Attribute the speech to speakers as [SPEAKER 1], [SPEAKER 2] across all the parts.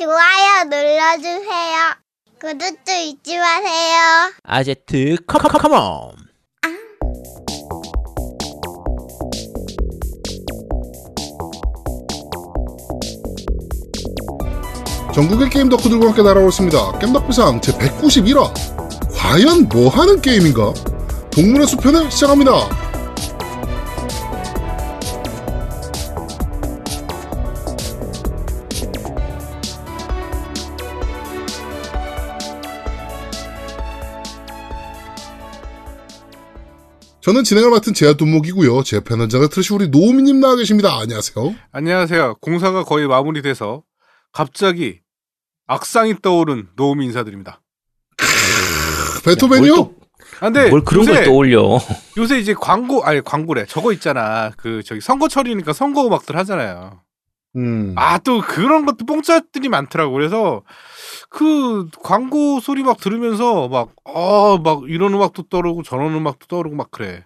[SPEAKER 1] 좋아요 눌러주세요. 구독도 잊지 마세요.
[SPEAKER 2] 아제트 컴컴컴온
[SPEAKER 3] 전국의 게임 덕후들과 함께 날아오습니다. 겜덕비상 제 191화. 과연 뭐 하는 게임인가? 동물의 수편을 시작합니다. 저는 진행을 맡은 제야 돈목이고요. 제 옆에 남자가 트러시 우리 노우미님 나와 계십니다. 안녕하세요.
[SPEAKER 4] 안녕하세요. 공사가 거의 마무리돼서 갑자기 악상이 떠오른 노우미 인사드립니다.
[SPEAKER 3] 베토벤이요?
[SPEAKER 2] 뭘 또-
[SPEAKER 4] 아,
[SPEAKER 2] 뭘 그런
[SPEAKER 4] 요새,
[SPEAKER 2] 걸 떠올려
[SPEAKER 4] 요새 이제 광고 아니 광고래. 저거 있잖아. 그 저기 선거철이니까 선거 음악들 하잖아요.
[SPEAKER 3] 음.
[SPEAKER 4] 아 또 그런 것도 뽕짜들이 많더라고. 그래서 그 광고 소리 막 들으면서 막어 막 이런 음악도 떠오르고 저런 음악도 떠오르고 막 그래.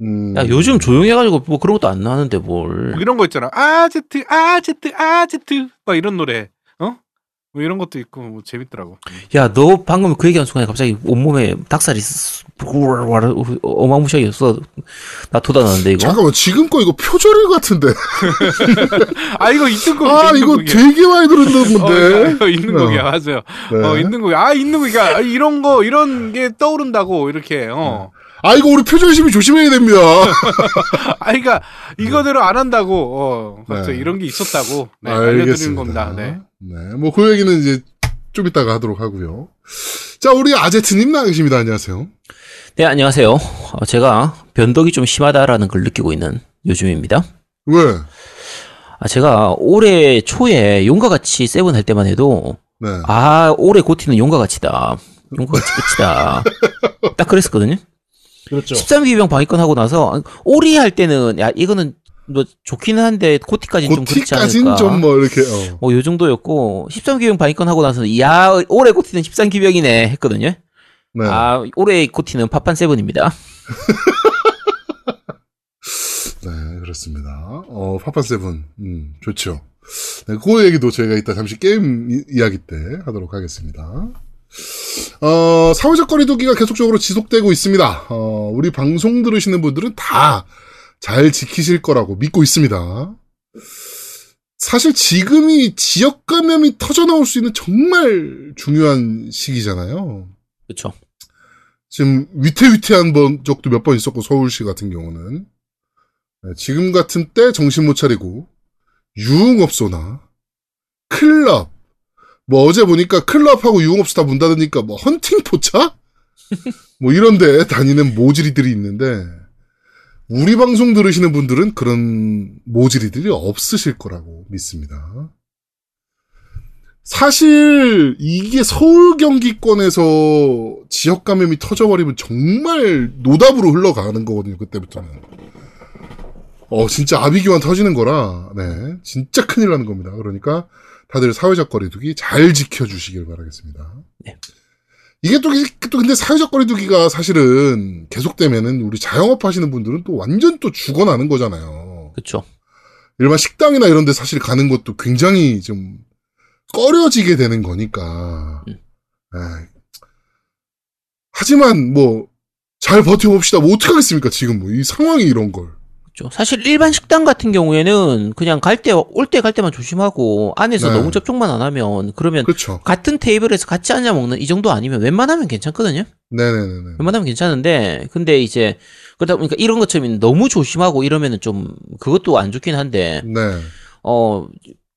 [SPEAKER 3] 음.
[SPEAKER 2] 야 요즘 조용히 해가지고 뭐 그런 것도 안 나는데 뭘
[SPEAKER 4] 뭐 이런 거 있잖아. 아제트 아제트 아제트 막 이런 노래. 어? 뭐 이런 것도 있고 뭐 재밌더라고.
[SPEAKER 2] 야, 너 방금 그 얘기한 순간에 갑자기 온몸에 닭살이 스- 부르르르 어마무시하게 없어. 나 돋아나는데, 이거?
[SPEAKER 3] 잠깐만 지금 거 이거 표절일 같은데.
[SPEAKER 4] 아 이거 있는
[SPEAKER 3] 곡아 이거 되게 많이 들었던
[SPEAKER 4] 어,
[SPEAKER 3] 건데.
[SPEAKER 4] 이거 있는
[SPEAKER 3] 어.
[SPEAKER 4] 곡이야 맞아요.
[SPEAKER 3] 네.
[SPEAKER 4] 어 있는 곡이 아 있는 곡이야. 아, 이런 거 이런 게 떠오른다고 이렇게 어.
[SPEAKER 3] 아 이거 우리 표절심이 조심해야 됩니다.
[SPEAKER 4] 아 그러니까 이거대로 안 한다고 어 갑자기
[SPEAKER 3] 네.
[SPEAKER 4] 이런 게 있었다고 네, 알려드리는. 겁니다. 네.
[SPEAKER 3] 네, 뭐 그 얘기는 이제 좀 이따가 하도록 하고요. 자 우리 아제트님 나와 계십니다. 안녕하세요.
[SPEAKER 2] 네, 안녕하세요. 어, 제가 변덕이 좀 심하다라는 걸 느끼고 있는 요즘입니다.
[SPEAKER 3] 왜?
[SPEAKER 2] 아, 제가 올해 초에 용과 같이 세븐 할 때만 해도,
[SPEAKER 3] 네.
[SPEAKER 2] 아, 올해 고티는 용과 같이다. 용과 같이 끝이다. 딱 그랬었거든요.
[SPEAKER 3] 그렇죠.
[SPEAKER 2] 13기병 방위권 하고 나서, 오리 할 때는, 야, 이거는 뭐 좋기는 한데, GOTY까지는 좀 그렇지 않을까.
[SPEAKER 3] 좀뭐 이렇게 어.
[SPEAKER 2] 뭐, 요 정도였고, 13기병 방위권 하고 나서는, 야, 올해 GOTY는 13기병이네, 했거든요.
[SPEAKER 3] 네.
[SPEAKER 2] 아, 올해 GOTY는 파판 seven입니다.
[SPEAKER 3] 네, 그렇습니다. 어, 파판 seven, 음, 좋죠. 네, 그 얘기도 저희가 이따 잠시 게임 이, 이야기 때 하도록 하겠습니다. 어, 사회적 거리두기가 계속적으로 지속되고 있습니다. 어, 우리 방송 들으시는 분들은 다 잘 지키실 거라고 믿고 있습니다. 사실 지금이 지역 감염이 터져 나올 수 있는 정말 중요한 시기잖아요.
[SPEAKER 2] 그쵸.
[SPEAKER 3] 지금 위태위태한 번 적도 몇 번 있었고 서울시 같은 경우는 네, 지금 같은 때 정신 못 차리고 유흥업소나 클럽 뭐 어제 보니까 클럽하고 유흥업소 다 문 닫으니까 뭐 헌팅 포차 뭐 이런데 다니는 모질이들이 있는데 우리 방송 들으시는 분들은 그런 모질이들이 없으실 거라고 믿습니다. 사실 이게 서울 경기권에서 지역 감염이 터져버리면 정말 노답으로 흘러가는 거거든요. 그때부터는. 어 진짜 아비규환 터지는 거라 네 진짜 큰일 나는 겁니다. 그러니까 다들 사회적 거리두기 잘 지켜주시길 바라겠습니다.
[SPEAKER 2] 네.
[SPEAKER 3] 이게 또, 또 근데 사회적 거리두기가 사실은 계속되면은 우리 자영업 하시는 분들은 또 완전 또 죽어나는 거잖아요.
[SPEAKER 2] 그쵸.
[SPEAKER 3] 일반 식당이나 이런 데 사실 가는 것도 굉장히 좀 꺼려지게 되는 거니까.
[SPEAKER 2] 음.
[SPEAKER 3] 에이. 하지만 뭐, 잘 버텨봅시다. 뭐 어떡하겠습니까, 지금 뭐, 이 상황이 이런 걸.
[SPEAKER 2] 그쵸. 사실 일반 식당 같은 경우에는 그냥 갈 때, 올 때 갈 때만 조심하고 안에서
[SPEAKER 3] 네.
[SPEAKER 2] 너무 접촉만 안 하면 그러면
[SPEAKER 3] 그렇죠.
[SPEAKER 2] 같은 테이블에서 같이 앉아 먹는 이 정도 아니면 웬만하면 괜찮거든요.
[SPEAKER 3] 네네네네.
[SPEAKER 2] 웬만하면 괜찮은데 근데 이제 그러다 보니까 이런 것처럼 너무 조심하고 이러면은 좀 그것도 안 좋긴 한데
[SPEAKER 3] 네.
[SPEAKER 2] 어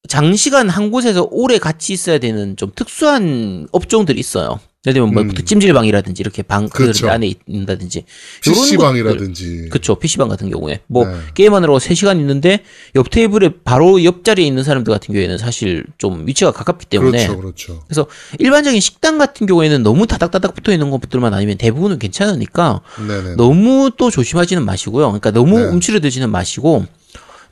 [SPEAKER 2] 장시간 한 곳에서 오래 같이 있어야 되는 좀 특수한 업종들이 있어요. 예를 들면 뭐
[SPEAKER 3] 음.
[SPEAKER 2] 찜질방이라든지 이렇게 방그
[SPEAKER 3] 그렇죠.
[SPEAKER 2] 안에 있는다든지
[SPEAKER 3] PC방이라든지.
[SPEAKER 2] 그쵸 PC방 같은 경우에 뭐
[SPEAKER 3] 네.
[SPEAKER 2] 게임하느라고 3시간 있는데 옆 테이블에 바로 옆자리에 있는 사람들 같은 경우에는 사실 좀 위치가 가깝기 때문에
[SPEAKER 3] 그렇죠, 그렇죠.
[SPEAKER 2] 일반적인 식당 같은 경우에는 너무 다닥다닥 붙어 있는 것들만 아니면 대부분은 괜찮으니까
[SPEAKER 3] 네네.
[SPEAKER 2] 너무 또 조심하지는 마시고요. 그러니까 너무
[SPEAKER 3] 네.
[SPEAKER 2] 움츠러들지는 마시고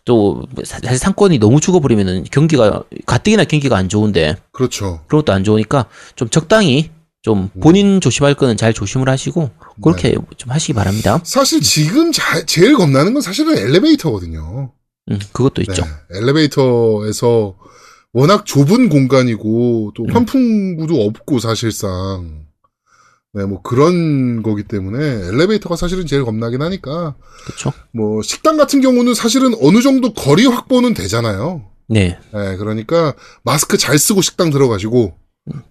[SPEAKER 2] 또 사실 상권이 너무 죽어버리면은 경기가 가뜩이나 경기가 안 좋은데
[SPEAKER 3] 그렇죠.
[SPEAKER 2] 그런 것도 안 좋으니까 좀 적당히 좀 본인 조심할 거는 잘 조심을 하시고 그렇게 좀 하시기 바랍니다.
[SPEAKER 3] 사실 지금 자- 제일 겁나는 건 사실은 엘리베이터거든요.
[SPEAKER 2] 음, 그것도 있죠.
[SPEAKER 3] 네. 엘리베이터에서 워낙 좁은 공간이고 또
[SPEAKER 2] 음.
[SPEAKER 3] 환풍구도 없고 사실상 네, 뭐 그런 거기 때문에 엘리베이터가 사실은 제일 겁나긴 하니까
[SPEAKER 2] 그쵸.
[SPEAKER 3] 뭐 식당 같은 경우는 사실은 어느 정도 거리 확보는 되잖아요.
[SPEAKER 2] 네.
[SPEAKER 3] 네, 그러니까 마스크 잘 쓰고 식당 들어가시고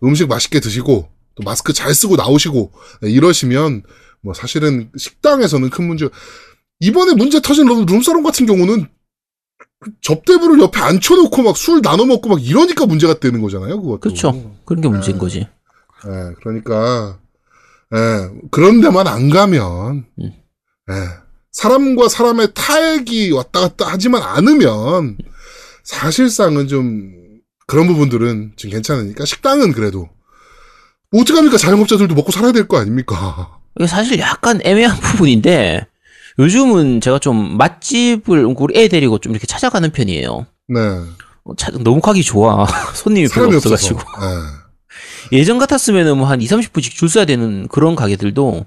[SPEAKER 3] 음식 맛있게 드시고 또 마스크 잘 쓰고 나오시고 네, 이러시면 뭐 사실은 식당에서는 큰 문제 이번에 문제 터진 룸- 룸사롱 같은 경우는 그 접대부를 옆에 앉혀놓고 막 술 나눠 먹고 막 이러니까 문제가 되는 거잖아요. 그것도.
[SPEAKER 2] 그렇죠. 그런 게 문제인
[SPEAKER 3] 네.
[SPEAKER 2] 거지.
[SPEAKER 3] 예, 그러니까 예, 그런 데만 안 가면
[SPEAKER 2] 음.
[SPEAKER 3] 예, 사람과 사람의 타액이 왔다 갔다 하지만 않으면 사실상은 좀 그런 부분들은 좀 괜찮으니까 식당은 그래도 뭐 어떡합니까 자영업자들도 먹고 살아야 될 거 아닙니까
[SPEAKER 2] 이게 사실 약간 애매한 부분인데 요즘은 제가 좀 맛집을 우리 애 데리고 좀 이렇게 찾아가는 편이에요.
[SPEAKER 3] 네
[SPEAKER 2] 어, 차- 너무 가기 좋아. 손님이 별로 없어가지고.
[SPEAKER 3] 예.
[SPEAKER 2] 예전 같았으면은 뭐 한 2, 30분씩 줄 서야 되는 그런 가게들도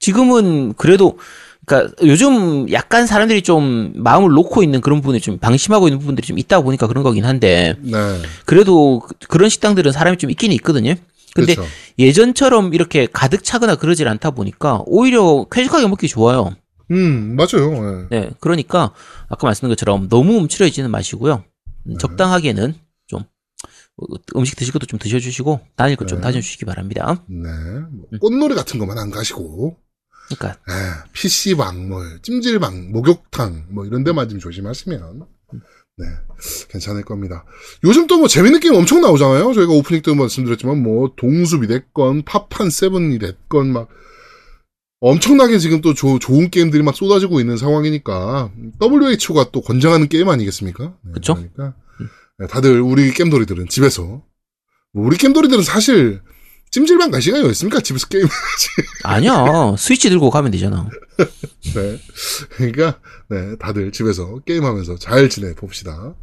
[SPEAKER 2] 지금은 그래도 그러니까 요즘 약간 사람들이 좀 마음을 놓고 있는 그런 부분이 좀 방심하고 있는 부분들이 좀 있다 보니까 그런 거긴 한데
[SPEAKER 3] 네
[SPEAKER 2] 그래도 그- 그런 식당들은 사람이 좀 있긴 있거든요. 근데
[SPEAKER 3] 그렇죠
[SPEAKER 2] 예전처럼 이렇게 가득 차거나 그러질 않다 보니까 오히려 쾌적하게 먹기 좋아요.
[SPEAKER 3] 음 맞아요 예.
[SPEAKER 2] 네, 그러니까 아까 말씀드린 것처럼 너무 움츠러지는 마시고요.
[SPEAKER 3] 네.
[SPEAKER 2] 음, 적당하게는 좀 어, 음식 드실 것도 좀 드셔주시고 다닐 것좀
[SPEAKER 3] 네.
[SPEAKER 2] 다녀주시기 바랍니다.
[SPEAKER 3] 네 뭐 꽃놀이 같은 것만 안 가시고
[SPEAKER 2] 그러니까
[SPEAKER 3] 예, PC방, 뭐, 찜질방, 목욕탕, 뭐, 이런 데만 좀 조심하시면, 네, 괜찮을 겁니다. 요즘 또 뭐, 재밌는 게임 엄청 나오잖아요? 저희가 오프닝 때도 말씀드렸지만, 뭐, 동숲이 됐건, 팝한 세븐이 됐건, 막, 엄청나게 지금 또 조- 좋은 게임들이 막 쏟아지고 있는 상황이니까, WHO가 또 권장하는 게임 아니겠습니까? 네,
[SPEAKER 2] 그쵸?
[SPEAKER 3] 그러니까, 네, 다들 우리 게임돌이들은 집에서, 뭐 우리 게임돌이들은 사실, 찜질방 갈 시간이 어딨습니까? 집에서 게임
[SPEAKER 2] 아니야 스위치 들고 가면 되잖아.
[SPEAKER 3] 네. 그러니까, 네, 다들 집에서 게임하면서 잘 지내 봅시다.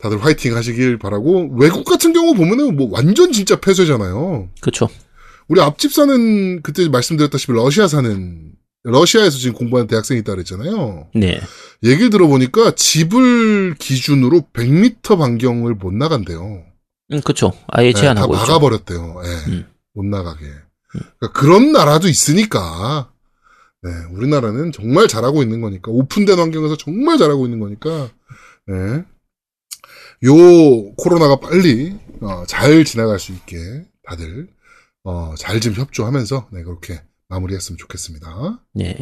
[SPEAKER 3] 다들 화이팅 하시길 바라고, 외국 같은 경우 보면은 뭐 완전 진짜 폐쇄잖아요.
[SPEAKER 2] 그렇죠.
[SPEAKER 3] 우리 앞집 사는, 그때 말씀드렸다시피 러시아 사는, 러시아에서 지금 공부하는 대학생이 있다 그랬잖아요.
[SPEAKER 2] 네.
[SPEAKER 3] 얘기를 들어보니까 집을 기준으로 100m 반경을 못 나간대요.
[SPEAKER 2] 음, 그렇죠. 아예
[SPEAKER 3] 네, 다
[SPEAKER 2] 제한하고.
[SPEAKER 3] 막아버렸대요. 예,
[SPEAKER 2] 음.
[SPEAKER 3] 못 나가게. 그러니까 그런 나라도 있으니까, 네, 우리나라는 정말 잘하고 있는 거니까, 오픈된 환경에서 정말 잘하고 있는 거니까, 네. 요 코로나가 빨리, 어, 잘 지나갈 수 있게 다들, 어, 잘 좀 협조하면서, 네, 그렇게 마무리했으면 좋겠습니다.
[SPEAKER 2] 네.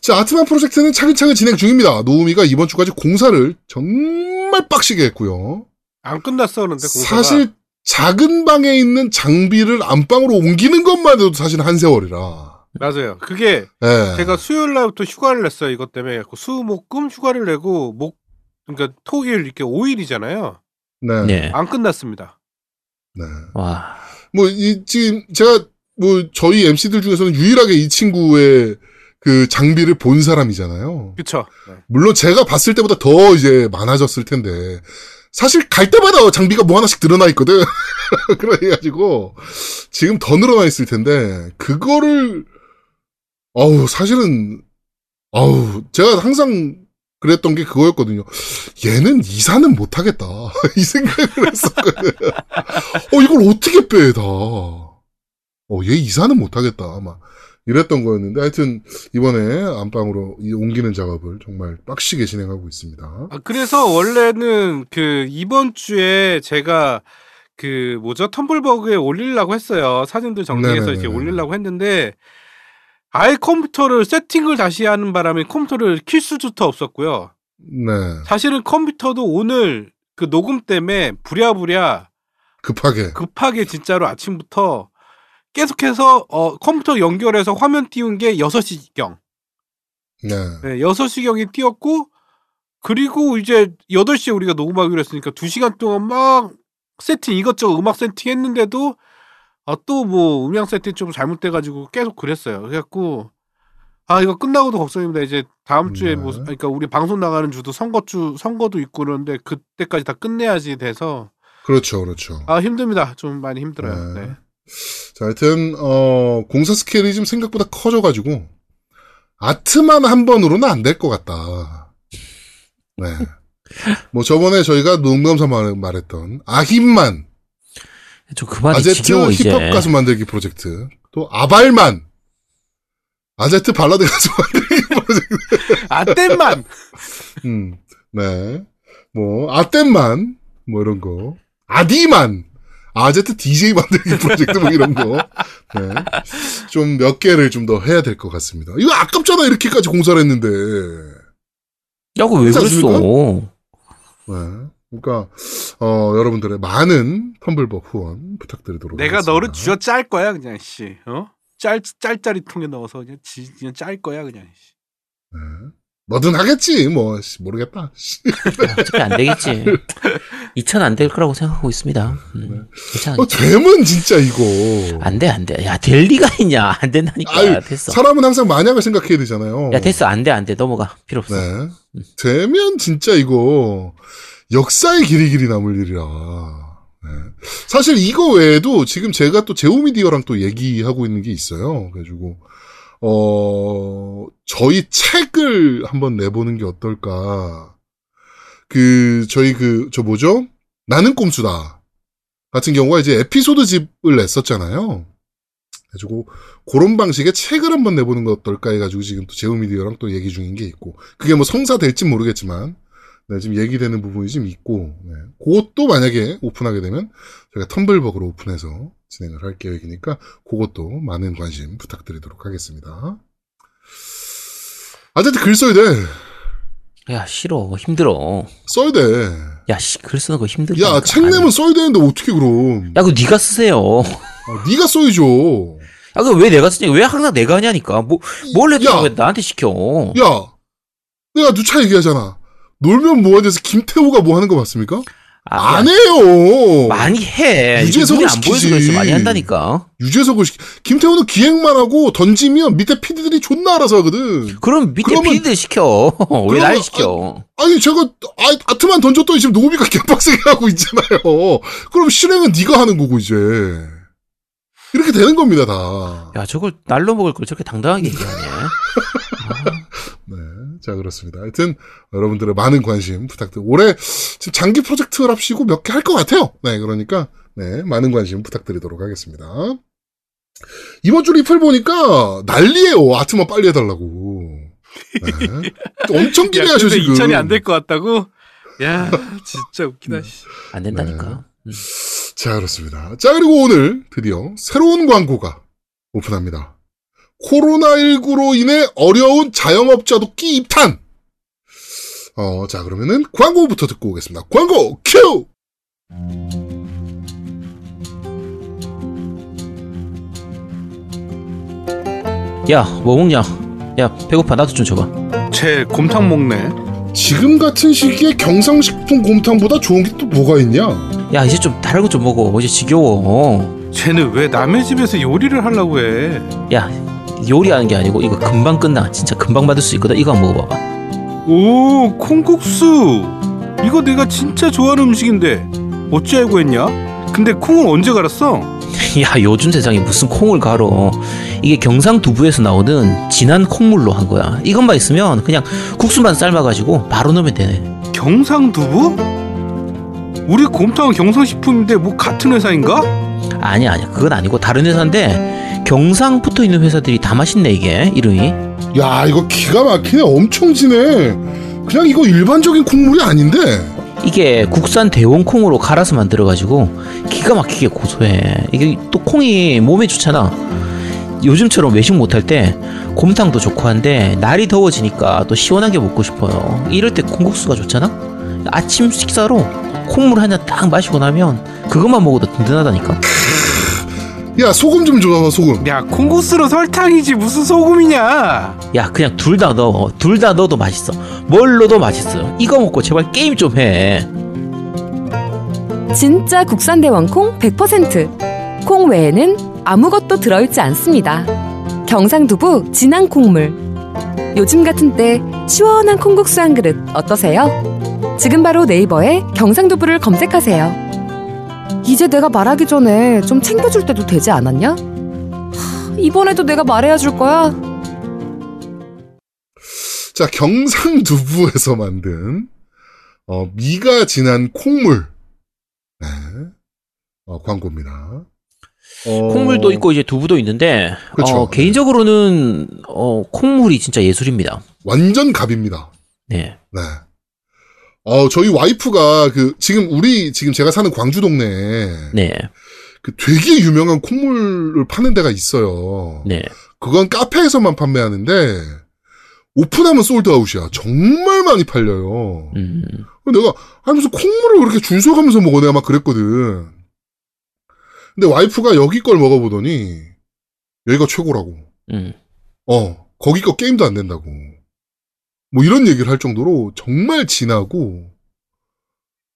[SPEAKER 3] 자, 아트만 프로젝트는 차근차근 진행 중입니다. 노우미가 이번 주까지 공사를 정말 빡시게 했고요.
[SPEAKER 4] 안 끝났어 그런데 공사가.
[SPEAKER 3] 사실 작은 방에 있는 장비를 안방으로 옮기는 것만 해도 사실 한 세월이라.
[SPEAKER 4] 맞아요. 그게
[SPEAKER 3] 예.
[SPEAKER 4] 제가 수요일 날부터 휴가를 냈어요. 이것 때문에 그 수, 목, 금 휴가를 내고 목 그러니까 토일 이렇게 5일이잖아요.
[SPEAKER 3] 네. 네.
[SPEAKER 2] 네.
[SPEAKER 4] 안 끝났습니다.
[SPEAKER 2] 와.
[SPEAKER 3] 뭐, 이, 지금, 제가, 뭐, 저희 MC들 중에서는 유일하게 이 친구의 그 장비를 본 사람이잖아요.
[SPEAKER 4] 그쵸? 네.
[SPEAKER 3] 물론 제가 봤을 때보다 더 이제 많아졌을 텐데, 사실 갈 때마다 장비가 뭐 하나씩 늘어나 있거든. 그래가지고, 지금 더 늘어나 있을 텐데, 그거를, 어우, 사실은, 어우, 제가 항상 그랬던 게 그거였거든요. 얘는 이사는 못하겠다. 이 생각을 했었거든. 어, 이걸 어떻게 빼, 다. 어, 얘 이사는 못하겠다. 막, 이랬던 거였는데, 하여튼, 이번에 안방으로 이 옮기는 작업을 정말 빡시게 진행하고 있습니다.
[SPEAKER 4] 아, 그래서 원래는 그 이번 주에 제가 그 뭐죠 텀블버그에 올리려고 했어요. 사진들 정리해서
[SPEAKER 3] 네네네네.
[SPEAKER 4] 이렇게 올리려고 했는데 아예 컴퓨터를 세팅을 다시 하는 바람에 컴퓨터를 킬 수조차 없었고요.
[SPEAKER 3] 네.
[SPEAKER 4] 사실은 컴퓨터도 오늘 그 녹음 때문에 부랴부랴
[SPEAKER 3] 급하게.
[SPEAKER 4] 급하게 진짜로 아침부터 계속해서 어 컴퓨터 연결해서 화면 띄운 게 6시경.
[SPEAKER 3] 네.
[SPEAKER 4] 네, 6시경이 띄었고 그리고 이제 8시에 우리가 녹음하기로 했으니까 2시간 동안 막 세팅 이것저것 음악 세팅 했는데도 아, 또뭐 음향 세팅 좀 잘못돼 가지고 계속 그랬어요. 그래갖고 아 이거 끝나고도 걱정입니다. 이제 다음 주에 뭐
[SPEAKER 3] 네.
[SPEAKER 4] 그러니까 우리 방송 나가는 주도 선거주 선거도 있고 그러는데 그때까지 다 끝내야지 돼서
[SPEAKER 3] 그렇죠, 그렇죠.
[SPEAKER 4] 아 힘듭니다. 좀 많이 힘들어요.
[SPEAKER 3] 네.
[SPEAKER 4] 네.
[SPEAKER 3] 자, 하여튼, 어, 공사 스케일이 좀 생각보다 커져가지고, 아트만 한 번으로는 안 될 것 같다. 네. 뭐 저번에 저희가 농담삼 말- 말했던 아힘만
[SPEAKER 2] 좀 그만이
[SPEAKER 3] 아제트
[SPEAKER 2] 지겨워 이제.
[SPEAKER 3] 힙합 가수 만들기 프로젝트 또 아발만 아제트 발라드 가수 만들기 프로젝트
[SPEAKER 4] 아땜만
[SPEAKER 3] 음, 네. 뭐, 아땜만, 뭐 이런 거. 아디만, 아제트 DJ 만들기 프로젝트 뭐 이런 거. 네. 좀 몇 개를 좀 더 해야 될 것 같습니다. 이거 아깝잖아, 이렇게까지 공사를 했는데.
[SPEAKER 2] 야, 그거 왜
[SPEAKER 3] 그렇지
[SPEAKER 2] 그랬어?
[SPEAKER 3] 네. 그러니까, 어, 여러분들의 많은 텀블벅 후원 부탁드리도록
[SPEAKER 4] 내가
[SPEAKER 3] 하겠습니다.
[SPEAKER 4] 너를 쥐어 짤 거야 그냥 씨. 어? 짤 짤짜리 통에 넣어서 그냥 지, 그냥 짤 거야 그냥. 씨.
[SPEAKER 3] 네. 뭐든 하겠지, 뭐, 씨, 모르겠다. 씨.
[SPEAKER 2] 어차피 안 되겠지. 2천 안 될 거라고 생각하고 있습니다. 음, 괜찮아.
[SPEAKER 3] 어, 되면 진짜 이거.
[SPEAKER 2] 안 돼, 안 돼. 야, 될 리가 있냐. 안 된다니까.
[SPEAKER 3] 아유,
[SPEAKER 2] 됐어.
[SPEAKER 3] 사람은 항상 만약을 생각해야 되잖아요.
[SPEAKER 2] 야, 됐어. 안 돼, 안 돼. 넘어가. 필요 없어.
[SPEAKER 3] 네. 되면 진짜 이거 역사의 길이 길이 남을 일이라. 네. 사실 이거 외에도 지금 제가 또 제오미디어랑 또 얘기하고 있는 게 있어요. 그래가지고 어 저희 책을 한번 내보는 게 어떨까. 그 저희 그 저 뭐죠? 나는 꼼수다 같은 경우가 이제 에피소드 집을 냈었잖아요. 그래가지고 그런 방식의 책을 한번 내보는 거 어떨까 해가지고 지금 또 제우미디어랑 또 얘기 중인 게 있고 그게 뭐 성사될진 모르겠지만 네, 지금 얘기되는 부분이 좀 있고 네. 그것도 만약에 오픈하게 되면 저희가 텀블벅으로 오픈해서 진행을 할 계획이니까 그것도 많은 관심 부탁드리도록 하겠습니다. 아재트 글 써야 돼.
[SPEAKER 2] 야, 싫어. 힘들어.
[SPEAKER 3] 써야 돼.
[SPEAKER 2] 야, 씨, 글 쓰는 거 힘들다.
[SPEAKER 3] 야, 책 내면 써야 되는데 어떻게 그럼.
[SPEAKER 2] 야, 그거 네가 쓰세요.
[SPEAKER 3] 아, 네가 써야죠.
[SPEAKER 2] 야, 그거 왜 내가 쓰냐? 왜 항상 내가 하냐니까. 뭐, 뭘 해도
[SPEAKER 3] 야.
[SPEAKER 2] 왜 나한테 시켜.
[SPEAKER 3] 야, 내가 누차 얘기하잖아. 놀면 뭐하 돼서 김태호가 뭐 하는 거 봤습니까?
[SPEAKER 2] 아,
[SPEAKER 3] 안
[SPEAKER 2] 야,
[SPEAKER 3] 해요.
[SPEAKER 2] 많이 해.
[SPEAKER 3] 유재석을
[SPEAKER 2] 안 보여서. 그랬어. 많이 한다니까.
[SPEAKER 3] 유재석을 시키, 김태호는 기획만 하고 던지면 밑에 피디들이 존나 알아서 하거든.
[SPEAKER 2] 그럼 밑에
[SPEAKER 3] 그러면-
[SPEAKER 2] 피디들 시켜. 왜
[SPEAKER 3] 그러면-
[SPEAKER 2] 날 시켜?
[SPEAKER 3] 아 니, 제가, 아, 아트만 던졌더니 지금 노비가 개빡세게 하고 있잖아요. 그럼 실행은 네가 하는 거고, 이제. 이렇게 되는 겁니다, 다.
[SPEAKER 2] 야, 저걸 날로 먹을 걸 저렇게 당당하게 얘기하네.
[SPEAKER 3] 네. 자, 그렇습니다. 하여튼, 여러분들의 많은 관심 부탁드립니다. 올해, 지금 장기 프로젝트를 합시고 몇 개 할 것 같아요. 네, 그러니까, 네, 많은 관심 부탁드리도록 하겠습니다. 이번 주 리플 보니까 난리예요. 아트만 빨리 해달라고. 네. 엄청
[SPEAKER 4] 야,
[SPEAKER 3] 기대하셔,
[SPEAKER 4] 근데
[SPEAKER 3] 지금.
[SPEAKER 4] 2천이 안 될 것 같다고? 야, 진짜 웃기다. 씨.
[SPEAKER 2] 안 된다니까. 음.
[SPEAKER 3] 자, 그렇습니다. 자, 그리고 오늘 드디어 새로운 광고가 오픈합니다. 코로나19로 인해 어려운 자영업자 돕기 입탄! 어, 자, 그러면은 광고부터 듣고 오겠습니다. 광고 큐!
[SPEAKER 2] 야, 뭐 먹냐? 야, 배고파. 나도 좀 줘봐.
[SPEAKER 4] 쟤 곰탕 먹네.
[SPEAKER 3] 지금 같은 시기에 경상식품 곰탕보다 좋은 게 또 뭐가 있냐?
[SPEAKER 2] 야, 이제 좀 다른 거 좀 먹어. 이제 지겨워.
[SPEAKER 4] 쟤는 왜 남의 집에서 요리를 하려고 해?
[SPEAKER 2] 야, 요리하는 게 아니고 이거 금방 끝나. 진짜 금방 받을 수 있거든. 이거 한번 먹어봐봐.
[SPEAKER 4] 오, 콩국수. 이거 내가 진짜 좋아하는 음식인데 어찌 알고 했냐? 근데 콩을 언제 갈았어?
[SPEAKER 2] 야, 요즘 세상에 무슨 콩을 갈어. 이게 경상 두부에서 나오는 진한 콩물로 한 거야. 이것만 있으면 그냥 국수만 삶아가지고 바로 넣으면 되네.
[SPEAKER 4] 경상 두부? 우리 곰탕은 경상식품인데 뭐 같은 회사인가?
[SPEAKER 2] 아니야, 아니야. 그건 아니고 다른 회사인데 경상 붙어 있는 회사들이 다 맛있네, 이게. 이름이.
[SPEAKER 3] 야, 이거 기가 막히네. 엄청 진해. 그냥 이거 일반적인 콩물이 아닌데.
[SPEAKER 2] 이게 국산 대원 콩으로 갈아서 만들어가지고 기가 막히게 고소해. 이게 또 콩이 몸에 좋잖아. 요즘처럼 외식 못할 때 곰탕도 좋고 한데 날이 더워지니까 또 시원하게 먹고 싶어요. 이럴 때 콩국수가 좋잖아. 아침 식사로 콩물 한잔딱 마시고 나면 그것만 먹어도 든든하다니까.
[SPEAKER 3] 야, 소금 좀 줘봐, 소금.
[SPEAKER 4] 야, 콩국수로 설탕이지 무슨 소금이냐?
[SPEAKER 2] 야 그냥 둘 다 넣어. 둘 다 넣어도 맛있어. 뭘 넣어도 맛있어. 이거 먹고 제발 게임 좀 해.
[SPEAKER 5] 진짜 국산 대왕콩 100%. 콩 외에는 아무것도 들어있지 않습니다. 경상두부 진한 콩물. 요즘 같은 때 시원한 콩국수 한 그릇 어떠세요? 지금 바로 네이버에 경상두부를 검색하세요. 이제 내가 말하기 전에 좀 챙겨줄 때도 되지 않았냐? 하, 이번에도 내가 말해야 줄 거야?
[SPEAKER 3] 자, 경상두부에서 만든, 어, 미가 진한 콩물. 네. 어, 광고입니다. 어,
[SPEAKER 2] 콩물도 있고 이제 두부도 있는데
[SPEAKER 3] 그쵸.
[SPEAKER 2] 어, 개인적으로는 어, 콩물이 진짜 예술입니다.
[SPEAKER 3] 완전 갑입니다.
[SPEAKER 2] 네.
[SPEAKER 3] 네. 어, 저희 와이프가 그, 지금 우리, 지금 제가 사는 광주 동네에
[SPEAKER 2] 네.
[SPEAKER 3] 그 되게 유명한 콩물을 파는 데가 있어요.
[SPEAKER 2] 네.
[SPEAKER 3] 그건 카페에서만 판매하는데, 오픈하면 솔드아웃이야. 정말 많이 팔려요.
[SPEAKER 2] 음.
[SPEAKER 3] 내가, 무슨 콩물을 그렇게 줄 서가면서 먹어. 내가 막 그랬거든. 근데 와이프가 여기 걸 먹어보더니, 여기가 최고라고.
[SPEAKER 2] 음.
[SPEAKER 3] 어, 거기 거 게임도 안 된다고. 뭐 이런 얘기를 할 정도로 정말 진하고,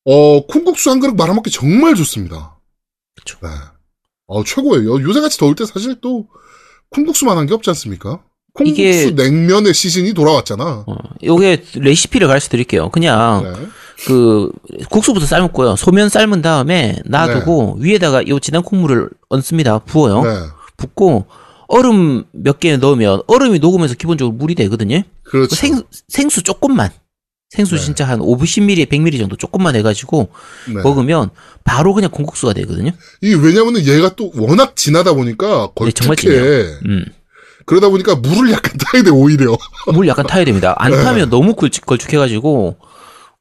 [SPEAKER 3] 어, 콩국수 한 그릇 말아먹기 정말 좋습니다.
[SPEAKER 2] 그쵸.
[SPEAKER 3] 네. 어, 최고예요. 요새같이 더울 때 사실 또 콩국수만 한 게 없지 않습니까? 콩국수
[SPEAKER 2] 이게-
[SPEAKER 3] 냉면의 시즌이 돌아왔잖아.
[SPEAKER 2] 어, 요게 레시피를 가르쳐 드릴게요. 그냥
[SPEAKER 3] 네.
[SPEAKER 2] 그 국수부터 삶고요. 소면 삶은 다음에 놔두고 위에다가 요 진한 콩물을 얹습니다. 부어요.
[SPEAKER 3] 네.
[SPEAKER 2] 붓고 얼음 몇 개 넣으면 얼음이 녹으면서 기본적으로 물이 되거든요.
[SPEAKER 3] 그렇죠.
[SPEAKER 2] 생, 생수 조금만. 생수
[SPEAKER 3] 네.
[SPEAKER 2] 진짜 한 50ml, 100ml 정도 조금만 해가지고
[SPEAKER 3] 네.
[SPEAKER 2] 먹으면 바로 그냥 콩국수가 되거든요.
[SPEAKER 3] 이게 왜냐면은 얘가 또 워낙 진하다 보니까
[SPEAKER 2] 네, 정말
[SPEAKER 3] 걸쭉해.
[SPEAKER 2] 음.
[SPEAKER 3] 그러다 보니까 물을 약간 타야 돼, 오히려.
[SPEAKER 2] 물 약간 타야 됩니다. 안
[SPEAKER 3] 네.
[SPEAKER 2] 타면 너무 걸쭉, 걸쭉해가지고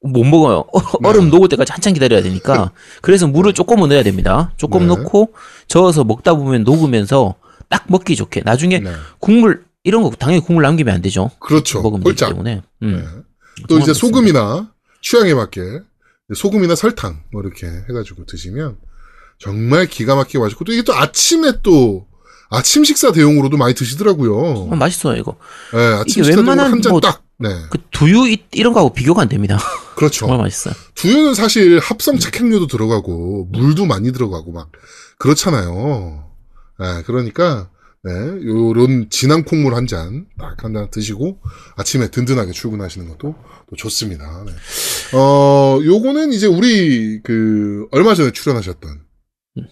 [SPEAKER 2] 못 먹어요. 어,
[SPEAKER 3] 네.
[SPEAKER 2] 얼음 녹을 때까지 한참 기다려야 되니까. 그래서 물을 조금은 넣어야 됩니다. 조금
[SPEAKER 3] 네.
[SPEAKER 2] 넣고 저어서 먹다 보면 녹으면서 딱 먹기 좋게. 나중에
[SPEAKER 3] 네.
[SPEAKER 2] 국물 이런 거 당연히 국물 남기면 안 되죠.
[SPEAKER 3] 그렇죠.
[SPEAKER 2] 먹으면 되기
[SPEAKER 3] 홀짝.
[SPEAKER 2] 때문에. 음.
[SPEAKER 3] 네. 또
[SPEAKER 2] 정말
[SPEAKER 3] 이제. 소금이나 취향에 맞게 소금이나 설탕 뭐 이렇게 해가지고 드시면 정말 기가 막히게 맛있고 또 이게 또 아침에 또 아침 식사 대용으로도 많이 드시더라고요.
[SPEAKER 2] 어, 맛있어요 이거.
[SPEAKER 3] 네, 아침
[SPEAKER 2] 이게 웬만한
[SPEAKER 3] 한잔
[SPEAKER 2] 뭐-
[SPEAKER 3] 딱. 네,
[SPEAKER 2] 그 두유 이- 이런 거하고 비교가 안 됩니다.
[SPEAKER 3] 그렇죠.
[SPEAKER 2] 정말 맛있어요.
[SPEAKER 3] 두유는 사실 합성 착향료도 들어가고 물도 많이 들어가고 막 그렇잖아요. 네, 그러니까 네, 요런 진한 콩물 한 잔 딱 한 잔 드시고 아침에 든든하게 출근하시는 것도 또 좋습니다. 네. 어, 요거는 이제 우리 그 얼마 전에 출연하셨던
[SPEAKER 2] 음.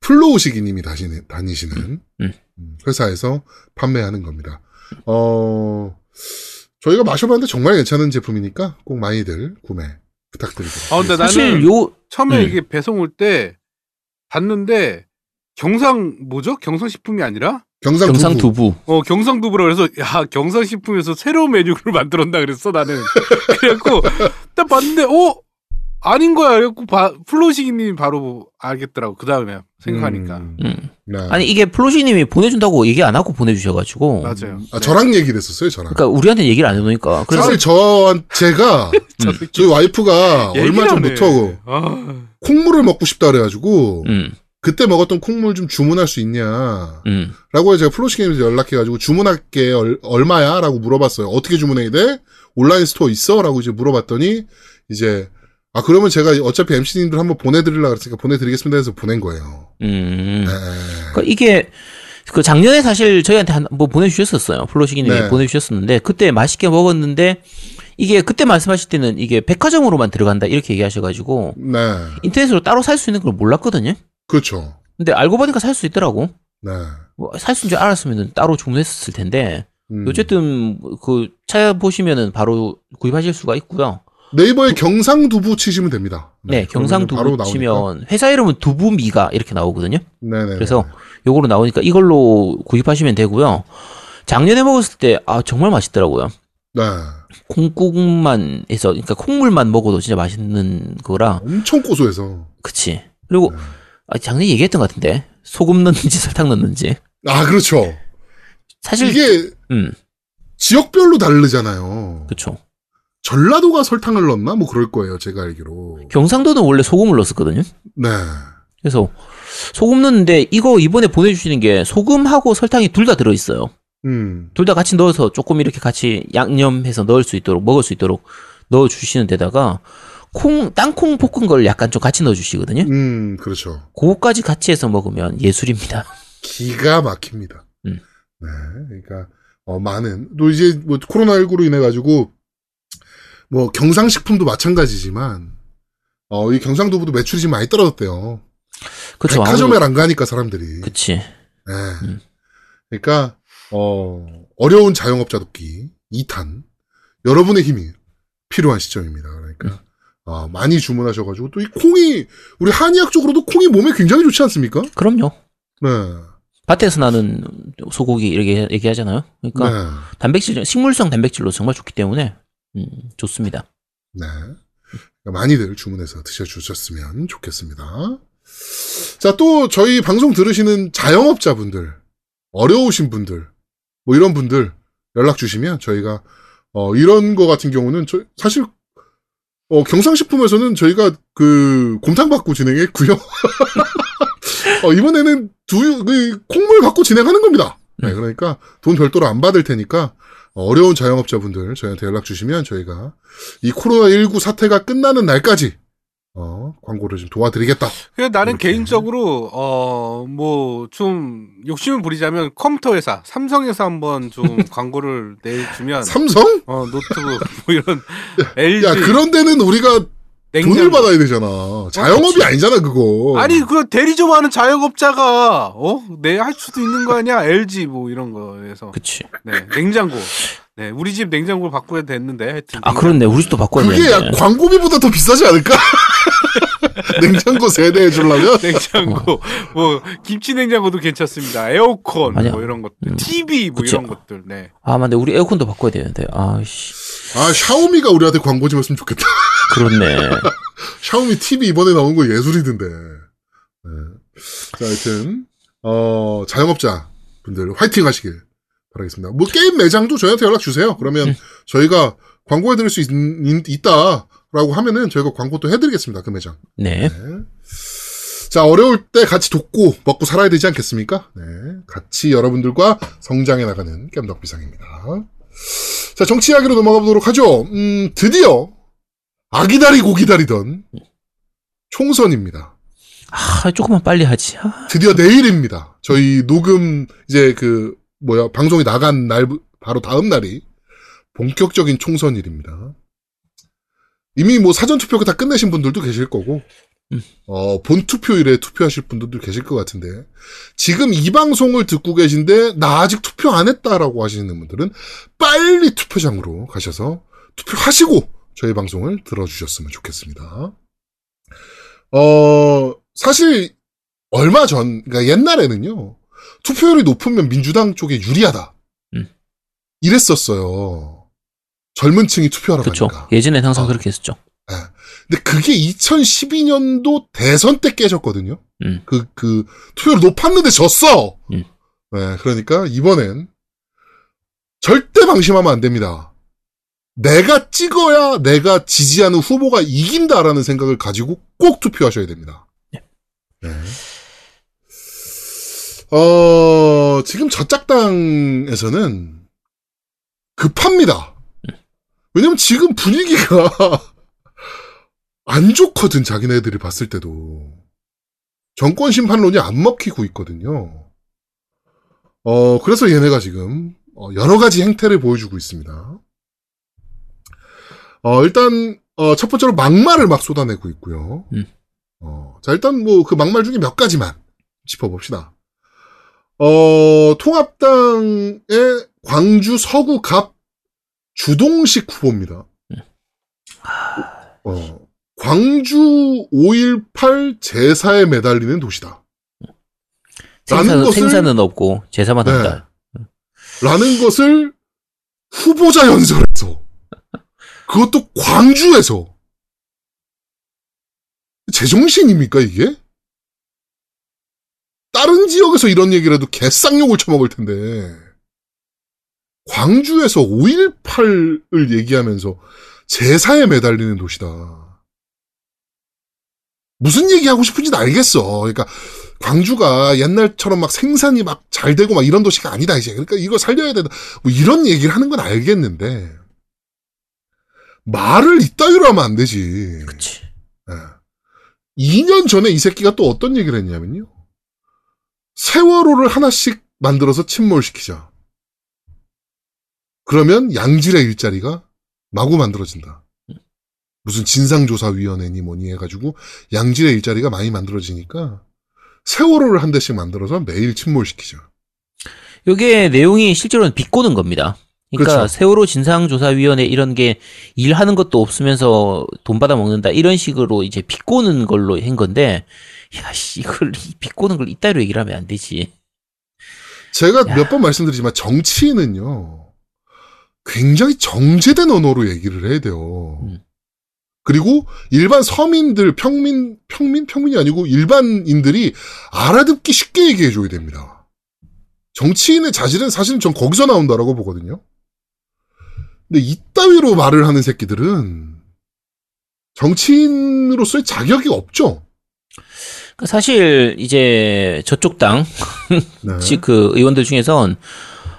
[SPEAKER 3] 플로우시기님이 다니시는
[SPEAKER 2] 음.
[SPEAKER 3] 음, 회사에서 판매하는 겁니다. 어, 저희가 마셔봤는데 정말 괜찮은 제품이니까 꼭 많이들 구매 부탁드리겠습니다.
[SPEAKER 4] 아, 근데
[SPEAKER 2] 사실
[SPEAKER 4] 나는
[SPEAKER 2] 요
[SPEAKER 4] 처음에
[SPEAKER 2] 음.
[SPEAKER 4] 이게 배송 올 때 봤는데 경상 뭐죠? 경상식품이 아니라
[SPEAKER 3] 경상,
[SPEAKER 2] 경상
[SPEAKER 3] 두부.
[SPEAKER 2] 두부.
[SPEAKER 4] 어 경상 두부라 그래서 야 경상 식품에서 새로운 메뉴를 만들었나 그랬어 나는 그래갖고 딱 봤는데 어 아닌 거야 그래갖고 바, 플로시기님이 바로 알겠더라고 그 다음에 생각하니까
[SPEAKER 3] 음,
[SPEAKER 2] 음.
[SPEAKER 3] 네.
[SPEAKER 2] 아니 이게 플로시님이 보내준다고 얘기 안 하고 보내주셔가지고.
[SPEAKER 4] 맞아요
[SPEAKER 3] 아, 저랑 얘기를 했었어요, 저랑.
[SPEAKER 2] 그러니까 우리한테 얘기를 안 해놓으니까. 그래서
[SPEAKER 3] 사실 저, 제가,
[SPEAKER 4] 저
[SPEAKER 2] 음.
[SPEAKER 3] 저희 와이프가 얼마 전부터.
[SPEAKER 4] 아,
[SPEAKER 3] 콩물을 먹고 싶다 그래가지고,
[SPEAKER 2] 음,
[SPEAKER 3] 그때 먹었던 콩물 좀 주문할 수 있냐.
[SPEAKER 2] 음.
[SPEAKER 3] 라고 제가 플로시기님께 연락해가지고 주문할게 얼, 얼마야? 라고 물어봤어요. 어떻게 주문해야 돼? 온라인 store 있어? 라고 이제 물어봤더니, 이제, 아, 그러면 제가 어차피 MC님들 한번 보내드리려고 그랬으니까 보내드리겠습니다 해서 보낸 거예요.
[SPEAKER 2] 음.
[SPEAKER 3] 네.
[SPEAKER 2] 그러니까 이게 그 작년에 사실 저희한테 한 뭐 보내주셨었어요. 플로시기님이
[SPEAKER 3] 네.
[SPEAKER 2] 보내주셨었는데 그때 맛있게 먹었는데 이게 그때 말씀하실 때는 이게 백화점으로만 들어간다 이렇게 얘기하셔가지고
[SPEAKER 3] 네.
[SPEAKER 2] 인터넷으로 따로 살 수 있는 걸 몰랐거든요.
[SPEAKER 3] 그렇죠.
[SPEAKER 2] 근데 알고 보니까 살 수 있더라고.
[SPEAKER 3] 네.
[SPEAKER 2] 뭐 살수 있는 줄 알았으면 따로 주문했을 텐데
[SPEAKER 3] 음.
[SPEAKER 2] 어쨌든 그 찾아보시면은 바로 구입하실 수가 있고요.
[SPEAKER 3] 네이버에 경상 두부 치시면 됩니다.
[SPEAKER 2] 네,
[SPEAKER 3] 그러면
[SPEAKER 2] 경상
[SPEAKER 3] 바로
[SPEAKER 2] 두부
[SPEAKER 3] 나오니까.
[SPEAKER 2] 치면 회사 이름은 두부미가 이렇게 나오거든요.
[SPEAKER 3] 네네.
[SPEAKER 2] 그래서 요거로 나오니까 이걸로 구입하시면 되고요. 작년에 먹었을 때 아 정말 맛있더라고요.
[SPEAKER 3] 네.
[SPEAKER 2] 콩국만 해서 그러니까 콩물만 먹어도 진짜 맛있는 거라
[SPEAKER 3] 엄청 고소해서.
[SPEAKER 2] 그치. 그리고
[SPEAKER 3] 네.
[SPEAKER 2] 아, 작년에 얘기했던 것 같은데 소금 넣는지 설탕 넣는지
[SPEAKER 3] 아, 그렇죠.
[SPEAKER 2] 사실
[SPEAKER 3] 이게
[SPEAKER 2] 음
[SPEAKER 3] 지역별로 다르잖아요.
[SPEAKER 2] 그쵸.
[SPEAKER 3] 전라도가 설탕을 넣나? 뭐 그럴 거예요, 제가 알기로.
[SPEAKER 2] 경상도는 원래 소금을 넣었었거든요.
[SPEAKER 3] 네.
[SPEAKER 2] 그래서 소금 넣는데 이거 이번에 보내주시는 게 소금하고 설탕이 둘 다 들어있어요.
[SPEAKER 3] 음.
[SPEAKER 2] 둘 다 같이 넣어서 조금 이렇게 같이 양념해서 넣을 수 있도록 먹을 수 있도록 넣어 주시는 데다가 콩 땅콩 볶은 걸 약간 좀 같이 넣어 주시거든요.
[SPEAKER 3] 음, 그렇죠.
[SPEAKER 2] 그거까지 같이 해서 먹으면 예술입니다.
[SPEAKER 3] 기가 막힙니다.
[SPEAKER 2] 음.
[SPEAKER 3] 네. 그러니까, 어, 많은, 또 이제 뭐 코로나 19로 인해 가지고, 뭐 경상식품도 마찬가지지만, 어, 이 경상두부도 매출이 지금 많이 떨어졌대요.
[SPEAKER 2] 그렇죠.
[SPEAKER 3] 백화점에 안 가니까 사람들이.
[SPEAKER 2] 그치.
[SPEAKER 3] 네.
[SPEAKER 2] 음.
[SPEAKER 3] 그러니까 어 어려운 자영업자 돕기 2탄 여러분의 힘이 필요한 시점입니다. 그러니까 그러니까 아, 많이 주문하셔가지고 또 이 콩이 우리 한의학 적으로도 콩이 몸에 굉장히 좋지 않습니까?
[SPEAKER 2] 그럼요.
[SPEAKER 3] 네.
[SPEAKER 2] 밭에서 나는 소고기 이렇게 얘기하잖아요. 그러니까
[SPEAKER 3] 네.
[SPEAKER 2] 단백질, 식물성 단백질로 정말 좋기 때문에 음, 좋습니다.
[SPEAKER 3] 네. 많이들 주문해서 드셔주셨으면 좋겠습니다. 자, 또 저희 방송 들으시는 자영업자분들, 어려우신 분들, 뭐 이런 분들 연락 주시면 저희가 어, 이런 거 같은 경우는 저, 사실 어, 경상식품에서는 저희가 그 곰탕 받고 진행했고요. 어, 이번에는 두, 그, 콩물 받고 진행하는 겁니다. 네, 그러니까 돈 별도로 안 받을 테니까 어려운 자영업자분들 저희한테 연락 주시면 저희가 이 코로나 19 사태가 끝나는 날까지 어, 광고를 좀 도와드리겠다.
[SPEAKER 4] 그냥 나는
[SPEAKER 3] 이렇게.
[SPEAKER 4] 개인적으로 어 뭐 좀 욕심을 부리자면 컴퓨터 회사 삼성에서 한번 좀 광고를 내주면
[SPEAKER 3] 삼성?
[SPEAKER 4] 어 노트북 뭐 이런 LG
[SPEAKER 3] 야, 그런 데는 우리가
[SPEAKER 4] 냉장고.
[SPEAKER 3] 돈을 받아야 되잖아. 자영업이
[SPEAKER 2] 그치.
[SPEAKER 3] 아니잖아, 그거.
[SPEAKER 4] 아니 그 대리점 하는 자영업자가 어 내 할 수도 있는 거 아니야 LG 뭐 이런 거에서
[SPEAKER 2] 그치.
[SPEAKER 4] 네 냉장고 네 우리 집 냉장고를 바꿔야 됐는데 하여튼
[SPEAKER 2] 아, 그렇네. 우리 집도 바꿔야
[SPEAKER 3] 그게 야,
[SPEAKER 2] 되는데.
[SPEAKER 3] 광고비보다 더 비싸지 않을까? 냉장고 세대 해주려면?
[SPEAKER 4] 냉장고 뭐 김치 냉장고도 괜찮습니다 에어컨
[SPEAKER 2] 아니야.
[SPEAKER 4] 뭐 이런 것들
[SPEAKER 2] 음.
[SPEAKER 4] TV 뭐
[SPEAKER 2] 그쵸.
[SPEAKER 4] 이런 것들 네
[SPEAKER 2] 아, 맞네. 우리 에어컨도 바꿔야 되는데. 아씨.
[SPEAKER 3] 아, 샤오미가 우리한테 광고 좀 했으면 좋겠다.
[SPEAKER 2] 그렇네.
[SPEAKER 3] 샤오미 TV 이번에 나온 거 예술이던데. 네. 자, 하여튼, 어, 자영업자 분들 화이팅 하시길 바라겠습니다. 뭐, 게임 매장도 저희한테 연락 주세요. 그러면 저희가 광고해드릴 수 있, 다 라고 하면은 저희가 광고 또 해드리겠습니다. 그 매장.
[SPEAKER 2] 네.
[SPEAKER 3] 네. 자, 어려울 때 같이 돕고 먹고 살아야 되지 않겠습니까? 네. 같이 여러분들과 성장해 나가는 깸덕비상입니다. 자, 정치 이야기로 넘어가 보도록 하죠. 음, 드디어 아기다리고 기다리던 총선입니다.
[SPEAKER 2] 아, 조금만 빨리 하지. 아,
[SPEAKER 3] 드디어 내일입니다. 저희 녹음 이제 그 뭐야 방송이 나간 날 바로 다음 날이 본격적인 총선일입니다. 이미 뭐 사전 투표 다 끝내신 분들도 계실 거고
[SPEAKER 2] 음.
[SPEAKER 3] 어, 본 투표일에 투표하실 분들도 계실 것 같은데 지금 이 방송을 듣고 계신데 나 아직 투표 안 했다라고 하시는 분들은 빨리 투표장으로 가셔서 투표하시고 저희 방송을 들어주셨으면 좋겠습니다. 어 사실 얼마 전, 그러니까 옛날에는요, 투표율이 높으면 민주당 쪽에 유리하다.
[SPEAKER 2] 음.
[SPEAKER 3] 이랬었어요. 젊은 층이 투표하러
[SPEAKER 2] 그쵸.
[SPEAKER 3] 가니까.
[SPEAKER 2] 예전엔 항상
[SPEAKER 3] 어.
[SPEAKER 2] 그렇게 했었죠.
[SPEAKER 3] 근데 그게 2012년도 대선 때 깨졌거든요.
[SPEAKER 2] 음.
[SPEAKER 3] 그, 그, 투표율 높았는데 졌어!
[SPEAKER 2] 음.
[SPEAKER 3] 네, 그러니까 이번엔 절대 방심하면 안 됩니다. 내가 찍어야 내가 지지하는 후보가 이긴다라는 생각을 가지고 꼭 투표하셔야 됩니다. 네. 어, 지금 저짝당에서는 급합니다. 왜냐면 지금 분위기가 안 좋거든, 자기네들이 봤을 때도. 정권 심판론이 안 먹히고 있거든요. 어, 그래서 얘네가 지금, 어, 여러 가지 행태를 보여주고 있습니다. 어, 일단, 어, 첫 번째로 막말을 막 쏟아내고 있고요.
[SPEAKER 2] 음.
[SPEAKER 3] 어, 자, 일단 뭐 그 막말 중에 몇 가지만 짚어봅시다. 어, 통합당의 광주 서구 갑 주동식 후보입니다. 어, 광주 5.18 제사에 매달리는 도시다.
[SPEAKER 2] 생산은,
[SPEAKER 3] 것을-
[SPEAKER 2] 생산은 없고 제사만
[SPEAKER 3] 네.
[SPEAKER 2] 한다.
[SPEAKER 3] 라는 것을 후보자 연설에서 그것도 광주에서 제정신입니까 이게? 다른 지역에서 이런 얘기를 해도 개쌍욕을 쳐먹을 텐데 광주에서 5.18을 얘기하면서 제사에 매달리는 도시다. 무슨 얘기하고 싶은지는 알겠어. 그러니까 광주가 옛날처럼 막 생산이 막 잘 되고 막 이런 도시가 아니다 이제. 그러니까 이거 살려야 된다. 뭐 이런 얘기를 하는 건 알겠는데 말을 이따위로 하면 안 되지.
[SPEAKER 2] 그치.
[SPEAKER 3] 예. 2년 전에 이 새끼가 또 어떤 얘기를 했냐면요. 세월호를 하나씩 만들어서 침몰시키자. 그러면 양질의 일자리가 마구 만들어진다. 무슨 진상조사위원회니 뭐니 해가지고 양질의 일자리가 많이 만들어지니까 세월호를 한 대씩 만들어서 매일 침몰시키자.
[SPEAKER 2] 요게 내용이 실제로는 비꼬는 겁니다. 그러니까
[SPEAKER 3] 그렇죠.
[SPEAKER 2] 세월호 진상조사위원회 이런 게 일하는 것도 없으면서 돈 받아 먹는다 이런 식으로 이제 비꼬는 걸로 한 건데 야씨 이걸 이 비꼬는 걸 이따위로 얘기를 하면 안 되지.
[SPEAKER 3] 제가
[SPEAKER 2] 야.
[SPEAKER 3] 몇번 말씀드리지만 정치인은요, 굉장히 정제된 언어로 얘기를 해야 돼요.
[SPEAKER 2] 음.
[SPEAKER 3] 그리고 일반 서민들, 평민, 평민, 평민이 아니고 일반인들이 알아듣기 쉽게 얘기해 줘야 됩니다. 정치인의 자질은 사실은 전 거기서 나온다라고 보거든요. 근데 이따위로 말을 하는 새끼들은 정치인으로서의 자격이 없죠.
[SPEAKER 2] 그러니까 사실 이제 저쪽 당
[SPEAKER 3] 네.
[SPEAKER 2] 지- 그 의원들 중에선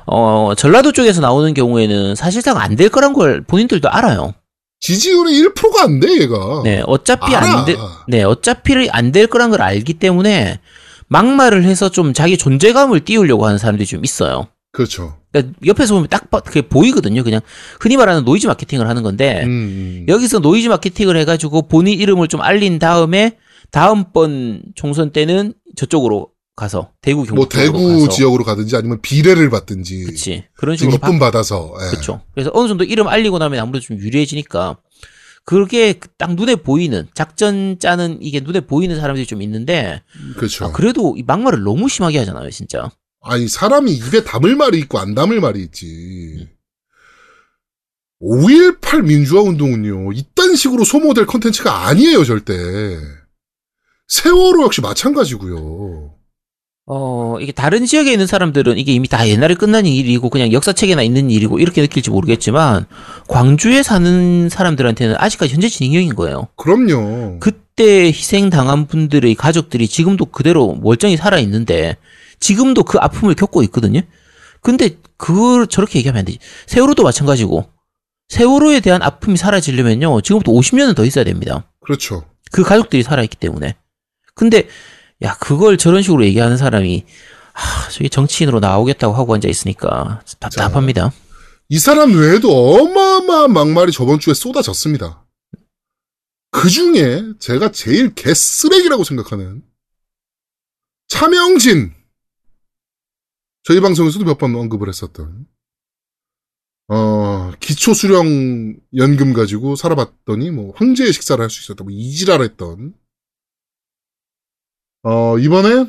[SPEAKER 2] 어 전라도 쪽에서 나오는 경우에는 사실상 안 될 거란 걸 본인들도 알아요.
[SPEAKER 3] 지지율이 1%가 안 돼, 얘가.
[SPEAKER 2] 네, 어차피
[SPEAKER 3] 알아.
[SPEAKER 2] 안 돼, 네, 어차피 안 될 거란 걸 알기 때문에 막말을 해서 좀 자기 존재감을 띄우려고 하는 사람들이 좀 있어요.
[SPEAKER 3] 그렇죠.
[SPEAKER 2] 그러니까 옆에서 보면 딱 봐- 그게 보이거든요. 그냥 흔히 말하는 노이즈 마케팅을 하는 건데
[SPEAKER 3] 음, 음.
[SPEAKER 2] 여기서 노이즈 마케팅을 해가지고 본인 이름을 좀 알린 다음에 다음번 총선 때는 저쪽으로 가서 대구 경북
[SPEAKER 3] 뭐 대구
[SPEAKER 2] 가서
[SPEAKER 3] 지역으로 가든지 아니면 비례를 받든지
[SPEAKER 2] 그치 그런 식으로
[SPEAKER 3] 이쁨 받아서 예.
[SPEAKER 2] 그렇죠. 그래서 어느 정도 이름 알리고 나면 아무래도 좀 유리해지니까 그게 딱 눈에 보이는 작전 짜는 이게 눈에 보이는 사람들이 좀 있는데
[SPEAKER 3] 그렇죠.
[SPEAKER 2] 아, 그래도 이 막말을 너무 심하게 하잖아요, 진짜.
[SPEAKER 3] 아니 사람이 입에 담을 말이 있고 안 담을 말이 있지. 5.18 민주화 운동은요 이딴 식으로 소모될 컨텐츠가 아니에요 절대. 세월호 역시 마찬가지고요.
[SPEAKER 2] 어, 이게 다른 지역에 있는 사람들은 이게 이미 다 옛날에 끝난 일이고 그냥 역사책에나 있는 일이고 이렇게 느낄지 모르겠지만 광주에 사는 사람들한테는 아직까지 현재 진행형인 거예요.
[SPEAKER 3] 그럼요.
[SPEAKER 2] 그때 희생당한 분들의 가족들이 지금도 그대로 멀쩡히 살아 있는데 지금도 그 아픔을 겪고 있거든요. 근데 그걸 저렇게 얘기하면 안 되지. 세월호도 마찬가지고 세월호에 대한 아픔이 사라지려면요. 지금부터 50년은 더 있어야 됩니다.
[SPEAKER 3] 그렇죠.
[SPEAKER 2] 그 가족들이 살아있기 때문에. 근데 야 그걸 저런 식으로 얘기하는 사람이 아 저기 정치인으로 나오겠다고 하고 앉아 있으니까 답답합니다.
[SPEAKER 3] 이 사람 외에도 어마어마한 막말이 저번 주에 쏟아졌습니다. 그 중에 제가 제일 개쓰레기라고 생각하는 차명진. 저희 방송에서도 몇 번 언급을 했었던, 어, 기초 수령 연금 가지고 살아봤더니, 뭐, 황제의 식사를 할 수 있었다, 뭐, 이지랄 했던, 어, 이번에,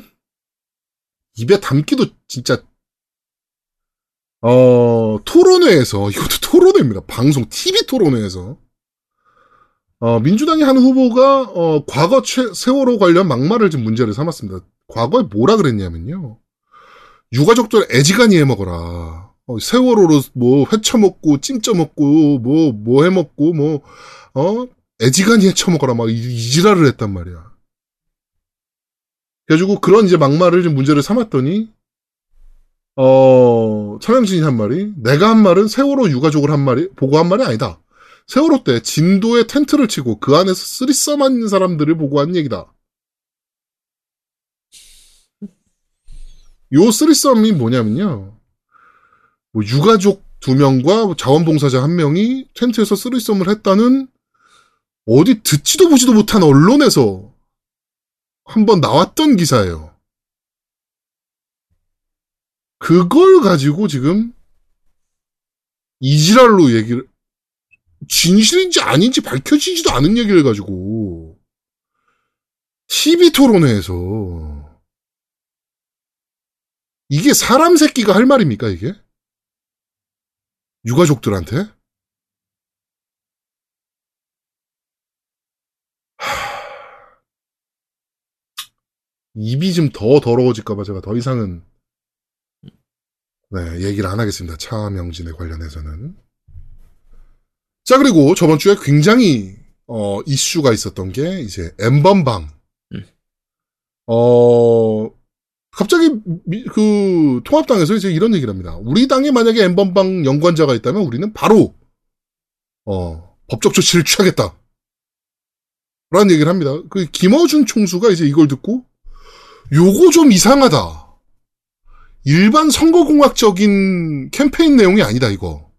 [SPEAKER 3] 입에 담기도 진짜 어, 토론회에서, 이것도 토론회입니다. 방송, TV 토론회에서, 어, 민주당의 한 후보가, 어, 과거 최, 세월호 관련 막말을 좀 문제를 삼았습니다. 과거에 뭐라 그랬냐면요. 유가족들 애지간히 해먹어라. 어, 세월호로 뭐, 회쳐먹고, 찜쪄먹고, 뭐, 뭐 해먹고, 뭐, 어, 애지간히 해쳐먹어라. 막, 이, 이 지랄을 했단 말이야. 그래가지고 그런 이제 막말을 좀 문제를 삼았더니, 어, 차명진이 한 말이, 내가 한 말은 세월호 유가족을 한 말이, 보고 한 말이 아니다. 세월호 때 진도에 텐트를 치고 그 안에서 쓰리썸 하는 사람들을 보고 한 얘기다. 요 쓰리썸이 뭐냐면요. 뭐 유가족 두 명과 자원봉사자 한 명이 텐트에서 쓰리썸을 했다는 어디 듣지도 보지도 못한 언론에서 한번 나왔던 기사예요. 그걸 가지고 지금 이지랄로 얘기를 진실인지 아닌지 밝혀지지도 않은 얘기를 가지고 TV 토론회에서 이게 사람 새끼가 할 말입니까 이게? 유가족들한테? 입이 좀 더 더러워질까봐 제가 더 이상은 네, 얘기를 안 하겠습니다. 차명진에 관련해서는. 자, 그리고 저번 주에 굉장히, 어, 이슈가 있었던 게, 이제, 엠번방.
[SPEAKER 2] 음.
[SPEAKER 3] 어, 갑자기, 미- 그, 통합당에서 이제 이런 얘기를 합니다. 우리 당에 만약에 엠번방 연관자가 있다면 우리는 바로, 어, 법적 조치를 취하겠다. 라는 얘기를 합니다. 그, 김어준 총수가 이제 이걸 듣고, 요거 좀 이상하다. 일반 선거공학적인 캠페인 내용이 아니다, 이거.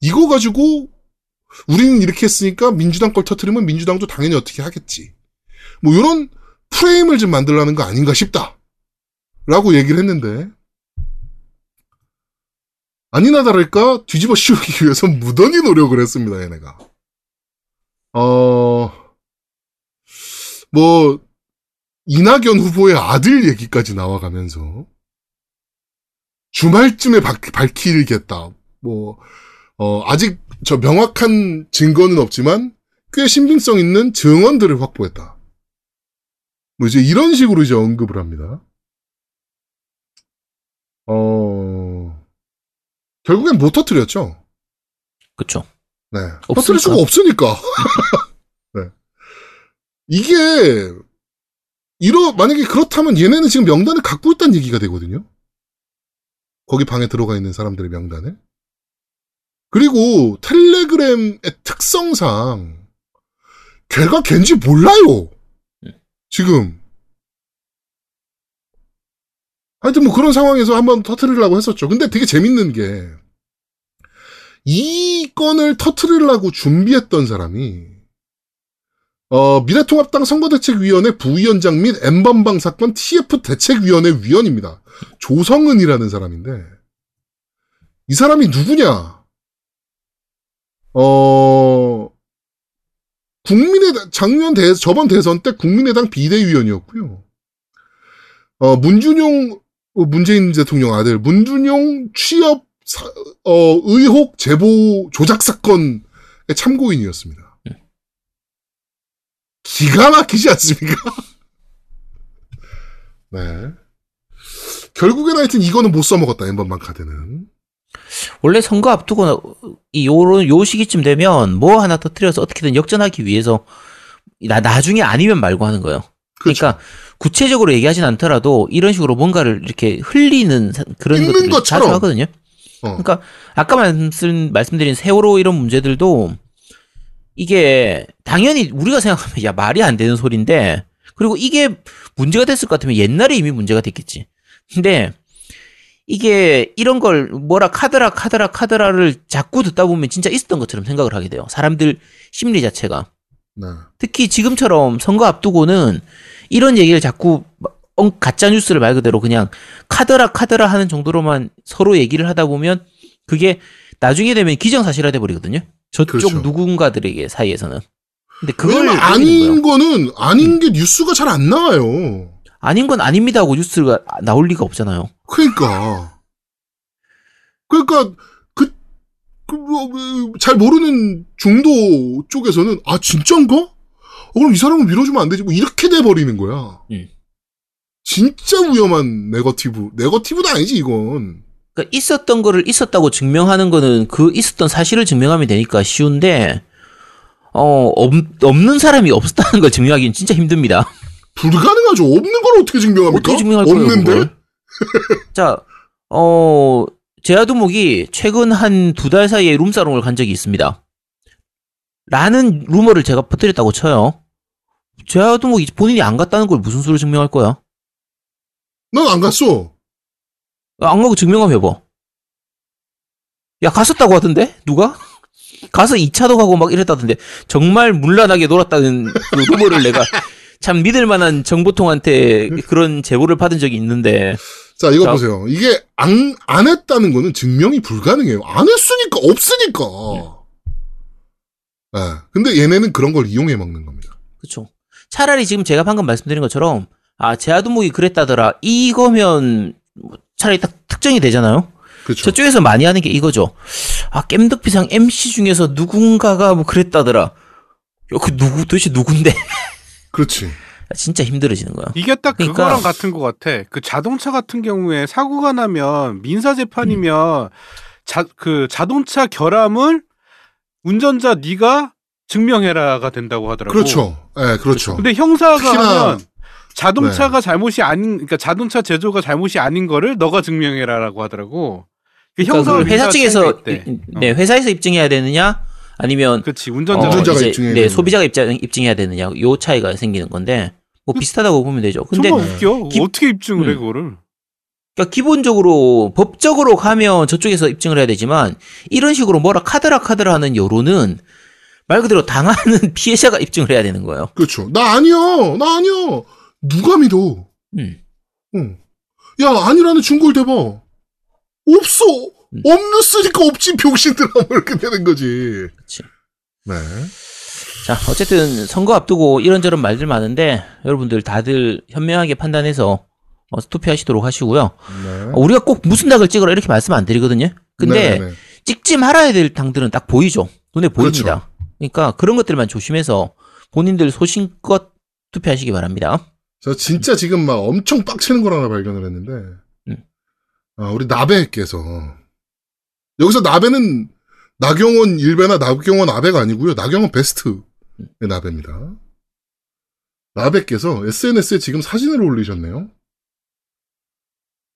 [SPEAKER 3] 이거 가지고, 우리는 이렇게 했으니까 민주당 걸 터트리면 민주당도 당연히 어떻게 하겠지. 뭐, 요런 프레임을 좀 만들라는 거 아닌가 싶다. 라고 얘기를 했는데, 아니나 다를까 뒤집어 씌우기 위해서 무던히 노력을 했습니다, 얘네가. 어, 뭐, 이낙연 후보의 아들 얘기까지 나와가면서, 주말쯤에 박- 밝히겠다. 뭐, 어, 아직 저 명확한 증거는 없지만, 꽤 신빙성 있는 증언들을 확보했다. 뭐 이제 이런 식으로 이제 언급을 합니다. 어, 결국엔 못 터뜨렸죠.
[SPEAKER 2] 그쵸.
[SPEAKER 3] 네.
[SPEAKER 2] 없으니까.
[SPEAKER 3] 터뜨릴 수가 없으니까. 네. 이게, 이러, 만약에 그렇다면 얘네는 지금 명단을 갖고 있다는 얘기가 되거든요. 거기 방에 들어가 있는 사람들의 명단을. 그리고 텔레그램의 특성상 걔가 걘지 몰라요. 지금. 하여튼 뭐 그런 상황에서 한번 터트리려고 했었죠. 근데 되게 재밌는 게, 이 건을 터트리려고 준비했던 사람이, 어, 미래통합당 선거대책위원회 부위원장 및 N번방 사건 TF 대책위원회 위원입니다. 조성은이라는 사람인데, 이 사람이 누구냐? 어, 국민의당, 작년 대, 저번 대선 때 국민의당 비대위원이었고요. 어, 문준용, 어, 문재인 대통령 아들, 문준용 취업, 사- 어, 의혹 제보 조작 사건의 참고인이었습니다. 기가 막히지 않습니까? 네. 결국엔 하여튼 이거는 못 써먹었다, 엠번방 카드는.
[SPEAKER 2] 원래 선거 앞두고 이 요런 요 시기쯤 되면 뭐 하나 터뜨려서 어떻게든 역전하기 위해서 나 나중에 아니면 말고 하는 거예요.
[SPEAKER 3] 그렇죠.
[SPEAKER 2] 그러니까 구체적으로 얘기하진 않더라도 이런 식으로 뭔가를 이렇게 흘리는 사- 그런 것들을
[SPEAKER 3] 것처럼.
[SPEAKER 2] 자주 하거든요.
[SPEAKER 3] 어.
[SPEAKER 2] 그러니까 아까 말씀 말씀드린 세월호 이런 문제들도 이게 당연히 우리가 생각하면 야 말이 안 되는 소리인데 그리고 이게 문제가 됐을 것 같으면 옛날에 이미 문제가 됐겠지. 근데 이게 이런 걸 뭐라 카드라 카드라 카드라를 자꾸 듣다 보면 진짜 있었던 것처럼 생각을 하게 돼요. 사람들 심리 자체가.
[SPEAKER 3] 네.
[SPEAKER 2] 특히 지금처럼 선거 앞두고는 이런 얘기를 자꾸 엉- 가짜 뉴스를 말 그대로 그냥 카드라 카드라 하는 정도로만 서로 얘기를 하다 보면 그게 나중에 되면 기정사실화 돼 버리거든요. 저쪽
[SPEAKER 3] 그렇죠.
[SPEAKER 2] 누군가들에게 사이에서는. 근데 그걸 아닌
[SPEAKER 3] 거는, 아닌 게 뉴스가 잘 안 나와요.
[SPEAKER 2] 아닌 건 아닙니다 하고 뉴스가 나올 리가 없잖아요.
[SPEAKER 3] 그러니까. 그러니까, 그, 그, 뭐, 뭐, 잘 모르는 중도 쪽에서는, 아, 진짠가? 어, 그럼 이 사람은 밀어주면 안 되지. 뭐, 이렇게 돼 버리는 거야.
[SPEAKER 2] 음.
[SPEAKER 3] 진짜 위험한 네거티브. 네거티브도 아니지, 이건.
[SPEAKER 2] 그러니까 있었던 거를 있었다고 증명하는 거는 그 있었던 사실을 증명하면 되니까 쉬운데 어 없, 없는 사람이 없었다는 걸 증명하기는 진짜 힘듭니다.
[SPEAKER 3] 불가능하죠. 없는 걸 어떻게 증명합니까?
[SPEAKER 2] 어떻게 증명할 거예요?
[SPEAKER 3] 없는데?
[SPEAKER 2] 자, 어 제아두목이 최근 한 두 달 사이에 룸사롱을 간 적이 있습니다. 라는 루머를 제가 퍼뜨렸다고 쳐요. 제아두목이 본인이 안 갔다는 걸 무슨 수로 증명할 거야?
[SPEAKER 3] 난 안 갔어.
[SPEAKER 2] 안 가고 증명 한번 해봐. 야, 갔었다고 하던데? 누가? 가서 2차도 가고 막 이랬다던데. 정말 문란하게 놀았다는 그 루머를 내가 참 믿을 만한 정보통한테 그런 제보를 받은 적이 있는데.
[SPEAKER 3] 자, 이거
[SPEAKER 2] 자.
[SPEAKER 3] 보세요. 이게 안, 안 했다는 거는 증명이 불가능해요. 안 했으니까, 없으니까. 예. 근데 얘네는 그런 걸 이용해 먹는 겁니다.
[SPEAKER 2] 그쵸. 차라리 지금 제가 방금 말씀드린 것처럼, 아, 제아두목이 그랬다더라. 이거면 차라리 딱 특정이 되잖아요?
[SPEAKER 3] 그렇죠.
[SPEAKER 2] 저쪽에서 많이 하는 게 이거죠. 아, 겜덕비상 MC 중에서 누군가가 뭐 그랬다더라. 야, 그 누구, 도대체 누군데?
[SPEAKER 3] 그렇지.
[SPEAKER 2] 진짜 힘들어지는 거야.
[SPEAKER 4] 이게 딱
[SPEAKER 2] 그러니까-
[SPEAKER 4] 그거랑 같은 것 같아. 그 자동차 같은 경우에 사고가 나면 민사 재판이면 자그 자동차 결함을 운전자 네가 증명해라가 된다고 하더라고.
[SPEAKER 3] 그렇죠. 예, 그렇죠.
[SPEAKER 4] 근데 형사가
[SPEAKER 3] 특히나- 네.
[SPEAKER 4] 하면 자동차가 잘못이 아닌 그러니까 자동차 제조가 잘못이 아닌 거를 너가 증명해라라고 하더라고. 그
[SPEAKER 2] 그러니까
[SPEAKER 4] 형사
[SPEAKER 2] 그걸 회사 측에서. 이- 네, 회사에서 입증해야 되느냐 아니면
[SPEAKER 4] 그렇지 운전자
[SPEAKER 2] 어,
[SPEAKER 3] 운전자가
[SPEAKER 2] 이제,
[SPEAKER 3] 입증해야
[SPEAKER 2] 네, 소비자가 입증, 입증해야 되느냐 요 차이가 생기는 건데 뭐 비슷하다고 보면 되죠. 근데
[SPEAKER 4] 정말 웃겨.
[SPEAKER 2] 기-
[SPEAKER 4] 어떻게 입증을 해
[SPEAKER 2] 음.
[SPEAKER 4] 그거를?
[SPEAKER 2] 그러니까 기본적으로 법적으로 가면 저쪽에서 입증을 해야 되지만 이런 식으로 뭐라 카드라 카드라 하는 여론은 말 그대로 당하는 피해자가 입증을 해야 되는 거예요.
[SPEAKER 3] 그렇죠. 나 아니야. 나 아니야. 누가 믿어?
[SPEAKER 2] 음.
[SPEAKER 3] 응. 야, 아니라는 증거를 대봐. 없어.
[SPEAKER 2] 음.
[SPEAKER 3] 없는으니까 없지 병신들아 뭐 이렇게 되는 거지.
[SPEAKER 2] 그치.
[SPEAKER 3] 네.
[SPEAKER 2] 자, 어쨌든 선거 앞두고 이런저런 말들 많은데 여러분들 다들 현명하게 판단해서 어, 투표하시도록 하시고요.
[SPEAKER 3] 네.
[SPEAKER 2] 어, 우리가 꼭 무슨 당을 찍으라 이렇게 말씀 안 드리거든요. 근데
[SPEAKER 3] 네네.
[SPEAKER 2] 찍지 말아야 될 당들은 딱 보이죠. 눈에 보입니다.
[SPEAKER 3] 그렇죠.
[SPEAKER 2] 그러니까 그런 것들만 조심해서 본인들 소신껏 투표하시기 바랍니다.
[SPEAKER 3] 저 진짜 지금 막 엄청 빡치는 걸 하나 발견을 했는데,
[SPEAKER 2] 음.
[SPEAKER 3] 아, 우리 나베께서, 여기서 나베는 나경원 일베나 나경원 아베가 아니고요. 나경원 베스트의 나베입니다. 나베께서 SNS에 지금 사진을 올리셨네요.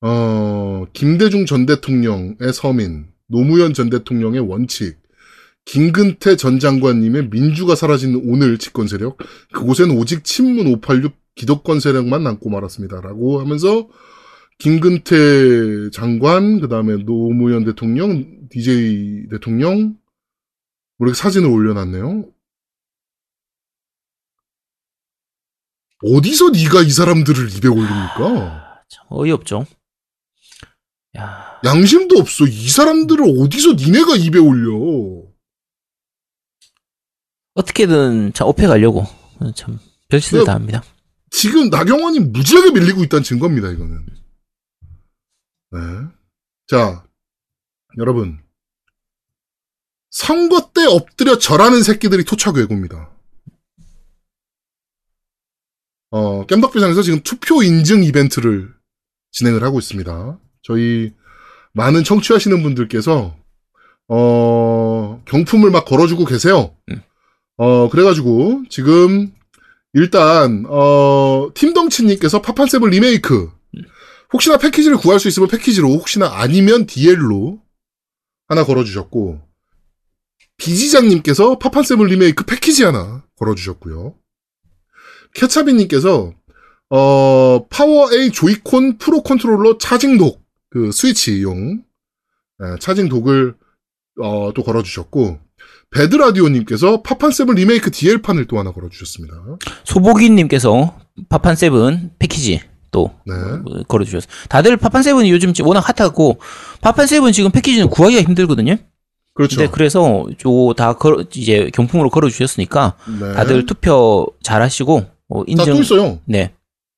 [SPEAKER 3] 어, 김대중 전 대통령의 서민, 노무현 전 대통령의 원칙, 김근태 전 장관님의 민주가 사라진 오늘 집권 세력, 그곳엔 오직 친문 586 기득권 세력만 남고 말았습니다. 라고 하면서 김근태 장관, 그 다음에 노무현 대통령, DJ 대통령, 뭐 이렇게 사진을 올려놨네요. 어디서 네가 이 사람들을 입에 올립니까?
[SPEAKER 2] 아, 참 어이없죠. 야,
[SPEAKER 3] 양심도 없어. 이 사람들을 어디서 니네가 입에 올려.
[SPEAKER 2] 어떻게든 참 업해 가려고 참 별짓을
[SPEAKER 3] 그-
[SPEAKER 2] 다 합니다.
[SPEAKER 3] 지금 나경원이 무지하게 밀리고 있다는 증거입니다, 이거는. 네. 자, 여러분. 선거 때 엎드려 절하는 새끼들이 토착 외고입니다. 어, 겜덕비상에서 지금 투표 인증 이벤트를 진행을 하고 있습니다. 저희 많은 청취하시는 분들께서, 어, 경품을 막 걸어주고 계세요.
[SPEAKER 2] 음.
[SPEAKER 3] 어, 그래가지고, 지금, 일단 어 팀덩치님께서 파판 seven 리메이크. 혹시나 패키지를 구할 수 있으면 패키지로 혹시나 아니면 DL로 하나 걸어주셨고 비지장님께서 파판 seven 리메이크 패키지 하나 걸어주셨고요. 케차비님께서 어 PowerA Joy-Con Pro Controller charging dock 그 스위치용 예, charging dock을 어, 또 걸어주셨고 배드라디오님께서 파판 seven 리메이크 DL판을 또 하나 걸어주셨습니다.
[SPEAKER 2] 소보기님께서 파판 seven 패키지 또
[SPEAKER 3] 네.
[SPEAKER 2] 어, 걸어주셨어요. 다들 파판 seven이 요즘 워낙 핫하고 파판 seven 지금 패키지는 구하기가 힘들거든요.
[SPEAKER 3] 그렇죠.
[SPEAKER 2] 그래서 요다 이제 경품으로 걸어주셨으니까
[SPEAKER 3] 네.
[SPEAKER 2] 다들 투표 잘하시고 어, 인증.
[SPEAKER 3] 자, 또 있어요.
[SPEAKER 2] 네.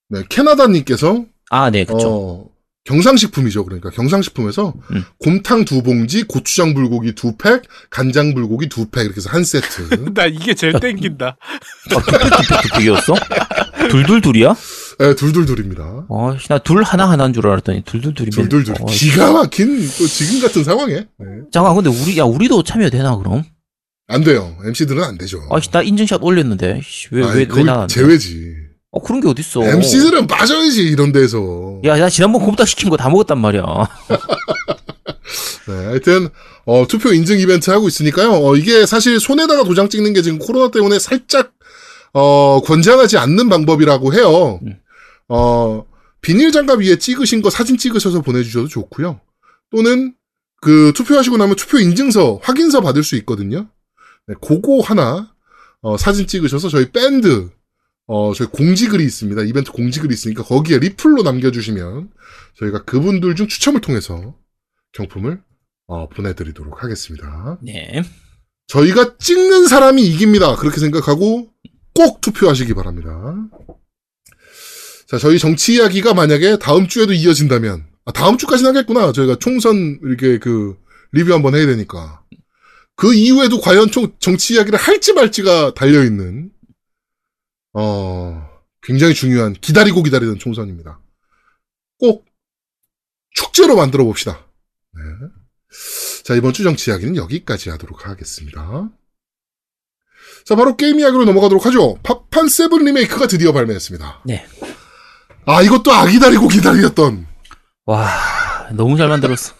[SPEAKER 3] 네, 캐나다님께서
[SPEAKER 2] 아, 네, 그렇죠.
[SPEAKER 3] 어, 경상식품이죠. 그러니까 경상식품에서
[SPEAKER 2] 음.
[SPEAKER 3] 곰탕 두 봉지, 고추장 불고기 두 팩, 간장 불고기 두 팩 이렇게 해서 한 세트.
[SPEAKER 4] 나 이게 제일 땡긴다.
[SPEAKER 2] 두둑이었어? 둘둘둘이야?
[SPEAKER 3] 네, 둘둘둘입니다.
[SPEAKER 2] 어, 나 둘 하나 하나인 줄 알았더니 둘둘둘이면.
[SPEAKER 3] 둘둘둘.
[SPEAKER 2] 어,
[SPEAKER 3] 기가 막힌 또 지금 같은 상황에 네.
[SPEAKER 2] 잠깐 근데 우리 야 우리도 참여 되나 그럼?
[SPEAKER 3] 안 돼요. MC들은 안 되죠.
[SPEAKER 2] 아씨 나 인증샷 올렸는데 왜왜
[SPEAKER 3] 아니,
[SPEAKER 2] 왜
[SPEAKER 3] 거기
[SPEAKER 2] 나안
[SPEAKER 3] 제외지.
[SPEAKER 2] 어 그런 게 어딨어?
[SPEAKER 3] MC들은 빠져야지 이런 데서.
[SPEAKER 2] 야, 나 지난번 곰탕 시킨 거 다 먹었단 말이야.
[SPEAKER 3] 네, 하여튼 어, 투표 인증 이벤트 하고 있으니까요. 어, 이게 사실 손에다가 도장 찍는 게 지금 코로나 때문에 살짝 어, 권장하지 않는 방법이라고 해요.
[SPEAKER 2] 음.
[SPEAKER 3] 어, 비닐 장갑 위에 찍으신 거 사진 찍으셔서 보내주셔도 좋고요. 또는 그 투표하시고 나면 투표 인증서 확인서 받을 수 있거든요. 네, 그거 하나 어, 사진 찍으셔서 저희 밴드 어, 저희 공지글이 있습니다. 이벤트 공지글이 있으니까 거기에 리플로 남겨주시면 저희가 그분들 중 추첨을 통해서 경품을 어, 보내드리도록 하겠습니다.
[SPEAKER 2] 네.
[SPEAKER 3] 저희가 찍는 사람이 이깁니다. 그렇게 생각하고 꼭 투표하시기 바랍니다. 자, 저희 정치 이야기가 만약에 다음 주에도 이어진다면, 아, 다음 주까지는 하겠구나. 저희가 총선 이렇게 그 리뷰 한번 해야 되니까. 그 이후에도 과연 총, 정치 이야기를 할지 말지가 달려있는, 어, 굉장히 중요한, 기다리고 기다리던 총선입니다. 꼭 축제로 만들어 봅시다. 네. 자, 이번 주 정치 이야기는 여기까지 하도록 하겠습니다. 자, 바로 게임 이야기로 넘어가도록 하죠. 파판 seven 리메이크가 드디어 발매했습니다.
[SPEAKER 2] 네.
[SPEAKER 3] 아, 이것도 아 기다리고 기다렸던.
[SPEAKER 2] 와, 너무 잘 만들었어.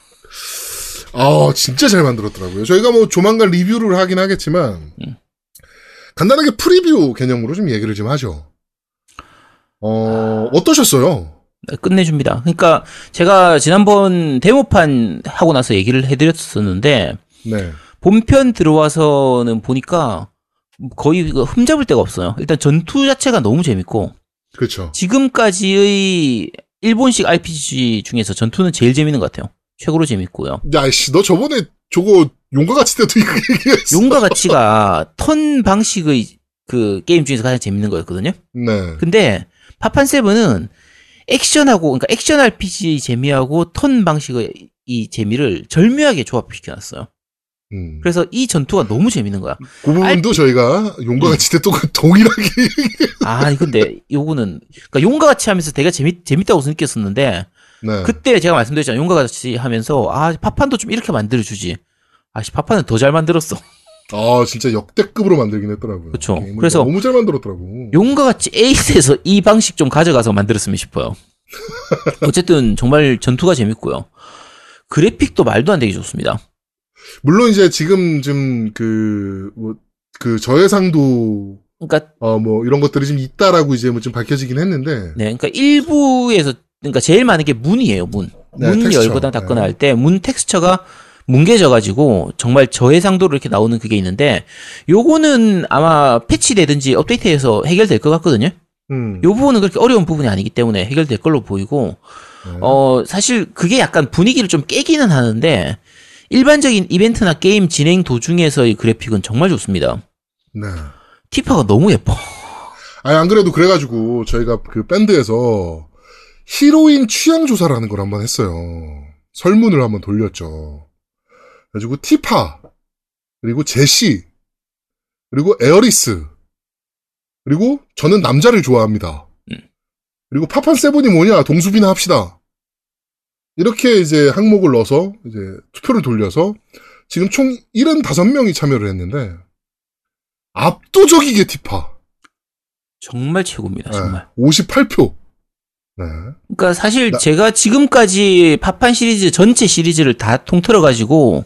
[SPEAKER 3] 아, 진짜 잘 만들었더라고요. 저희가 뭐 조만간 리뷰를 하긴 하겠지만,
[SPEAKER 2] 음.
[SPEAKER 3] 간단하게 프리뷰 개념으로 좀 얘기를 좀 하죠. 어, 어떠셨어요?
[SPEAKER 2] 끝내줍니다. 그러니까 제가 지난번 데모판 하고 나서 얘기를 해드렸었는데
[SPEAKER 3] 네.
[SPEAKER 2] 본편 들어와서는 보니까 거의 그 흠잡을 데가 없어요. 일단 전투 자체가 너무 재밌고
[SPEAKER 3] 그렇죠.
[SPEAKER 2] 지금까지의 일본식 RPG 중에서 전투는 제일 재밌는 것 같아요. 최고로 재밌고요.
[SPEAKER 3] 야씨 너 저번에 저거 용과 같이 때도 이거 얘기했어.
[SPEAKER 2] 용과 가치가 턴 방식의 그 게임 중에서 가장 재밌는 거였거든요.
[SPEAKER 3] 네.
[SPEAKER 2] 근데 파판 세븐은 액션하고 그러니까 액션 RPG 재미하고 턴 방식의 이 재미를 절묘하게 조합시켜놨어요.
[SPEAKER 3] 음.
[SPEAKER 2] 그래서 이 전투가 너무 재밌는 거야.
[SPEAKER 3] 그 부분도 저희가
[SPEAKER 2] 음.
[SPEAKER 3] 용과 같이 때또 그 동일하게
[SPEAKER 2] 아, 근데 요거는 그러니까 용과 같이 하면서 되게 재밌 재밌다고 느꼈었는데
[SPEAKER 3] 네.
[SPEAKER 2] 그때 제가 말씀드렸잖아요. 용과 같이 하면서 아 파판도 좀 이렇게 만들어 주지. 아씨 파판은 더잘 만들었어.
[SPEAKER 3] 아 진짜 역대급으로 만들긴 했더라고요.
[SPEAKER 2] 그쵸.
[SPEAKER 3] 게임을
[SPEAKER 2] 그래서
[SPEAKER 3] 너무 잘 만들었더라고.
[SPEAKER 2] 용과 같이 에이스에서 이 방식 좀 가져가서 만들었으면 싶어요. 어쨌든 정말 전투가 재밌고요. 그래픽도 말도 안 되게 좋습니다.
[SPEAKER 3] 물론 이제 지금 좀 그, 뭐, 그 저해상도,
[SPEAKER 2] 그러니까
[SPEAKER 3] 어, 뭐, 이런 것들이 좀 있다라고 이제 뭐 좀 밝혀지긴 했는데,
[SPEAKER 2] 네, 그러니까 일부에서 그러니까 제일 많은 게 문이에요. 문.
[SPEAKER 3] 네,
[SPEAKER 2] 문
[SPEAKER 3] 텍스처.
[SPEAKER 2] 열거나 닫거나
[SPEAKER 3] 네.
[SPEAKER 2] 할때 문 텍스처가 뭉개져 가지고 정말 저해상도로 이렇게 나오는 그게 있는데 요거는 아마 패치되든지 업데이트해서 해결될 것 같거든요.
[SPEAKER 3] 음.
[SPEAKER 2] 요 부분은 그렇게 어려운 부분이 아니기 때문에 해결될 걸로 보이고
[SPEAKER 3] 네.
[SPEAKER 2] 어 사실 그게 약간 분위기를 좀 깨기는 하는데 일반적인 이벤트나 게임 진행 도중에서의 그래픽은 정말 좋습니다.
[SPEAKER 3] 네.
[SPEAKER 2] 티파가 너무 예뻐.
[SPEAKER 3] 아니, 안 그래도 그래가지고 저희가 그 밴드에서 히로인 취향 조사라는 걸 한번 했어요. 설문을 한번 돌렸죠. 그래가지고 티파, 그리고 제시, 그리고 에어리스, 그리고 저는 남자를 좋아합니다.
[SPEAKER 2] 음.
[SPEAKER 3] 그리고 파판 seven이 뭐냐, 동숲이나 합시다. 이렇게 이제 항목을 넣어서 이제 투표를 돌려서 지금 총 75명이 참여를 했는데 압도적이게 티파.
[SPEAKER 2] 정말 최고입니다. 정말.
[SPEAKER 3] 네, 58표. 네.
[SPEAKER 2] 그러니까 사실
[SPEAKER 3] 나-
[SPEAKER 2] 제가 지금까지 파판 시리즈 전체 시리즈를 다 통틀어 가지고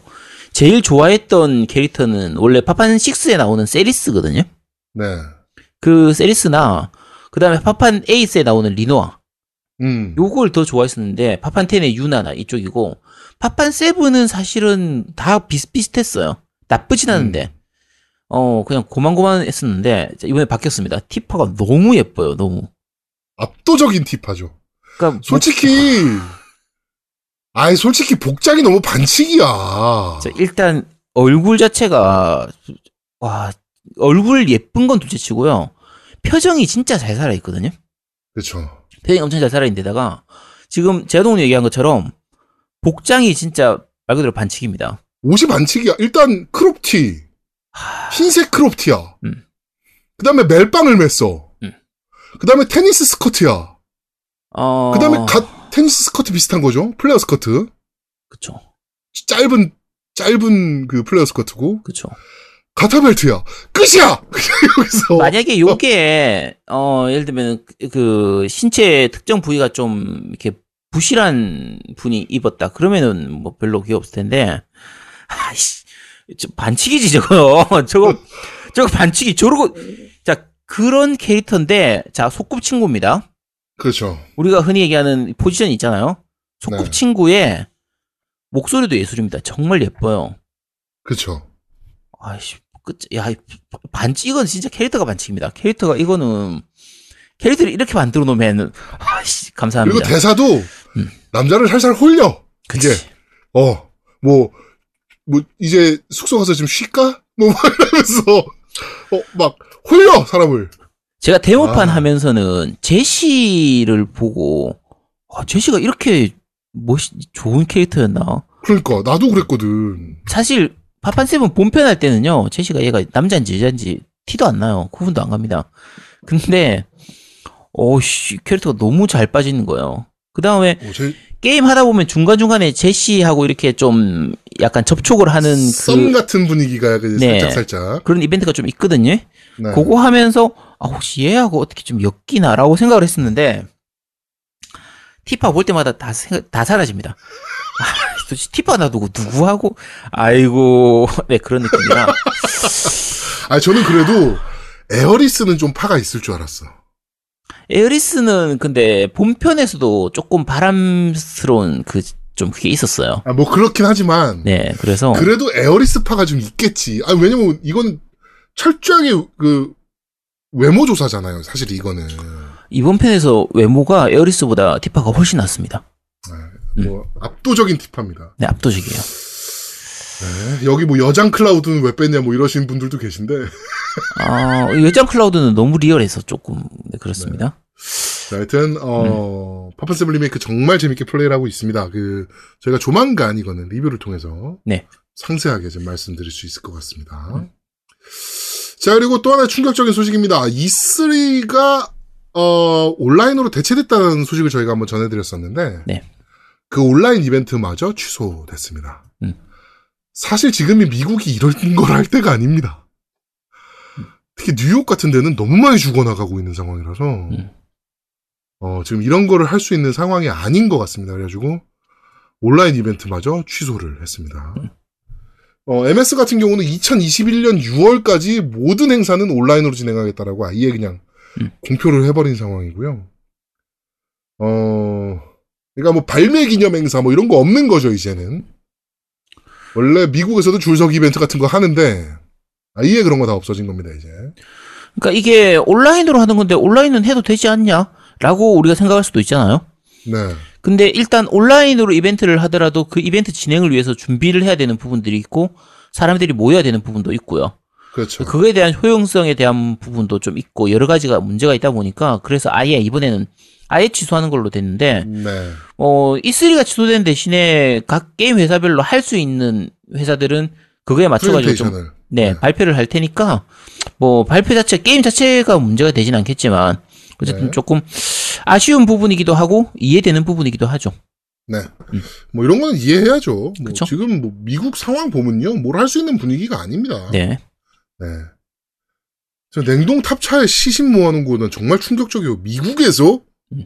[SPEAKER 2] 제일 좋아했던 캐릭터는 원래 파판 6에 나오는 세리스거든요.
[SPEAKER 3] 네.
[SPEAKER 2] 그 세리스나 그다음에 파판 8에 나오는 리노아
[SPEAKER 3] 음.
[SPEAKER 2] 요걸 더 좋아했었는데 파판 10의 유나나 이쪽이고 파판 7은 사실은 다 비슷비슷했어요. 나쁘진 않은데 어 그냥 고만고만했었는데 이번에 바뀌었습니다. 티파가 너무 예뻐요. 너무.
[SPEAKER 3] 압도적인 티파죠.
[SPEAKER 2] 그러니까
[SPEAKER 3] 솔직히, 아이, 솔직히 복장이 너무 반칙이야.
[SPEAKER 2] 자, 일단 얼굴 자체가 와 얼굴 예쁜 건 둘째치고요. 표정이 진짜 잘 살아 있거든요.
[SPEAKER 3] 그쵸.
[SPEAKER 2] 표정이 엄청 잘 살아 있는데다가 지금 제동훈이 얘기한 것처럼 복장이 진짜 말 그대로 반칙입니다.
[SPEAKER 3] 옷이 반칙이야. 일단 크롭티. 흰색 크롭티야.
[SPEAKER 2] 음.
[SPEAKER 3] 그 다음에 멜빵을 맸어.
[SPEAKER 2] 음.
[SPEAKER 3] 그 다음에 테니스 스커트야.
[SPEAKER 2] 어.
[SPEAKER 3] 그 다음에 가, 테니스 스커트 비슷한 거죠. 플레어 스커트.
[SPEAKER 2] 그쵸
[SPEAKER 3] 짧은, 짧은 그 플레어 스커트고.
[SPEAKER 2] 그쵸.
[SPEAKER 3] 가타벨트야. 끝이야! 여기서.
[SPEAKER 2] 만약에 요게 어 예를 들면 그- 그 신체 특정 부위가 좀 이렇게 부실한 분이 입었다 그러면은 뭐 별로 그게 없을 텐데 아이씨 저 반칙이지 저거 저거 저거 반칙이 저러고 자 그런 캐릭터인데 자 소꿉친구입니다
[SPEAKER 3] 그렇죠.
[SPEAKER 2] 우리가 흔히 얘기하는 포지션 있잖아요
[SPEAKER 3] 네.
[SPEAKER 2] 소꿉친구의 목소리도 예술입니다 정말 예뻐요
[SPEAKER 3] 그렇죠.
[SPEAKER 2] 아이씨, 끝, 야, 이 반칙, 이건 진짜 캐릭터가 반칙입니다. 캐릭터가, 이거는, 캐릭터를 이렇게 만들어 놓으면, 아이씨, 감사합니다.
[SPEAKER 3] 그리고 대사도
[SPEAKER 2] 음.
[SPEAKER 3] 남자를 살살 홀려.
[SPEAKER 2] 그치.
[SPEAKER 3] 이게 어, 뭐, 뭐, 이제 숙소 가서 좀 쉴까? 뭐, 막 이러면서, 어, 막, 홀려, 사람을.
[SPEAKER 2] 제가 데모판
[SPEAKER 3] 아.
[SPEAKER 2] 하면서는, 제시를 보고, 아, 제시가 이렇게, 멋, 좋은 캐릭터였나?
[SPEAKER 3] 그러니까, 나도 그랬거든.
[SPEAKER 2] 사실, 파판 seven 본편 할 때는요, 제시가 얘가 남자인지 여자인지 티도 안 나요. 구분도 안 갑니다. 근데, 어씨, 캐릭터가 너무 잘 빠지는 거예요. 그 다음에,
[SPEAKER 3] 어, 제,
[SPEAKER 2] 게임 하다 보면 중간 중간에 제시하고 이렇게 좀 약간 접촉을 하는
[SPEAKER 3] 썸
[SPEAKER 2] 그,
[SPEAKER 3] 같은 분위기가 그
[SPEAKER 2] 네.
[SPEAKER 3] 살짝, 살짝.
[SPEAKER 2] 그런 이벤트가 좀 있거든요.
[SPEAKER 3] 네.
[SPEAKER 2] 그거 하면서, 아, 혹시 얘하고 어떻게 좀 엮이나라고 생각을 했었는데, 티파 볼 때마다 다, 다 사라집니다. 아, 도대체 티파 놔두고 누구하고, 아이고, 네, 그런 느낌이라.
[SPEAKER 3] 아, 저는 그래도, 에어리스는 좀 파가 있을 줄 알았어.
[SPEAKER 2] 에어리스는 근데 본편에서도 조금 바람스러운 그, 좀 그게 있었어요.
[SPEAKER 3] 아, 뭐, 그렇긴 하지만,
[SPEAKER 2] 네, 그래서.
[SPEAKER 3] 그래도 에어리스 파가 좀 있겠지. 아, 왜냐면, 이건 철저하게 그, 외모 조사잖아요, 사실 이거는.
[SPEAKER 2] 이번 편에서 외모가 에어리스보다 티파가 훨씬 낫습니다.
[SPEAKER 3] 뭐 압도적인 티파입니다.
[SPEAKER 2] 네, 압도적이에요.
[SPEAKER 3] 네, 여기 뭐 여장 클라우드는 왜 뺐냐 뭐 이러시는 분들도 계신데
[SPEAKER 2] 아, 여장 클라우드는 너무 리얼해서 조금 네, 그렇습니다.
[SPEAKER 3] 자, 하여튼 어 파판세븐 리메이크 정말 재밌게 플레이를 하고 있습니다. 그 저희가 조만간 이거는 리뷰를 통해서
[SPEAKER 2] 네.
[SPEAKER 3] 상세하게 좀 말씀드릴 수 있을 것 같습니다. 자 그리고 또 하나 충격적인 소식입니다. E3가 어 온라인으로 대체됐다는 소식을 저희가 한번 전해드렸었는데
[SPEAKER 2] 네.
[SPEAKER 3] 그 온라인 이벤트마저 취소됐습니다.
[SPEAKER 2] 음.
[SPEAKER 3] 사실 지금이 미국이 이런 걸 할 때가 아닙니다. 특히 뉴욕 같은 데는 너무 많이 죽어나가고 있는 상황이라서
[SPEAKER 2] 음.
[SPEAKER 3] 어, 지금 이런 거를 할 수 있는 상황이 아닌 것 같습니다. 그래가지고 온라인 이벤트마저 취소를 했습니다. 어, MS 같은 경우는 2021년 6월까지 모든 행사는 온라인으로 진행하겠다라고 아예 그냥
[SPEAKER 2] 음.
[SPEAKER 3] 공표를 해버린 상황이고요. 어, 그러니까 뭐 발매 기념 행사 뭐 이런 거 없는 거죠, 이제는. 원래 미국에서도 줄서기 이벤트 같은 거 하는데 아예 그런 거 다 없어진 겁니다, 이제.
[SPEAKER 2] 그러니까 이게 온라인으로 하는 건데 온라인은 해도 되지 않냐? 라고 우리가 생각할 수도 있잖아요.
[SPEAKER 3] 네.
[SPEAKER 2] 근데 일단 온라인으로 이벤트를 하더라도 그 이벤트 진행을 위해서 준비를 해야 되는 부분들이 있고 사람들이 모여야 되는 부분도 있고요.
[SPEAKER 3] 그렇죠.
[SPEAKER 2] 그거에 대한 효용성에 대한 부분도 좀 있고 여러 가지가 문제가 있다 보니까 그래서 아예 이번에는 아예 취소하는 걸로 됐는데
[SPEAKER 3] 네.
[SPEAKER 2] 어 E3가 취소된 대신에 각 게임 회사별로 할 수 있는 회사들은 그거에 맞춰가지고 좀. 네,
[SPEAKER 3] 네.
[SPEAKER 2] 발표를 할 테니까 뭐 발표 자체 게임 자체가 문제가 되진 않겠지만 어쨌든
[SPEAKER 3] 네.
[SPEAKER 2] 조금 아쉬운 부분이기도 하고 이해되는 부분이기도 하죠.
[SPEAKER 3] 네. 뭐 이런 거는 이해해야죠. 뭐
[SPEAKER 2] 음.
[SPEAKER 3] 지금 뭐 미국 상황 보면요. 뭘 할 수 있는 분위기가 아닙니다.
[SPEAKER 2] 네.
[SPEAKER 3] 네. 저 냉동 탑차에 시신 모아놓은 거는 정말 충격적이에요. 미국에서?
[SPEAKER 2] 음.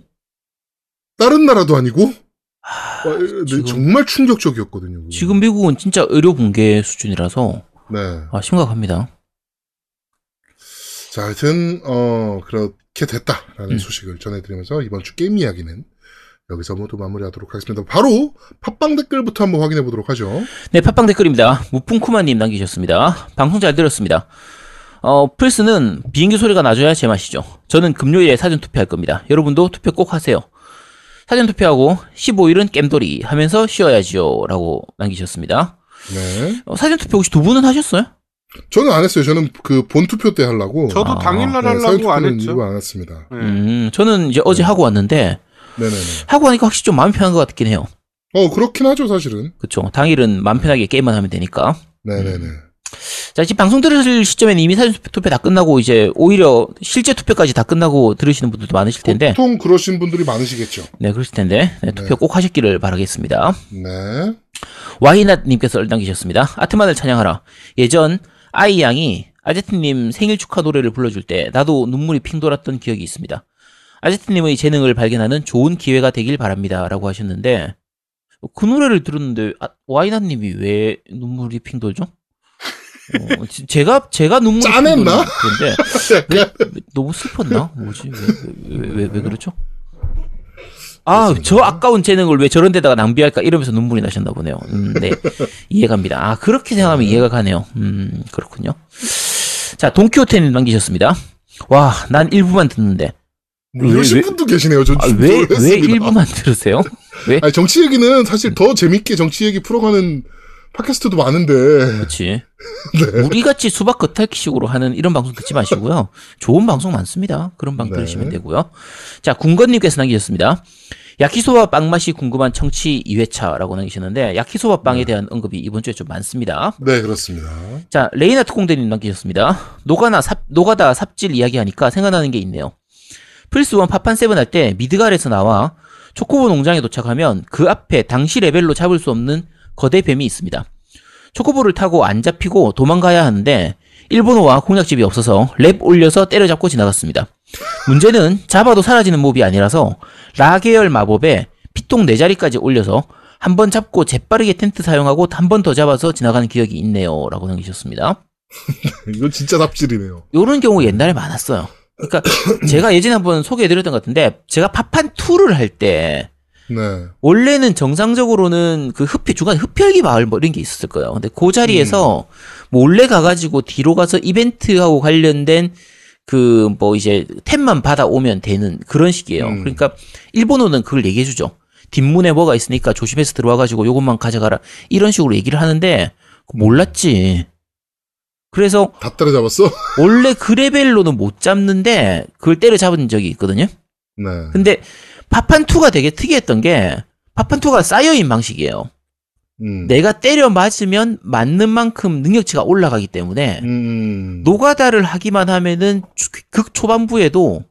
[SPEAKER 3] 다른 나라도 아니고?
[SPEAKER 2] 하,
[SPEAKER 3] 와, 네,
[SPEAKER 2] 지금-
[SPEAKER 3] 정말 충격적이었거든요. 그거.
[SPEAKER 2] 지금 미국은 진짜 의료 붕괴 수준이라서
[SPEAKER 3] 네.
[SPEAKER 2] 아, 심각합니다.
[SPEAKER 3] 자, 하여튼, 어, 그렇게 됐다라는
[SPEAKER 2] 음.
[SPEAKER 3] 소식을 전해드리면서 이번 주 게임 이야기는 여기서 모두 마무리하도록 하겠습니다. 바로 팟빵 댓글부터 한번 확인해 보도록 하죠.
[SPEAKER 2] 네, 팟빵 댓글입니다. 무풍쿠마님 남기셨습니다. 방송 잘 들었습니다. 어, 플스는 비행기 소리가 나줘야 제맛이죠. 저는 금요일에 사전 투표할 겁니다. 여러분도 투표 꼭 하세요. 사전 투표하고 15일은 겜돌이 하면서 쉬어야지요. 라고 남기셨습니다.
[SPEAKER 3] 네.
[SPEAKER 2] 어, 사전 투표 혹시 두 분은 하셨어요?
[SPEAKER 3] 저는 안 했어요. 저는 그 본 투표 때 하려고.
[SPEAKER 4] 저도
[SPEAKER 2] 아,
[SPEAKER 4] 당일날
[SPEAKER 3] 네,
[SPEAKER 4] 하려고 안
[SPEAKER 3] 투표는
[SPEAKER 4] 했죠.
[SPEAKER 3] 안 했습니다.
[SPEAKER 4] 네.
[SPEAKER 2] 음, 저는 이제 어제 하고 왔는데,
[SPEAKER 3] 네네네.
[SPEAKER 2] 하고 하니까 확실히 좀 마음 편한 것 같긴 해요.
[SPEAKER 3] 어, 그렇긴 하죠, 사실은.
[SPEAKER 2] 그쵸. 당일은 마음 편하게 게임만 하면 되니까.
[SPEAKER 3] 네네네.
[SPEAKER 2] 자, 지금 방송 들으실 시점에는 이미 사전 투표 다 끝나고, 이제 오히려 실제 투표까지 다 끝나고 들으시는 분들도 많으실 텐데,
[SPEAKER 3] 보통 그러신 분들이 많으시겠죠.
[SPEAKER 2] 네, 그러실 텐데, 네, 투표
[SPEAKER 3] 네.
[SPEAKER 2] 꼭 하셨기를 바라겠습니다.
[SPEAKER 3] 네.
[SPEAKER 2] 와이낫님께서 얼당기셨습니다. 아트만을 찬양하라. 예전 아이 양이 아제트님 생일 축하 노래를 불러줄 때 나도 눈물이 핑 돌았던 기억이 있습니다. 아제트님의 재능을 발견하는 좋은 기회가 되길 바랍니다. 라고 하셨는데, 그 노래를 들었는데, 아, 와이낫님이 왜 눈물이 핑 돌죠? 어, 지- 제가, 제가 눈물이 핑
[SPEAKER 3] 약간,
[SPEAKER 2] 너무 슬펐나? 뭐지? 왜, 왜, 왜, 왜 그렇죠? 아, 저 아까운 재능을 왜 저런 데다가 낭비할까? 이러면서 눈물이 나셨나 보네요. 음, 네. 이해갑니다. 아, 그렇게 생각하면 이해가 가네요. 음, 그렇군요. 자, 돈키호테님 남기셨습니다. 와, 난 일부만 듣는데.
[SPEAKER 3] 뭐
[SPEAKER 2] 왜,
[SPEAKER 3] 이러신
[SPEAKER 2] 왜-
[SPEAKER 3] 분도 계시네요. 전
[SPEAKER 2] 아,
[SPEAKER 3] 좀
[SPEAKER 2] 왜, 왜. 일부만 들으세요? 왜?
[SPEAKER 3] 아니, 정치 얘기는 사실 더 재밌게 정치 얘기 풀어가는 팟캐스트도 많은데.
[SPEAKER 2] 그렇지. 우리같이 수박 겉핥기식으로 하는 이런 방송 듣지 마시고요. 좋은 방송 많습니다. 그런 방
[SPEAKER 3] 네.
[SPEAKER 2] 들으시면 되고요. 자, 군건님께서 남기셨습니다. 야키소바 빵 맛이 궁금한 청취 2회차라고 남기셨는데 야키소바 빵에 대한 언급이 이번 주에 좀 많습니다.
[SPEAKER 3] 네, 그렇습니다.
[SPEAKER 2] 자, 레이나 특공대님 남기셨습니다. 노가나 삽, 노가다 삽질 이야기하니까 생각나는 게 있네요. 플스1 파판 세븐 할 때 미드갈에서 나와 초코보 농장에 도착하면 그 앞에 당시 레벨로 잡을 수 없는 거대 뱀이 있습니다. 초코보를 타고 안 잡히고 도망가야 하는데 일본어와 공략집이 없어서 렙 올려서 때려잡고 지나갔습니다. 문제는 잡아도 사라지는 몹이 아니라서 라 계열 마법에 피통 4자리까지 올려서 한 번 잡고 재빠르게 텐트 사용하고 한 번 더 잡아서 지나가는 기억이 있네요. 라고 남기셨습니다.
[SPEAKER 3] 이건 진짜 삽질이네요.
[SPEAKER 2] 요런 경우 옛날에 많았어요. 그러니까 제가 예전에 한번 소개해드렸던 것 같은데 제가 파판 2를 할 때
[SPEAKER 3] 네.
[SPEAKER 2] 원래는 정상적으로는 그 흡혈 중간에 흡혈기 마을 뭐 이런 게 있었을 거예요. 근데 그 자리에서 몰래 가가지고 뒤로 가서 이벤트하고 관련된 그 뭐 이제 템만 받아오면 되는 그런 식이에요.
[SPEAKER 3] 음.
[SPEAKER 2] 그러니까 일본어는 그걸 얘기해주죠. 뒷문에 뭐가 있으니까 조심해서 들어와가지고 요것만 가져가라. 이런 식으로 얘기를 하는데 몰랐지. 그래서
[SPEAKER 3] 다 따라잡았어?
[SPEAKER 2] 원래 그 레벨로는 못 잡는데 그걸 때려잡은 적이 있거든요.
[SPEAKER 3] 네.
[SPEAKER 2] 근데 파판2가 되게 특이했던 게 파판2가 쌓여인 방식이에요.
[SPEAKER 3] 음.
[SPEAKER 2] 내가 때려 맞으면 맞는 만큼 능력치가 올라가기 때문에
[SPEAKER 3] 음.
[SPEAKER 2] 노가다를 하기만 하면은 주- 극 초반부에도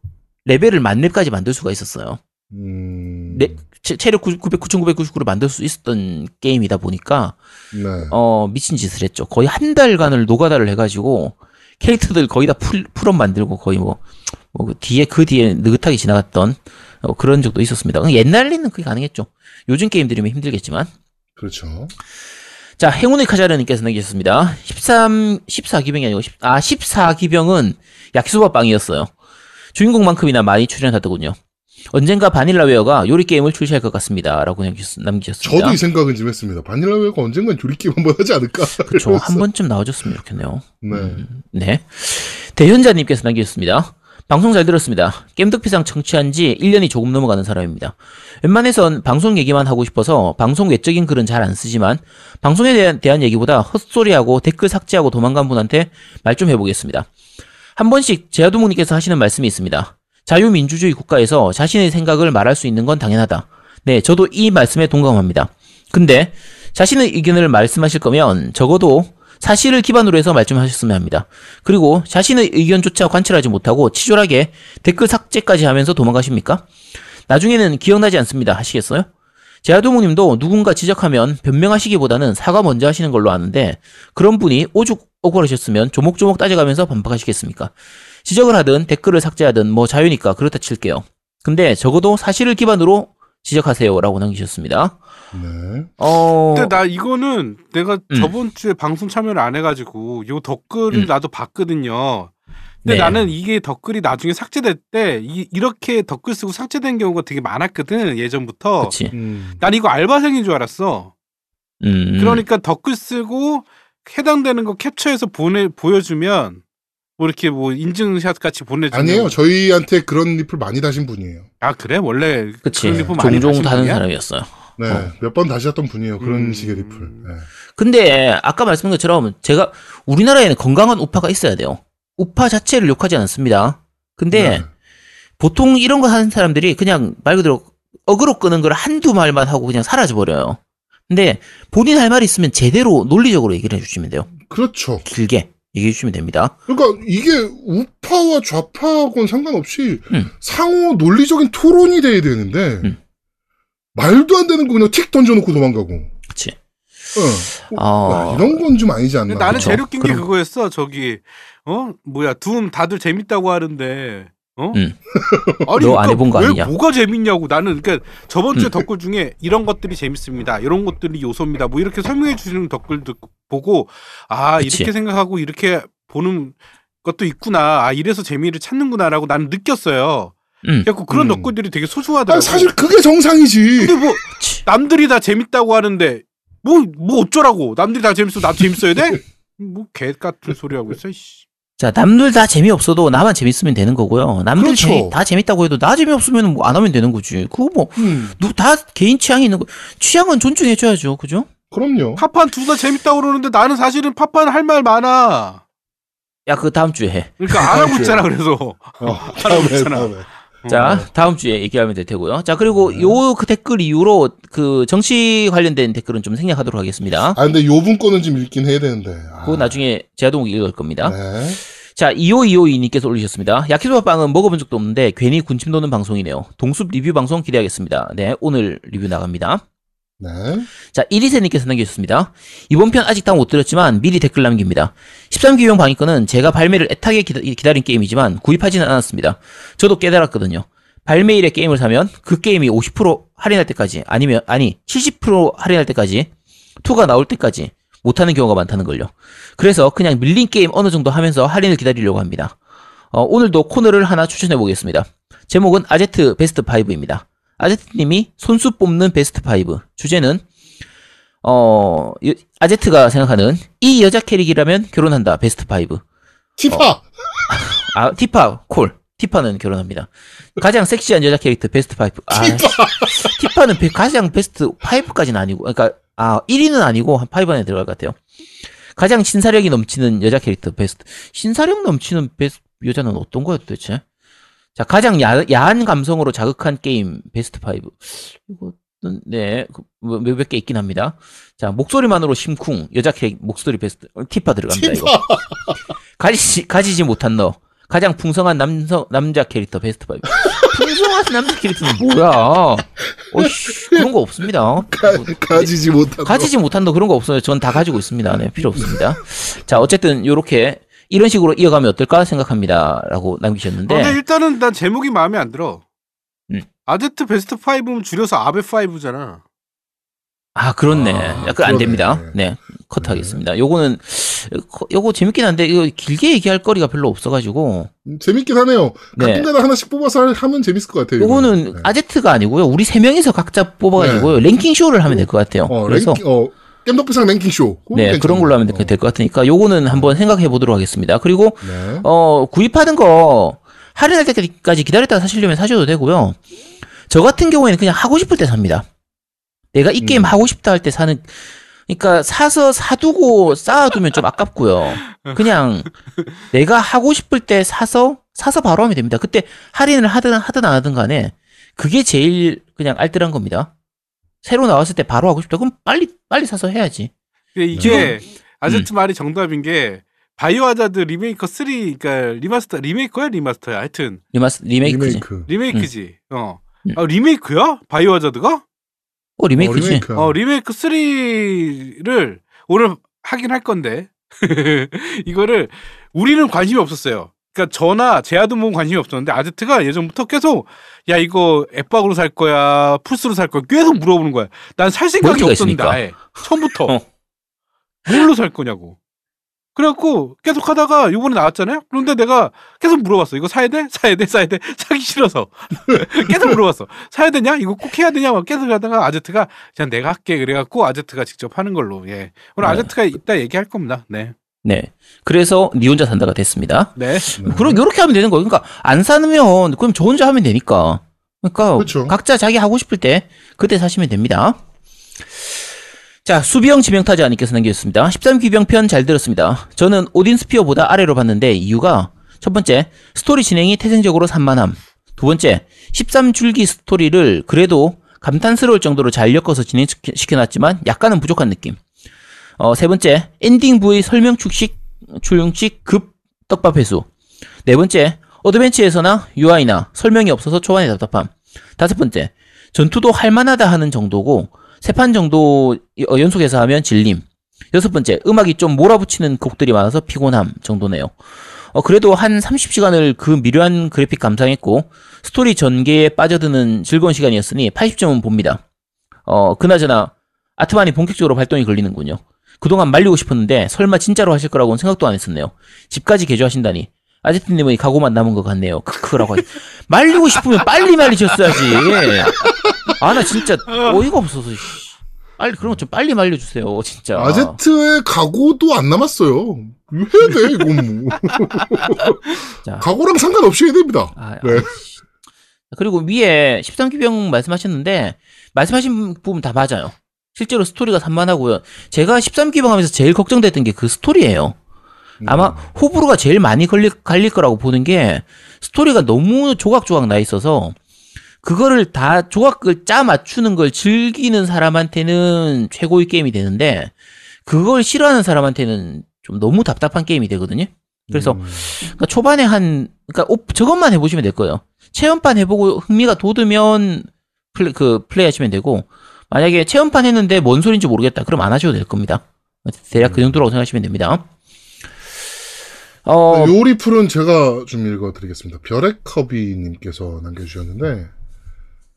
[SPEAKER 2] 레벨을 만렙까지 만들 수가 있었어요.
[SPEAKER 3] 음.
[SPEAKER 2] 네, 체- 체력 9 9,999로 만들 수 있었던 게임이다 보니까
[SPEAKER 3] 네.
[SPEAKER 2] 어 미친 짓을 했죠. 거의 한 달간을 노가다를 해가지고 캐릭터들 거의 다 풀, 풀업 만들고 거의 뭐, 뭐 그 뒤에 그 뒤에 느긋하게 지나갔던 어, 그런 적도 있었습니다. 옛날에는 그게 가능했죠. 요즘 게임들이면 힘들겠지만
[SPEAKER 3] 그렇죠.
[SPEAKER 2] 자, 행운의 카자르님께서 남기셨습니다. 13, 14기병이 아니고, 10, 아, 14기병은 야키소바 빵이었어요. 주인공만큼이나 많이 출연하더군요. 언젠가 바닐라웨어가 요리 게임을 출시할 것 같습니다. 라고 남기셨- 남기셨습니다.
[SPEAKER 3] 저도 이 생각은 좀 했습니다. 바닐라웨어가 언젠간 조리게임 한번 하지 않을까? 이러면서.
[SPEAKER 2] 한 번쯤 나와줬으면 좋겠네요.
[SPEAKER 3] 네.
[SPEAKER 2] 네. 대현자님께서 남기셨습니다. 방송 잘 들었습니다. 겜덕피상 청취한 지 1년이 조금 넘어가는 사람입니다. 웬만해선 방송 얘기만 하고 싶어서 방송 외적인 글은 잘 안 쓰지만 방송에 대한, 대한 얘기보다 헛소리하고 댓글 삭제하고 도망간 분한테 말 좀 해보겠습니다. 한 번씩 제아두목님께서 하시는 말씀이 있습니다. 자유민주주의 국가에서 자신의 생각을 말할 수 있는 건 당연하다. 네, 저도 이 말씀에 동감합니다. 근데 자신의 의견을 말씀하실 거면 적어도 사실을 기반으로 해서 말씀하셨으면 합니다. 그리고 자신의 의견조차 관철하지 못하고 치졸하게 댓글 삭제까지 하면서 도망가십니까? 나중에는 기억나지 않습니다. 하시겠어요? 제아도무님도 누군가 지적하면 변명하시기보다는 사과 먼저 하시는 걸로 아는데 그런 분이 오죽 억울하셨으면 조목조목 따져가면서 반박하시겠습니까? 지적을 하든 댓글을 삭제하든 뭐 자유니까 그렇다 칠게요. 근데 적어도 사실을 기반으로 지적하세요라고 남기셨습니다.
[SPEAKER 3] 네.
[SPEAKER 2] 어,
[SPEAKER 4] 근데 나 이거는 내가
[SPEAKER 2] 음.
[SPEAKER 4] 저번 주에 방송 참여를 안 해가지고 요 댓글을
[SPEAKER 2] 음.
[SPEAKER 4] 나도 봤거든요. 근데
[SPEAKER 2] 네.
[SPEAKER 4] 나는 이게 댓글이 나중에 삭제될 때 이, 이렇게 댓글 쓰고 삭제된 경우가 되게 많았거든 예전부터.
[SPEAKER 2] 그치.
[SPEAKER 3] 음.
[SPEAKER 4] 난 이거 알바생인 줄 알았어.
[SPEAKER 2] 음,
[SPEAKER 4] 그러니까 댓글 쓰고 해당되는 거 캡처해서 보내 보여주면 뭐 이렇게 뭐 인증샷 같이 보내주면
[SPEAKER 3] 아니에요. 저희한테 그런 리플 많이 다신 분이에요.
[SPEAKER 4] 아 그래 원래
[SPEAKER 2] 그치.
[SPEAKER 4] 그런 리플 많이
[SPEAKER 2] 종종 다는
[SPEAKER 4] 분이야?
[SPEAKER 2] 사람이었어요.
[SPEAKER 3] 네.
[SPEAKER 2] 어.
[SPEAKER 3] 몇번 다시 했던 분이에요. 그런
[SPEAKER 4] 음.
[SPEAKER 3] 식의 리플. 네.
[SPEAKER 2] 근데 아까 말씀한 것처럼 제가 우리나라에는 건강한 우파가 있어야 돼요. 우파 자체를 욕하지 않습니다. 근데
[SPEAKER 3] 네.
[SPEAKER 2] 보통 이런 거 하는 사람들이 그냥 말 그대로 어그로 끄는 걸 한두 말만 하고 그냥 사라져 버려요. 근데 본인 할말 있으면 제대로 논리적으로 얘기를 해주시면 돼요.
[SPEAKER 3] 그렇죠.
[SPEAKER 2] 길게 얘기해 주시면 됩니다.
[SPEAKER 3] 그러니까 이게 우파와 좌파하고는 상관없이
[SPEAKER 2] 음.
[SPEAKER 3] 상호 논리적인 토론이 돼야 되는데
[SPEAKER 2] 음.
[SPEAKER 3] 말도 안 되는 거 그냥 틱 던져놓고 도망가고.
[SPEAKER 2] 그치.
[SPEAKER 3] 응.
[SPEAKER 2] 어,
[SPEAKER 3] 야, 이런 건 좀 아니지 않나.
[SPEAKER 4] 나는
[SPEAKER 2] 그쵸.
[SPEAKER 4] 제일 웃긴 게
[SPEAKER 2] 그럼-
[SPEAKER 4] 그거였어. 저기 어 뭐야 둠 다들 재밌다고 하는데 어?
[SPEAKER 2] 음.
[SPEAKER 4] 아니
[SPEAKER 2] 너안 해본
[SPEAKER 4] 거왜
[SPEAKER 2] 아니냐?
[SPEAKER 4] 뭐가 재밌냐고 나는 그러니까 저번 주에
[SPEAKER 2] 음.
[SPEAKER 4] 댓글 중에 이런 것들이 재밌습니다. 이런 것들이 요소입니다. 뭐 이렇게 설명해 주시는 댓글도 보고 아
[SPEAKER 2] 그치.
[SPEAKER 4] 이렇게 생각하고 이렇게 보는 것도 있구나. 아 이래서 재미를 찾는구나라고 나는 느꼈어요.
[SPEAKER 2] 음.
[SPEAKER 4] 그래갖고 그런
[SPEAKER 3] 음.
[SPEAKER 4] 댓글들이 되게 소중하더라고.
[SPEAKER 3] 사실 그게 정상이지.
[SPEAKER 4] 근데 뭐. 남들이 다 재밌다고 하는데 뭐뭐 어쩌라고 남들이 다 재밌어 나도 재밌어야 돼? 뭐 개 같은 소리 하고 있어. 씨.
[SPEAKER 2] 자, 남들 다 재미없어도 나만 재밌으면 되는 거고요. 남들
[SPEAKER 3] 그렇죠.
[SPEAKER 2] 재미- 다 재밌다고 해도 나 재미없으면 뭐 안 하면 되는 거지. 그거 뭐,
[SPEAKER 3] 음,
[SPEAKER 2] 누, 다 개인 취향이 있는 거, 취향은 존중해줘야죠. 그죠?
[SPEAKER 3] 그럼요.
[SPEAKER 4] 파판 둘 다 재밌다고 그러는데 나는 사실은 파판 할 말 많아.
[SPEAKER 2] 야, 그거 다음 주에 해.
[SPEAKER 4] 그러니까 안 하고 있잖아 그래서.
[SPEAKER 3] 어, 다음에. 다음에.
[SPEAKER 2] 자,
[SPEAKER 4] 어.
[SPEAKER 2] 다음 주에 얘기하면 될 테고요. 자, 그리고 요 그 댓글 이후로 그 정치 관련된 댓글은 좀 생략하도록 하겠습니다.
[SPEAKER 3] 아, 근데 요분 거는 좀 읽긴 해야 되는데. 아.
[SPEAKER 2] 그거 나중에 제아동이 읽을 겁니다.
[SPEAKER 3] 네.
[SPEAKER 2] 자, 2525님께서 올리셨습니다. 야키소바 빵은 먹어본 적도 없는데 괜히 군침 도는 방송이네요. 동숲 리뷰 방송 기대하겠습니다. 네, 오늘 리뷰 나갑니다.
[SPEAKER 3] 네.
[SPEAKER 2] 자, 이리세님께서 남겨주셨습니다. 이번 편 아직 다 못 들었지만 미리 댓글 남깁니다. 13기용 방위권은 제가 발매를 애타게 기다, 기다린 게임이지만 구입하지는 않았습니다. 저도 깨달았거든요. 발매일에 게임을 사면 그 게임이 50% 할인할 때까지 아니면 아니 70% 할인할 때까지 2가 나올 때까지 못하는 경우가 많다는 걸요. 그래서 그냥 밀린 게임 어느 정도 하면서 할인을 기다리려고 합니다. 어, 오늘도 코너를 하나 추천해 보겠습니다. 제목은 아제트 베스트 5입니다. 아제트님이 손수 뽑는 베스트 5. 주제는 어 여- 아제트가 생각하는 이 여자 캐릭이라면 결혼한다 베스트 5.
[SPEAKER 3] 티파!
[SPEAKER 2] 아 티파 콜 티파는 결혼합니다. 가장 섹시한 여자 캐릭터 베스트 5. 아, 티파는 베- 가장 베스트 5까지는 아니고, 그러니까 아 1위는 아니고 한 5 안에 들어갈 것 같아요. 가장 신사력이 넘치는 여자 캐릭터 베스트. 신사력 넘치는 베스트 여자는 어떤 거였 도대체? 자, 가장 야, 야한 감성으로 자극한 게임 베스트 5. 이거는 네, 그, 뭐, 몇몇 개 있긴 합니다. 자, 목소리만으로 심쿵 여자 캐릭 목소리 베스트 어, 티파 들어갑니다. 이거. 가지지 가지지 못한 너. 가장 풍성한 남성 남자 캐릭터 베스트 5. 풍성한 남자 캐릭터는 뭐야? 어씨 그런 거 없습니다.
[SPEAKER 3] 가지지 못한.
[SPEAKER 2] 가지지 못한 너 그런 거 없어요. 전 다 가지고 있습니다. 네, 필요 없습니다. 자, 어쨌든 요렇게 이런 식으로 이어가면 어떨까 생각합니다라고 남기셨는데
[SPEAKER 4] 근데 일단은 난 제목이 마음에 안 들어.
[SPEAKER 2] 음.
[SPEAKER 4] 아제트 베스트 5면 줄여서 아베 5잖아.
[SPEAKER 2] 아, 그렇네.
[SPEAKER 3] 아,
[SPEAKER 2] 약간 안
[SPEAKER 3] 그러네.
[SPEAKER 2] 됩니다. 네. 컷하겠습니다. 요거는, 거- 요거 재밌긴 한데, 이거 길게 얘기할 거리가 별로 없어가지고,
[SPEAKER 3] 음, 재밌긴 하네요.
[SPEAKER 2] 네.
[SPEAKER 3] 가끔가다 하나씩 뽑아서 할- 하면 재밌을 것 같아요.
[SPEAKER 2] 요거는.
[SPEAKER 3] 네.
[SPEAKER 2] 아제트가 아니고요. 우리 세 명이서 각자 뽑아가지고요. 랭킹 쇼를 하면 될 것 같아요.
[SPEAKER 3] 어,
[SPEAKER 2] 그래서,
[SPEAKER 3] 랭킹, 어, 겜덕비상 랭킹 쇼. 그건
[SPEAKER 2] 네. 그런 걸로 하면 될 것 같으니까, 요거는 한번 생각해 보도록 하겠습니다. 그리고,
[SPEAKER 3] 네.
[SPEAKER 2] 어, 구입하는 거, 할인할 때까지 기다렸다가 사시려면 사셔도 되고요. 저 같은 경우에는 그냥 하고 싶을 때 삽니다. 내가 이 게임
[SPEAKER 3] 음.
[SPEAKER 2] 하고 싶다 할 때 사는, 그러니까 사서 사두고 쌓아두면 좀 아깝고요. 그냥 내가 하고 싶을 때 사서, 사서 바로 하면 됩니다. 그때 할인을 하든 하든 안 하든 간에 그게 제일 그냥 알뜰한 겁니다. 새로 나왔을 때 바로 하고 싶다. 그럼 빨리, 빨리 사서 해야지.
[SPEAKER 4] 근데 이게
[SPEAKER 2] 음.
[SPEAKER 4] 아제트 말이 정답인 게 바이오 하자드 리메이커 3 그러니까 리마스터 리메이커야 리마스터야 하여튼
[SPEAKER 2] 리마스, 리메이크지.
[SPEAKER 3] 리메이크.
[SPEAKER 4] 리메이크지. 어.
[SPEAKER 2] 음.
[SPEAKER 4] 아, 리메이크야? 바이오 하자드가?
[SPEAKER 2] 어, 리메이크지.
[SPEAKER 3] 어, 리메이크.
[SPEAKER 4] 어, 리메이크 3를 오늘 하긴 할 건데, 이거를 우리는 관심이 없었어요. 그러니까 저나 제아도 뭐 관심이 없었는데 아제트가 예전부터 계속 야 이거 앱박으로 살 거야 플스로 살 거야 계속 물어보는 거야. 난 살 생각이 없었는데. 아예 처음부터
[SPEAKER 2] 어.
[SPEAKER 4] 뭘로 살 거냐고. 그래갖고 계속 하다가 요번에 나왔잖아요. 그런데 내가 계속 물어봤어. 이거 사야 돼? 사야 돼? 사야 돼? 사기 싫어서 계속 물어봤어. 사야 되냐? 이거 꼭 해야 되냐? 막 계속 하다가 아제트가 그냥 내가 할게 그래갖고 아제트가 직접 하는 걸로. 예. 오늘
[SPEAKER 2] 네.
[SPEAKER 4] 아제트가 이따 얘기할 겁니다. 네.
[SPEAKER 2] 네. 그래서 니 혼자 산다가 됐습니다.
[SPEAKER 4] 네.
[SPEAKER 2] 그럼 요렇게 하면 되는 거예요. 그러니까 안 사면 그럼 저 혼자 하면 되니까. 그러니까
[SPEAKER 3] 그렇죠.
[SPEAKER 2] 각자 자기 하고 싶을 때 그때 사시면 됩니다. 자, 수비형 지명타자님께서 남겨주셨습니다. 13기병편 잘 들었습니다. 저는 오딘 스피어보다 아래로 봤는데 이유가 첫 번째, 스토리 진행이 태생적으로 산만함. 두 번째, 13줄기 스토리를 그래도 감탄스러울 정도로 잘 엮어서 진행시켜놨지만 약간은 부족한 느낌. 어, 세 번째, 엔딩 부의 설명충식, 출용식 급 떡밥 회수. 네 번째, 어드벤처에서나 UI나 설명이 없어서 초반에 답답함. 다섯 번째, 전투도 할만하다 하는 정도고, 세 판 정도 어, 연속해서 하면 질림. 여섯 번째, 음악이 좀 몰아붙이는 곡들이 많아서 피곤함 정도네요. 어, 그래도 한 30시간을 그 미려한 그래픽 감상했고, 스토리 전개에 빠져드는 즐거운 시간이었으니 80점은 봅니다. 어, 그나저나, 아트만이 본격적으로 발동이 걸리는군요. 그동안 말리고 싶었는데, 설마 진짜로 하실 거라고는 생각도 안 했었네요. 집까지 개조하신다니. 아제트님의 각오만 남은 것 같네요. 크크라고. 말리고 싶으면 빨리 말리셨어야지. 아, 나 진짜 어이가 없어서. 씨. 빨리, 그런 거 좀 빨리 말려주세요. 진짜.
[SPEAKER 3] 아제트의 각오도 안 남았어요. 해야 돼, 이건 뭐.
[SPEAKER 2] 자.
[SPEAKER 3] 각오랑 상관없이 해야 됩니다.
[SPEAKER 2] 아,
[SPEAKER 3] 네.
[SPEAKER 2] 아이씨. 그리고 위에 13기병 말씀하셨는데, 말씀하신 부분 다 맞아요. 실제로 스토리가 산만하고요. 제가 13기병 하면서 제일 걱정됐던 게 그 스토리예요. 아마 호불호가 제일 많이 걸릴, 갈릴 거라고 보는 게 스토리가 너무 조각조각 나 있어서 그거를 다 조각을 짜 맞추는 걸 즐기는 사람한테는 최고의 게임이 되는데 그걸 싫어하는 사람한테는 좀 너무 답답한 게임이 되거든요. 그래서
[SPEAKER 3] 음.
[SPEAKER 2] 그러니까 초반에 한 그러니까 오- 저것만 해보시면 될 거예요. 체험판 해보고 흥미가 돋으면 플레, 그 플레이하시면 되고 만약에 체험판 했는데 뭔 소린지 모르겠다. 그럼 안 하셔도 될 겁니다. 대략 그 정도라고 생각하시면 됩니다. 어,
[SPEAKER 3] 요리 풀은 제가 좀 읽어드리겠습니다. 별의 커비님께서 남겨주셨는데,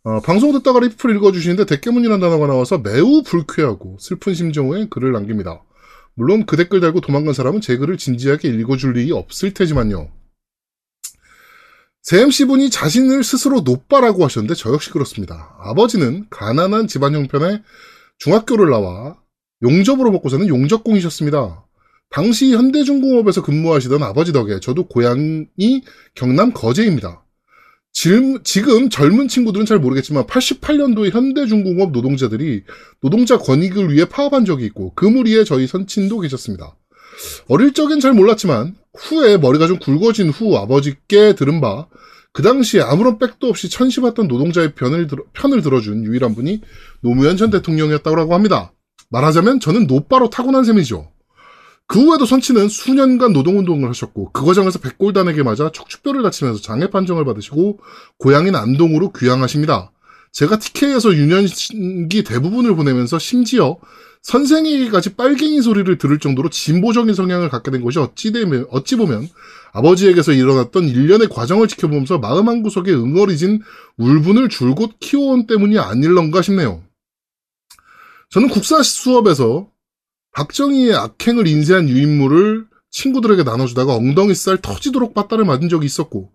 [SPEAKER 3] 어, 방송 듣다가 리플 읽어주시는데 대깨문이라는 단어가 나와서 매우 불쾌하고 슬픈 심정에 글을 남깁니다. 물론 그 댓글 달고 도망간 사람은 제 글을 진지하게 읽어줄 일이 없을 테지만요. 세 MC분이 자신을 스스로 노빠라고 하셨는데 저 역시 그렇습니다. 아버지는 가난한 집안 형편에 중학교를 나와 용접으로 먹고 사는 용접공이셨습니다. 당시 현대중공업에서 근무하시던 아버지 덕에 저도 고향이 경남 거제입니다. 질- 지금 젊은 친구들은 잘 모르겠지만 88년도에 현대중공업 노동자들이 노동자 권익을 위해 파업한 적이 있고 그 무리에 저희 선친도 계셨습니다. 어릴 적엔 잘 몰랐지만 후에 머리가 좀 굵어진 후 아버지께 들은 바 그 당시에 아무런 백도 없이 천시받던 노동자의 편을, 들어, 편을 들어준 유일한 분이 노무현 전 대통령이었다고 합니다. 말하자면 저는 노빠로 타고난 셈이죠. 그 후에도 선치는 수년간 노동운동을 하셨고 그 과정에서 백골단에게 맞아 척추뼈를 다치면서 장애 판정을 받으시고 고향인 안동으로 귀향하십니다. 제가 TK에서 유년기 대부분을 보내면서 심지어 선생에게까지 빨갱이 소리를 들을 정도로 진보적인 성향을 갖게 된 것이 어찌, 되면, 어찌 보면 아버지에게서 일어났던 일련의 과정을 지켜보면서 마음 한 구석에 응어리진 울분을 줄곧 키워온 때문이 아닐런가 싶네요. 저는 국사 수업에서 박정희의 악행을 인쇄한 유인물을 친구들에게 나눠주다가 엉덩이 살 터지도록 빠따를 맞은 적이 있었고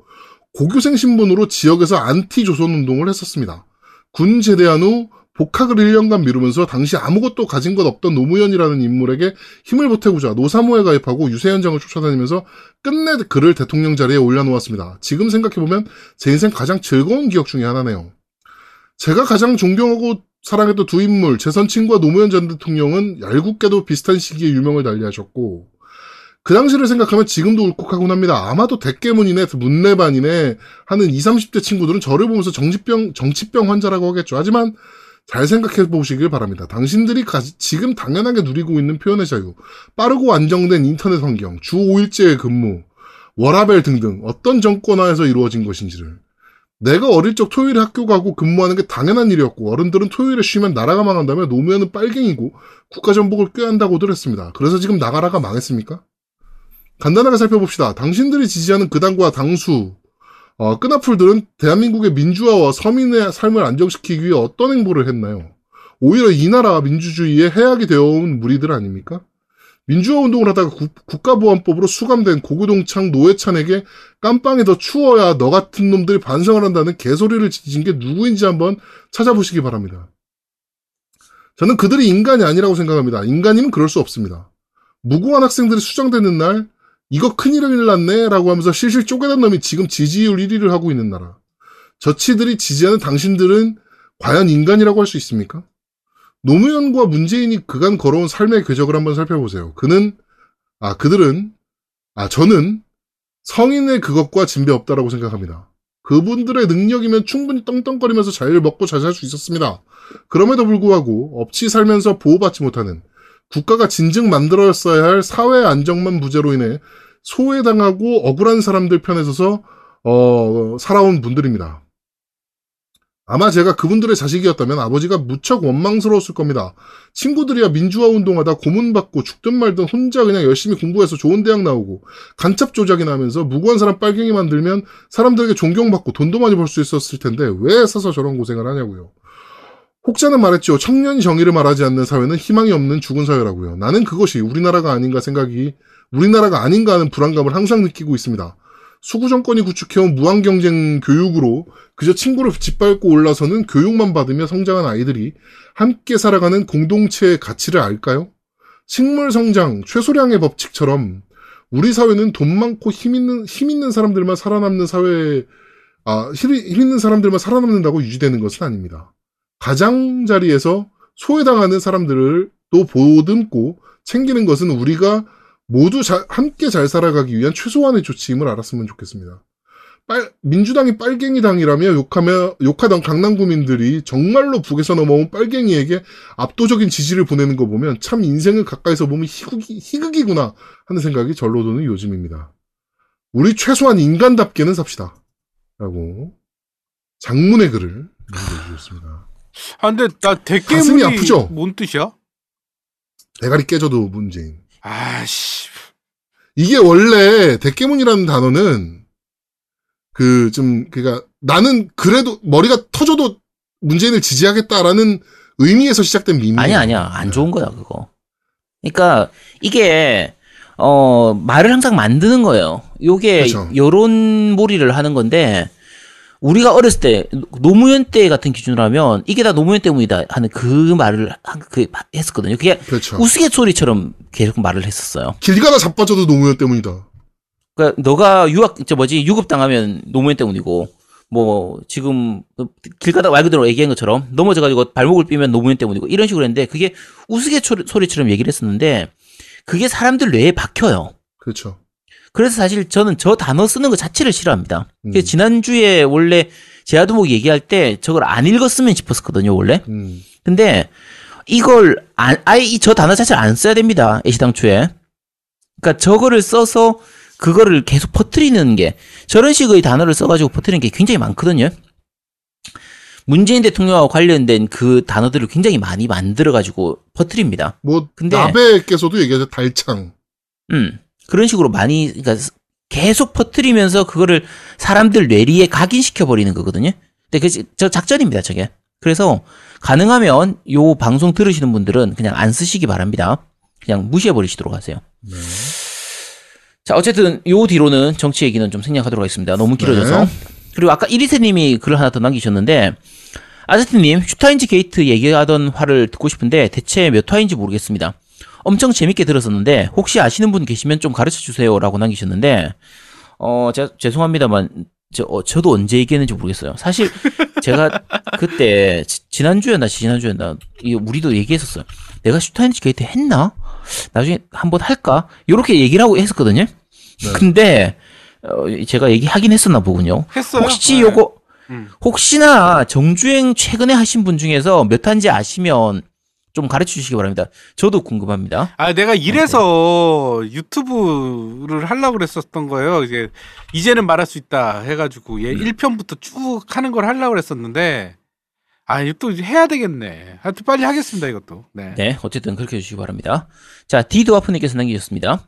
[SPEAKER 3] 고교생 신분으로 지역에서 안티 조선 운동을 했었습니다. 군 제대한 후 복학을 1년간 미루면서 당시 아무것도 가진 것 없던 노무현이라는 인물에게 힘을 보태고자 노사모에 가입하고 유세 현장을 쫓아다니면서 끝내 그를 대통령 자리에 올려놓았습니다. 지금 생각해보면 제 인생 가장 즐거운 기억 중에 하나네요. 제가 가장 존경하고 사랑했던 두 인물, 친구와 노무현 전 대통령은 얄궂게도 비슷한 시기에 유명을 달리하셨고, 그 당시를 생각하면 지금도 울컥하곤 합니다. 아마도 대깨문이네, 문내반이네 하는 20, 30대 친구들은 저를 보면서 정치병, 정치병 환자라고 하겠죠. 하지만 잘 생각해 보시길 바랍니다. 당신들이 가- 지금 당연하게 누리고 있는 표현의 자유, 빠르고 안정된 인터넷 환경, 주 5일제의 근무, 워라벨 등등 어떤 정권하에서 이루어진 것인지를 내가 어릴 적 토요일에 학교 가고 근무하는 게 당연한 일이었고 어른들은 토요일에 쉬면 나라가 망한다며 노무현은 빨갱이고 국가전복을 꾀한다고들 했습니다. 그래서 지금 나가라가 망했습니까? 간단하게 살펴봅시다. 당신들이 지지하는 그 당과 당수, 어, 끈아풀들은 대한민국의 민주화와 서민의 삶을 안정시키기 위해 어떤 행보를 했나요? 오히려 이 나라 민주주의의 해악이 되어온 무리들 아닙니까? 민주화 운동을 하다가 국, 국가보안법으로 수감된 고구동창 노회찬에게 깜빵이 더 추워야 너 같은 놈들이 반성을 한다는 개소리를 지진 게 누구인지 한번 찾아보시기 바랍니다. 저는 그들이 인간이 아니라고 생각합니다. 인간이면 그럴 수 없습니다. 무고한 학생들이 수장되는 날 이거 큰일을 났네 라고 하면서 실실 쪼개던 놈이 지금 지지율 1위를 하고 있는 나라. 저치들이 지지하는 당신들은 과연 인간이라고 할 수 있습니까? 노무현과 문재인이 그간 걸어온 삶의 궤적을 한번 살펴보세요. 그는, 아, 그들은, 아, 저는 성인의 그것과 진배 없다라고 생각합니다. 그분들의 능력이면 충분히 떵떵거리면서 잘 먹고 잘살수 있었습니다. 그럼에도 불구하고 없이 살면서 보호받지 못하는 국가가 진즉 만들었어야 할 사회 안정만 부재로 인해 소외당하고 억울한 사람들 편에 서서 어, 살아온 분들입니다. 아마 제가 그분들의 자식이었다면 아버지가 무척 원망스러웠을 겁니다. 친구들이야 민주화 운동하다 고문받고 죽든 말든 혼자 그냥 열심히 공부해서 좋은 대학 나오고 간첩 조작이나 하면서 무고한 사람 빨갱이 만들면 사람들에게 존경받고 돈도 많이 벌 수 있었을 텐데 왜 서서 저런 고생을 하냐고요. 혹자는 말했죠. 청년이 정의를 말하지 않는 사회는 희망이 없는 죽은 사회라고요. 나는 그것이 우리나라가 아닌가 생각이 우리나라가 아닌가 하는 불안감을 항상 느끼고 있습니다. 수구 정권이 구축해온 무한 경쟁 교육으로 그저 친구를 짓밟고 올라서는 교육만 받으며 성장한 아이들이 함께 살아가는 공동체의 가치를 알까요? 식물 성장, 최소량의 법칙처럼 우리 사회는 돈 많고 힘 있는, 힘 있는 사람들만 살아남는 사회, 아, 힘, 힘 있는 사람들만 살아남는다고 유지되는 것은 아닙니다. 가장자리에서 소외당하는 사람들을 또 보듬고 챙기는 것은 우리가 모두 자, 함께 잘 살아가기 위한 최소한의 조치임을 알았으면 좋겠습니다. 빨, 민주당이 빨갱이당이라며 욕하며, 욕하던 강남구민들이 정말로 북에서 넘어온 빨갱이에게 압도적인 지지를 보내는 거 보면 참 인생을 가까이서 보면 희극이, 희극이구나 하는 생각이 절로 드는 요즘입니다. 우리 최소한 인간답게는 삽시다. 라고 장문의 글을 남겨주셨습니다.
[SPEAKER 4] 아, 근데 나 대깨문이
[SPEAKER 3] 아프죠?
[SPEAKER 4] 뭔 뜻이야?
[SPEAKER 3] 대가리 깨져도 문재인.
[SPEAKER 4] 아씨.
[SPEAKER 3] 이게 원래 대깨문이라는 단어는 그 좀 그니까 나는 그래도 머리가 터져도 문재인을 지지하겠다라는 의미에서 시작된 밈이에요.
[SPEAKER 2] 아니야, 아니야. 안 좋은 거야, 그거. 그러니까 이게 어 말을 항상 만드는 거예요. 요게
[SPEAKER 3] 그렇죠.
[SPEAKER 2] 여론몰이를 하는 건데 우리가 어렸을 때 노무현 때 같은 기준으로 하면 이게 다 노무현 때문이다 하는 그 말을 한- 그 했었거든요. 그게
[SPEAKER 3] 그렇죠.
[SPEAKER 2] 우스갯소리처럼 계속 말을 했었어요.
[SPEAKER 3] 길 가다 자빠져도 노무현 때문이다.
[SPEAKER 2] 그러니까 너가 유학 저 뭐지 유급 당하면 노무현 때문이고 뭐 지금 길 가다 말 그대로 얘기한 것처럼 넘어져 가지고 발목을 삐면 노무현 때문이고 이런 식으로 했는데 그게 우스갯소리처럼 얘기를 했었는데 그게 사람들 뇌에 박혀요.
[SPEAKER 3] 그렇죠.
[SPEAKER 2] 그래서 사실 저는 저 단어 쓰는 것 자체를 싫어합니다.
[SPEAKER 3] 음.
[SPEAKER 2] 지난주에 원래 제아두목 얘기할 때 저걸 안 읽었으면 싶었었거든요, 원래.
[SPEAKER 3] 음.
[SPEAKER 2] 근데 이걸 안, 아예 이 저 단어 자체를 안 써야 됩니다. 애시당초에. 그러니까 저거를 써서 그거를 계속 퍼뜨리는 게 저런 식의 단어를 써가지고 퍼뜨리는 게 굉장히 많거든요. 문재인 대통령과 관련된 그 단어들을 굉장히 많이 만들어가지고 퍼뜨립니다.
[SPEAKER 3] 뭐
[SPEAKER 2] 근데-
[SPEAKER 3] 나베께서도 얘기하죠 달창.
[SPEAKER 2] 음. 그런 식으로 많이, 그러니까 계속 퍼뜨리면서 그거를 사람들 뇌리에 각인시켜 버리는 거거든요. 근데 그, 저 작전입니다, 저게. 그래서 가능하면 요 방송 들으시는 분들은 그냥 안 쓰시기 바랍니다. 그냥 무시해 버리시도록 하세요.
[SPEAKER 3] 네.
[SPEAKER 2] 자, 어쨌든 요 뒤로는 정치 얘기는 좀 생략하도록 하겠습니다. 너무 길어져서.
[SPEAKER 3] 네.
[SPEAKER 2] 그리고 아까 이리세님이 글을 하나 더 남기셨는데, 아제트님, 슈타인즈 게이트 얘기하던 화를 듣고 싶은데 대체 몇 화인지 모르겠습니다. 엄청 재밌게 들었었는데 혹시 아시는 분 계시면 좀 가르쳐 주세요라고 남기셨는데 어 제가 죄송합니다만 저 어, 저도 언제 얘기했는지 모르겠어요. 사실 제가 그때 지- 지난주였나 지난주였나 이 우리도 얘기했었어요. 내가 슈타인즈 게이트 했나? 나중에 한번 할까? 요렇게 얘기를 하고 했었거든요. 근데 어, 제가 얘기하긴 했었나 보군요.
[SPEAKER 4] 했어요.
[SPEAKER 2] 혹시
[SPEAKER 4] 네.
[SPEAKER 2] 요거
[SPEAKER 4] 음.
[SPEAKER 2] 혹시나 정주행 최근에 하신 분 중에서 몇 탄지 아시면 좀 가르쳐 주시기 바랍니다. 저도 궁금합니다.
[SPEAKER 4] 아, 내가 이래서 유튜브를 하려고 그랬었던 거예요. 이제, 이제는 말할 수 있다 해 가지고, 얘 1편부터 쭉 하는 걸 하려고 그랬었는데, 아, 또 해야 되겠네. 하여튼 빨리 하겠습니다, 이것도. 네.
[SPEAKER 2] 네, 어쨌든 그렇게 해 주시기 바랍니다. 자, 디드와프 님께서 남기셨습니다.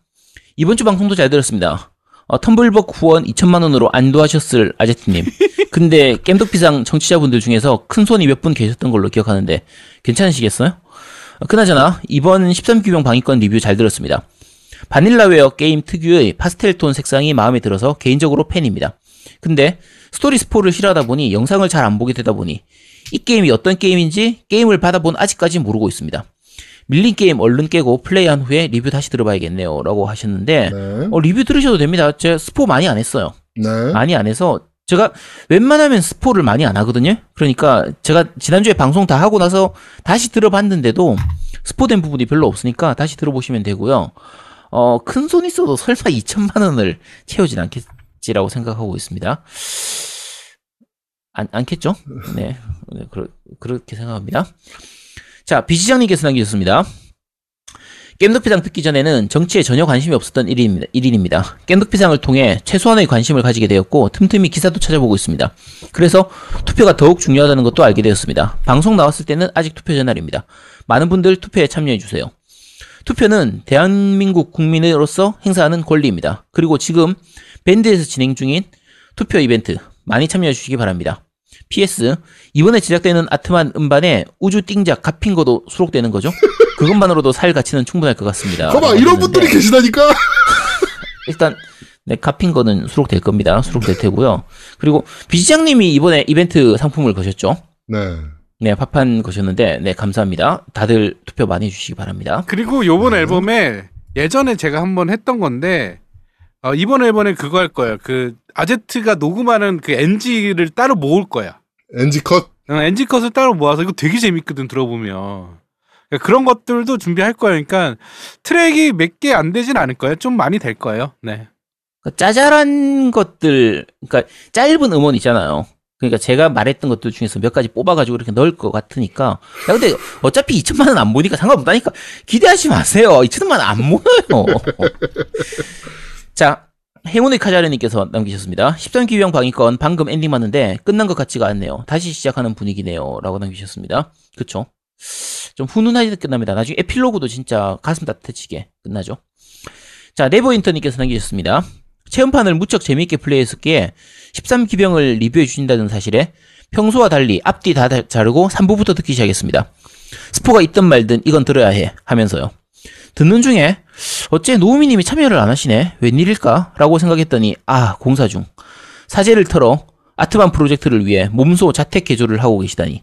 [SPEAKER 2] 이번 주 방송도 잘 들었습니다. 어, 텀블벅 후원 2천만 원으로 안도하셨을 아제트님. 근데 겜덕비상 청취자분들 중에서 큰 손이 몇 분 계셨던 걸로 기억하는데 괜찮으시겠어요? 어, 그나저나 이번 13기병 방위권 리뷰 잘 들었습니다. 바닐라웨어 게임 특유의 파스텔톤 색상이 마음에 들어서 개인적으로 팬입니다. 근데 스토리 스포를 싫어하다 보니 영상을 잘 안 보게 되다 보니 이 게임이 어떤 게임인지 게임을 받아본 아직까지 모르고 있습니다. 밀린 게임 얼른 깨고 플레이한 후에 리뷰 다시 들어봐야겠네요. 라고 하셨는데,
[SPEAKER 3] 네.
[SPEAKER 2] 어, 리뷰 들으셔도 됩니다. 제가 스포 많이 안 했어요.
[SPEAKER 3] 네.
[SPEAKER 2] 많이 안 해서, 제가 웬만하면 스포를 많이 안 하거든요? 그러니까 제가 지난주에 방송 다 하고 나서 다시 들어봤는데도 스포된 부분이 별로 없으니까 다시 들어보시면 되고요. 어, 큰 손 있어도 설마 2천만 원을 채우진 않겠지라고 생각하고 있습니다. 안, 않겠죠? 네. 네, 그러, 그렇게 생각합니다. 자, 비시장님께서 남기셨습니다. 겜덕비상 듣기 전에는 정치에 전혀 관심이 없었던 1인입니다. 1인입니다. 겜덕비상을 통해 최소한의 관심을 가지게 되었고 틈틈이 기사도 찾아보고 있습니다. 그래서 투표가 더욱 중요하다는 것도 알게 되었습니다. 방송 나왔을 때는 아직 투표 전날입니다. 많은 분들 투표에 참여해 주세요. 투표는 대한민국 국민으로서 행사하는 권리입니다. 그리고 지금 밴드에서 진행 중인 투표 이벤트 많이 참여해 주시기 바랍니다. PS 이번에 제작되는 아트만 음반에 우주 띵작 갓핑거도 수록되는 거죠? 그것만으로도 살 가치는 충분할 것 같습니다.
[SPEAKER 3] 봐봐 이런 분들이 계시다니까.
[SPEAKER 2] 일단 네, 갓핑거는 수록될 겁니다. 수록될 테고요. 그리고 비지장님이 이번에 이벤트 상품을 거셨죠?
[SPEAKER 3] 네.
[SPEAKER 2] 네, 파판 거셨는데 네 감사합니다. 다들 투표 많이 해주시기 바랍니다.
[SPEAKER 4] 그리고 요번 앨범에 예전에 제가 한번 했던 건데, 어, 이번 앨범에 그거 할 거예요. 그, 아제트가 녹음하는 그 NG를 따로 모을 거야.
[SPEAKER 3] NG 컷.
[SPEAKER 4] 어, NG 컷을 따로 모아서 이거 되게 재밌거든, 들어보면. 그러니까 그런 것들도 준비할 거예요. 그러니까 트랙이 몇 개 안 되진 않을 거예요. 좀 많이 될 거예요. 네.
[SPEAKER 2] 그러니까 짜잘한 것들, 그러니까 짧은 음원 있잖아요. 그러니까 제가 말했던 것들 중에서 몇 가지 뽑아가지고 이렇게 넣을 것 같으니까. 야, 근데 어차피 2천만 원 안 보니까 상관없다니까. 기대하지 마세요. 2천만 원 안 모여요. 자, 행운의 카자르님께서 남기셨습니다. 13기병 방위권 방금 엔딩 봤는데 끝난 것 같지가 않네요. 다시 시작하는 분위기네요. 라고 남기셨습니다. 그쵸? 좀 훈훈하게 끝납니다. 나중에 에필로그도 진짜 가슴 따뜻해지게 끝나죠. 자, 네버인터님께서 남기셨습니다. 체험판을 무척 재미있게 플레이했었기에 13기병을 리뷰해 주신다는 사실에 평소와 달리 앞뒤 다 다- 자르고 3부부터 듣기 시작했습니다. 스포가 있든 말든 이건 들어야 해 하면서요. 듣는 중에 어째 노우미님이 참여를 안 하시네 웬일일까? 라고 생각했더니 아 공사 중 사제를 털어 아트만 프로젝트를 위해 몸소 자택 개조를 하고 계시다니.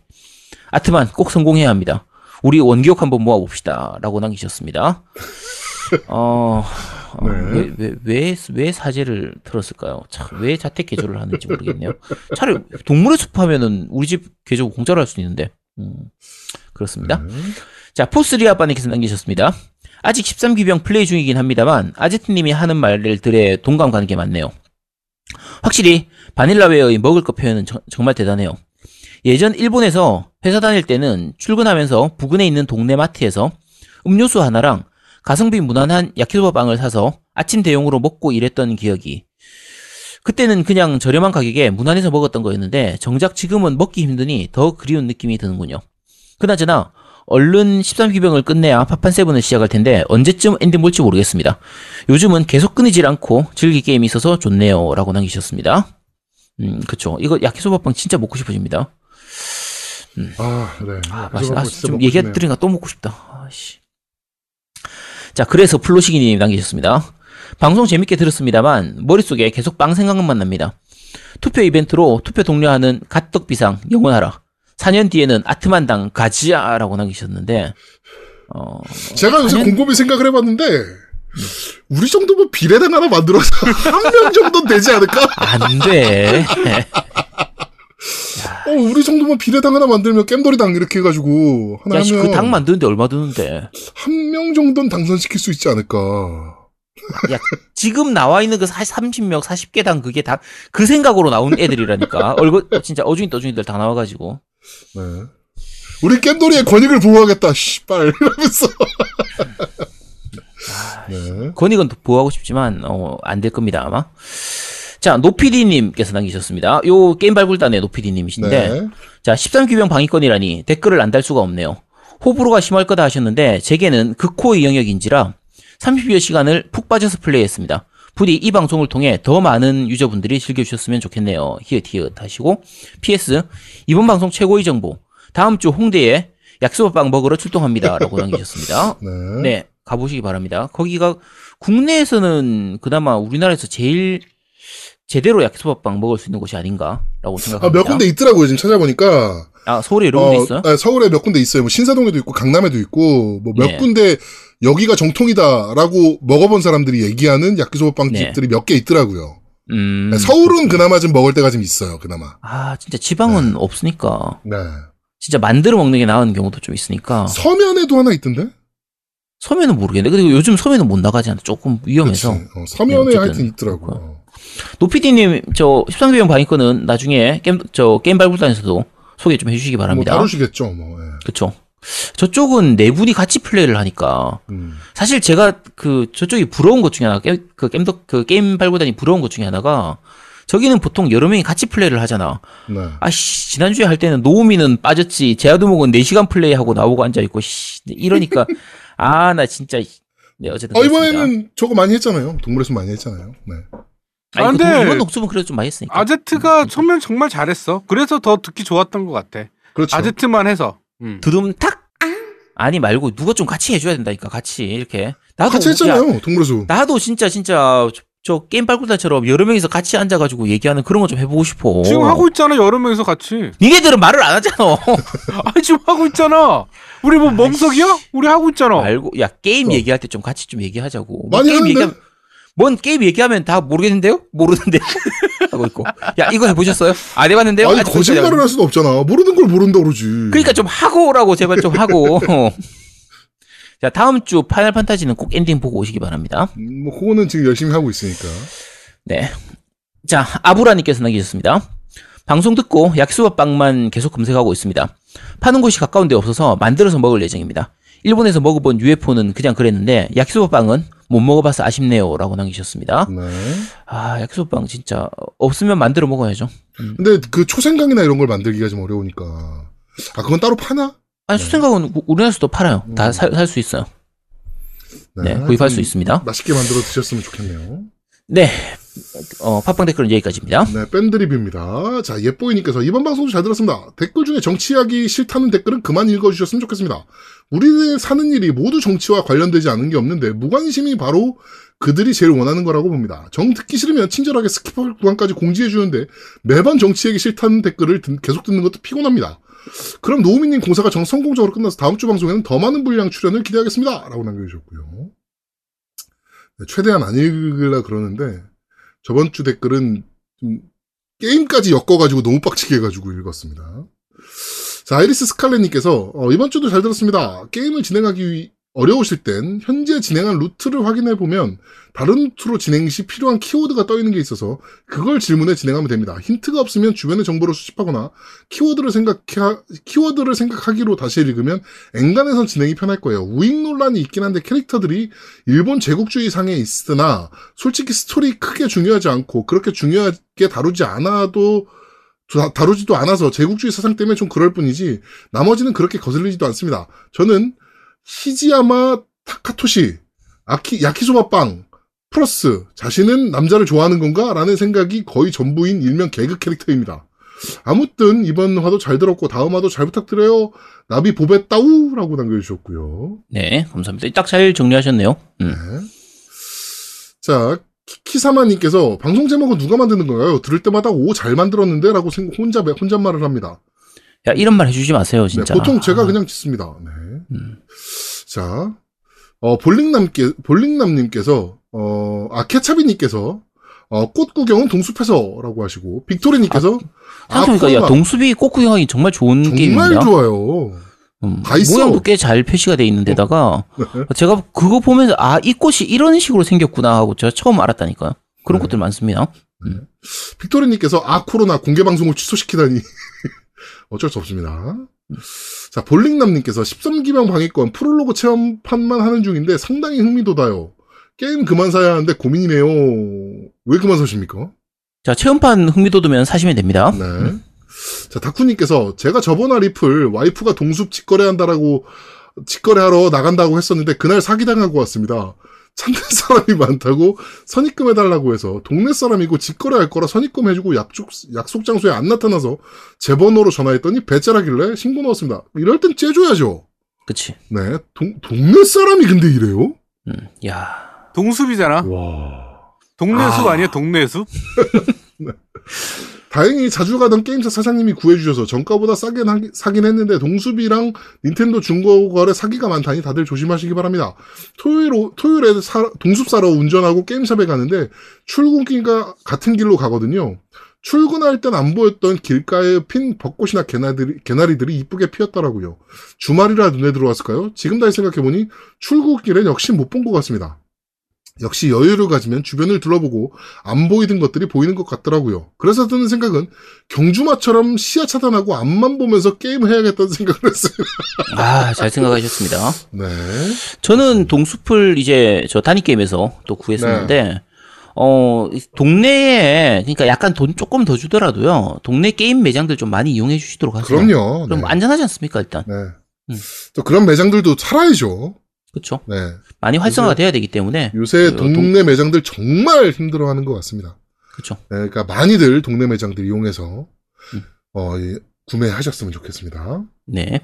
[SPEAKER 2] 아트만 꼭 성공해야 합니다. 우리 원기옥 한번 모아봅시다. 라고 남기셨습니다. 어, 어,
[SPEAKER 3] 네.
[SPEAKER 2] 왜, 왜, 왜, 왜 사제를 들었을까요? 참, 왜 자택 개조를 하는지 모르겠네요. 차라리 동물의 숲 하면은 우리 집 개조 공짜로 할 수 있는데. 음, 그렇습니다.
[SPEAKER 3] 네.
[SPEAKER 2] 자, 포스리 아빠님께서 남기셨습니다. 아직 13기병 플레이 중이긴 합니다만, 아제트님이 하는 말들에 동감 가는 게 많네요. 확실히, 바닐라웨어의 먹을 것 표현은 정, 정말 대단해요. 예전 일본에서 회사 다닐 때는 출근하면서 부근에 있는 동네 마트에서 음료수 하나랑 가성비 무난한 야키소바 빵을 사서 아침 대용으로 먹고 일했던 기억이. 그때는 그냥 저렴한 가격에 무난해서 먹었던 거였는데, 정작 지금은 먹기 힘드니 더 그리운 느낌이 드는군요. 그나저나, 얼른 13기병을 끝내야 파판 세븐을 시작할 텐데 언제쯤 엔딩 볼지 모르겠습니다. 요즘은 계속 끊이질 않고 즐길 게임이 있어서 좋네요. 라고 남기셨습니다. 음, 그쵸. 이거 야키소바빵 진짜 먹고 싶어집니다.
[SPEAKER 3] 아, 네.
[SPEAKER 2] 아, 맛있, 아, 좀
[SPEAKER 3] 먹고
[SPEAKER 2] 얘기
[SPEAKER 3] 싶네요.
[SPEAKER 2] 들으니까 또 먹고 싶다. 아씨. 자, 그래서 플로시기님 남기셨습니다. 방송 재밌게 들었습니다만, 머릿속에 계속 빵 생각만 납니다. 투표 이벤트로 투표 독려하는 갓떡비상 영원하라. 4년 뒤에는 아트만당 가지야라고 남기셨는데, 어,
[SPEAKER 3] 제가 요새
[SPEAKER 2] 사년-
[SPEAKER 3] 곰곰이 생각을 해봤는데, 우리 정도면 비례당 하나 만들어서 한 명 정도는 되지 않을까?
[SPEAKER 2] 안 돼.
[SPEAKER 3] 어, 우리 정도면 비례당 하나 만들면 겜돌이당 이렇게 해가지고 하나
[SPEAKER 2] 야, 씨,
[SPEAKER 3] 하면
[SPEAKER 2] 그당 만드는데 얼마 드는데.
[SPEAKER 3] 한 명 정도는 당선시킬 수 있지 않을까?
[SPEAKER 2] 야, 지금 나와 있는 그 30명, 40개 당 그게 다 그 생각으로 나온 애들이라니까. 얼굴, 진짜 어중이 떠중이들 다 나와 가지고.
[SPEAKER 3] 네. 우리 겜돌이의 권익을 보호하겠다. 씨발 이러면서. 네.
[SPEAKER 2] 권익은 보호하고 싶지만 어, 안 될 겁니다 아마. 자 노피디님께서 남기셨습니다. 요 게임 발굴단의 노피디님이신데
[SPEAKER 3] 네.
[SPEAKER 2] 자 13기병 방위권이라니 댓글을 안 달 수가 없네요. 호불호가 심할 거다 하셨는데 제게는 극호의 영역인지라 30여 시간을 푹 빠져서 플레이했습니다. 부디 이 방송을 통해 더 많은 유저분들이 즐겨주셨으면 좋겠네요. 히읗 히읗 하시고 PS 이번 방송 최고의 정보 다음 주 홍대에 약소밥빵 먹으러 출동합니다. 라고 남기셨습니다.
[SPEAKER 3] 네.
[SPEAKER 2] 네, 가보시기 바랍니다. 거기가 국내에서는 그나마 우리나라에서 제일 제대로 야키소바빵 먹을 수 있는 곳이 아닌가라고 생각합니다.
[SPEAKER 3] 아, 몇 군데 있더라고요. 지금 찾아보니까.
[SPEAKER 2] 아, 서울에 군데
[SPEAKER 3] 어,
[SPEAKER 2] 있어요?
[SPEAKER 3] 아, 서울에 몇 군데 있어요. 뭐 신사동에도 있고 강남에도 있고 뭐몇
[SPEAKER 2] 네.
[SPEAKER 3] 군데 여기가 정통이다라고 먹어본 사람들이 얘기하는 야끼소바빵
[SPEAKER 2] 네.
[SPEAKER 3] 집들이 몇 개 있더라고요.
[SPEAKER 2] 음.
[SPEAKER 3] 네, 서울은 그나마 좀 먹을 때가 좀 있어요. 그나마.
[SPEAKER 2] 아, 진짜 지방은 없으니까
[SPEAKER 3] 네.
[SPEAKER 2] 진짜 만들어 먹는 게 나은 경우도 좀 있으니까
[SPEAKER 3] 서면에도 하나 있던데?
[SPEAKER 2] 서면은 모르겠는데 그리고 요즘 서면은 못 나가지 않아 조금 위험해서.
[SPEAKER 3] 어, 서면에
[SPEAKER 2] 네, 어쨌든
[SPEAKER 3] 하여튼 있더라고 요.
[SPEAKER 2] 노피디님 저 13기병 방위권은 나중에 게임 저 게임 발굴단에서도 소개 좀 해주시기
[SPEAKER 3] 뭐
[SPEAKER 2] 바랍니다.
[SPEAKER 3] 다루시겠죠, 뭐. 예.
[SPEAKER 2] 그쵸? 저쪽은 네 분이 같이 플레이를 하니까
[SPEAKER 3] 음.
[SPEAKER 2] 사실 제가 그 저쪽이 부러운 것 중에 하나 게, 그 게임 그 게임 발굴단이 부러운 것 중에 하나가 저기는 보통 여러 명이 같이 플레이를 하잖아.
[SPEAKER 3] 네.
[SPEAKER 2] 아씨 지난주에 할 때는 노우미는 빠졌지 제아도목은 4시간 플레이하고 나오고 앉아 있고 씨 이러니까 아 나 진짜 네 어쨌든
[SPEAKER 3] 어,
[SPEAKER 2] 그렇습니다.
[SPEAKER 3] 이번에는 저거 많이 했잖아요. 동물에서 많이 했잖아요. 네.
[SPEAKER 2] 아니
[SPEAKER 4] 아,
[SPEAKER 2] 그
[SPEAKER 4] 근데
[SPEAKER 2] 이번 녹수은 그래도 좀 많이 했으니까
[SPEAKER 4] 아제트가 처음엔 정말 잘했어. 그래서 더 듣기 좋았던 것 같아.
[SPEAKER 3] 그렇죠.
[SPEAKER 4] 아제트만 해서. 음.
[SPEAKER 2] 드럼 탁 아니 말고 누가 좀 같이 해줘야 된다니까 같이 이렇게 나도
[SPEAKER 3] 같이
[SPEAKER 2] 야,
[SPEAKER 3] 했잖아요. 동물에서.
[SPEAKER 2] 나도 진짜 진짜 저, 저 게임 발굴단처럼 여러 명이서 같이 앉아가지고 얘기하는 그런 거 좀 해보고 싶어.
[SPEAKER 4] 지금 하고 있잖아 여러 명이서 같이.
[SPEAKER 2] 니네들은 말을 안 하잖아.
[SPEAKER 4] 아 지금 하고 있잖아. 우리 뭐 멍석이야? 우리 하고 있잖아.
[SPEAKER 2] 알고 야 게임
[SPEAKER 3] 어.
[SPEAKER 2] 얘기할 때 좀 같이 좀 얘기하자고. 뭐
[SPEAKER 3] 많이
[SPEAKER 2] 게임
[SPEAKER 3] 하는데?
[SPEAKER 2] 얘기하면 뭔 게임 얘기하면 다 모르겠는데요? 모르는데 하고 있고. 야 이거 해보셨어요? 안 해봤는데요?
[SPEAKER 3] 아니 거짓말을 할 수도 없잖아. 모르는 걸 모른다 그러지.
[SPEAKER 2] 그러니까 좀 하고 오라고 제발 좀 하고. 자 다음 주 파이널 판타지는 꼭 엔딩 보고 오시기 바랍니다.
[SPEAKER 3] 음, 뭐 그거는 지금 열심히 하고 있으니까.
[SPEAKER 2] 네. 자, 아브라님께서 남기셨습니다. 방송 듣고 야키소바 빵만 계속 검색하고 있습니다. 파는 곳이 가까운 데 없어서 만들어서 먹을 예정입니다. 일본에서 먹어본 UFO는 그냥 그랬는데 야키소바 빵은 못 먹어봐서 아쉽네요. 라고 남기셨습니다.
[SPEAKER 3] 네.
[SPEAKER 2] 아, 야키소바 빵 진짜 없으면 만들어 먹어야죠.
[SPEAKER 3] 근데 그 초생강이나 이런 걸 만들기가 좀 어려우니까. 아 그건 따로 파나?
[SPEAKER 2] 아니,
[SPEAKER 3] 네.
[SPEAKER 2] 우- 우리나라에서도 팔아요.
[SPEAKER 3] 음.
[SPEAKER 2] 다살 수 있어요. 네, 구입할
[SPEAKER 3] 하여튼
[SPEAKER 2] 수 있습니다.
[SPEAKER 3] 맛있게 만들어 드셨으면 좋겠네요.
[SPEAKER 2] 네. 어, 팟빵 댓글은 여기까지입니다.
[SPEAKER 3] 네, 밴드 리뷰입니다. 자, 예뽀이님께서 이번 방송도 잘 들었습니다. 댓글 중에 정치 이야기 싫다는 댓글은 그만 읽어주셨으면 좋겠습니다. 우리들 사는 일이 모두 정치와 관련되지 않은 게 없는데 무관심이 바로 그들이 제일 원하는 거라고 봅니다. 정 듣기 싫으면 친절하게 스킵할 구간까지 공지해 주는데 매번 정치 얘기 싫다는 댓글을 듣- 계속 듣는 것도 피곤합니다. 그럼 노우미님 공사가 정 성공적으로 끝나서 다음 주 방송에는 더 많은 분량 출연을 기대하겠습니다. 라고 남겨주셨고요. 네, 최대한 안 읽으려 그러는데 저번 주 댓글은 좀 게임까지 엮어가지고 너무 빡치게 해가지고 읽었습니다. 자, 아이리스 스칼렛님께서 어, 이번 주도 잘 들었습니다. 게임을 진행하기 위- 어려우실 땐 현재 진행한 루트를 확인해 보면 다른 루트로 진행 시 필요한 키워드가 떠 있는 게 있어서 그걸 질문해 진행하면 됩니다. 힌트가 없으면 주변의 정보를 수집하거나 키워드를 생각해 키워드를 생각하기로 다시 읽으면 엔간해선 진행이 편할 거예요. 우익 논란이 있긴 한데 캐릭터들이 일본 제국주의 상에 있으나 솔직히 스토리 크게 중요하지 않고 그렇게 중요하게 다루지 않아도 다- 다루지도 않아서 제국주의 사상 때문에 좀 그럴 뿐이지 나머지는 그렇게 거슬리지도 않습니다. 저는 히지야마 타카토시 아키 야키소바 빵 플러스 자신은 남자를 좋아하는 건가? 라는 생각이 거의 전부인 일명 개그 캐릭터입니다. 아무튼 이번 화도 잘 들었고 다음 화도 잘 부탁드려요. 나비 보베따우 라고 남겨주셨고요.
[SPEAKER 2] 네, 감사합니다. 딱 잘 정리하셨네요. 음.
[SPEAKER 3] 네. 자, 키- 키사마님께서 방송 제목은 누가 만드는 건가요? 들을 때마다 오 잘 만들었는데 라고 생- 혼자 혼잣말을 합니다.
[SPEAKER 2] 야, 이런 말 해주지 마세요,
[SPEAKER 3] 네,
[SPEAKER 2] 진짜.
[SPEAKER 3] 보통 제가 그냥 짓습니다. 네.
[SPEAKER 2] 음.
[SPEAKER 3] 자, 어, 볼링남께, 볼링남님께서, 어, 아, 케차비님께서, 어, 꽃 구경은 동숲에서 라고 하시고, 빅토리님께서,
[SPEAKER 2] 생각해보니까, 야,
[SPEAKER 3] 코로나
[SPEAKER 2] 동숲이 꽃 구경하기 정말 좋은
[SPEAKER 3] 정말
[SPEAKER 2] 게임입니다.
[SPEAKER 3] 좋아요.
[SPEAKER 2] 음,
[SPEAKER 3] 다 있어.
[SPEAKER 2] 모양도 꽤 잘 표시가 돼 있는데다가,
[SPEAKER 3] 네.
[SPEAKER 2] 제가 그거 보면서, 아, 이 꽃이 이런 식으로 생겼구나 하고 제가 처음 알았다니까요. 그런
[SPEAKER 3] 네.
[SPEAKER 2] 것들 많습니다.
[SPEAKER 3] 빅토리님께서, 아, 코로나 공개 방송을 취소시키다니. 어쩔 수 없습니다. 자, 볼링남님께서 13기명 방위권 프롤로그 체험판만 하는 중인데 상당히 흥미도다요. 게임 그만 사야 하는데 고민이네요. 왜 그만 사십니까?
[SPEAKER 2] 자, 체험판 흥미도두면 사시면 됩니다.
[SPEAKER 3] 네. 자, 다쿠님께서 제가 저번 화 리플 와이프가 동숲 직거래한다라고 직거래하러 나간다고 했었는데 그날 사기당하고 왔습니다. 찾는 사람이 많다고 선입금 해달라고 해서 동네 사람이고 직거래할 거라 선입금 해주고 약속, 약속 장소에 안 나타나서 제 번호로 전화했더니 배째라길래 신고 넣었습니다. 이럴 땐 째줘야죠.
[SPEAKER 2] 그치.
[SPEAKER 3] 네. 동, 동네 사람이 근데 이래요?
[SPEAKER 2] 음, 야.
[SPEAKER 4] 동숲이잖아.
[SPEAKER 3] 와.
[SPEAKER 4] 동네 숲
[SPEAKER 3] 아.
[SPEAKER 4] 아니야 동네 숲?
[SPEAKER 3] 다행히 자주 가던 게임사 사장님이 구해주셔서 정가보다 싸게 나- 사긴 했는데 동숲이랑 닌텐도 중고거래 사기가 많다니 다들 조심하시기 바랍니다. 토요일, 오- 토요일에 사- 동숲 사러 운전하고 게임샵에 가는데 출근길과 같은 길로 가거든요. 출근할 땐 안 보였던 길가에 핀 벚꽃이나 개나리들이, 개나리들이 이쁘게 피었더라고요. 주말이라 눈에 들어왔을까요? 지금 다시 생각해보니 출근길엔 역시 못 본 것 같습니다. 역시 여유를 가지면 주변을 둘러보고 안 보이던 것들이 보이는 것 같더라고요. 그래서 드는 생각은 경주마처럼 시야 차단하고 앞만 보면서 게임을 해야겠다는 생각을 했어요.
[SPEAKER 2] 아, 잘 생각하셨습니다.
[SPEAKER 3] 네.
[SPEAKER 2] 저는 동숲을 이제 저 단위 게임에서 또 구했었는데,
[SPEAKER 3] 네.
[SPEAKER 2] 어, 이 동네에, 그러니까 약간 돈 조금 더 주더라도요, 동네 게임 매장들 좀 많이 이용해 주시도록 하세요.
[SPEAKER 3] 그럼요.
[SPEAKER 2] 그럼
[SPEAKER 3] 네.
[SPEAKER 2] 안전하지 않습니까, 일단?
[SPEAKER 3] 네.
[SPEAKER 2] 음.
[SPEAKER 3] 또 그런 매장들도 살아야죠.
[SPEAKER 2] 그쵸.
[SPEAKER 3] 네.
[SPEAKER 2] 많이 활성화가 돼야 되기 때문에.
[SPEAKER 3] 요새
[SPEAKER 2] 그
[SPEAKER 3] 동네 매장들 정말 힘들어하는 것 같습니다.
[SPEAKER 2] 그쵸.
[SPEAKER 3] 네, 그러니까 많이들 동네 매장들 이용해서
[SPEAKER 2] 음.
[SPEAKER 3] 어, 예, 구매하셨으면 좋겠습니다.
[SPEAKER 2] 네.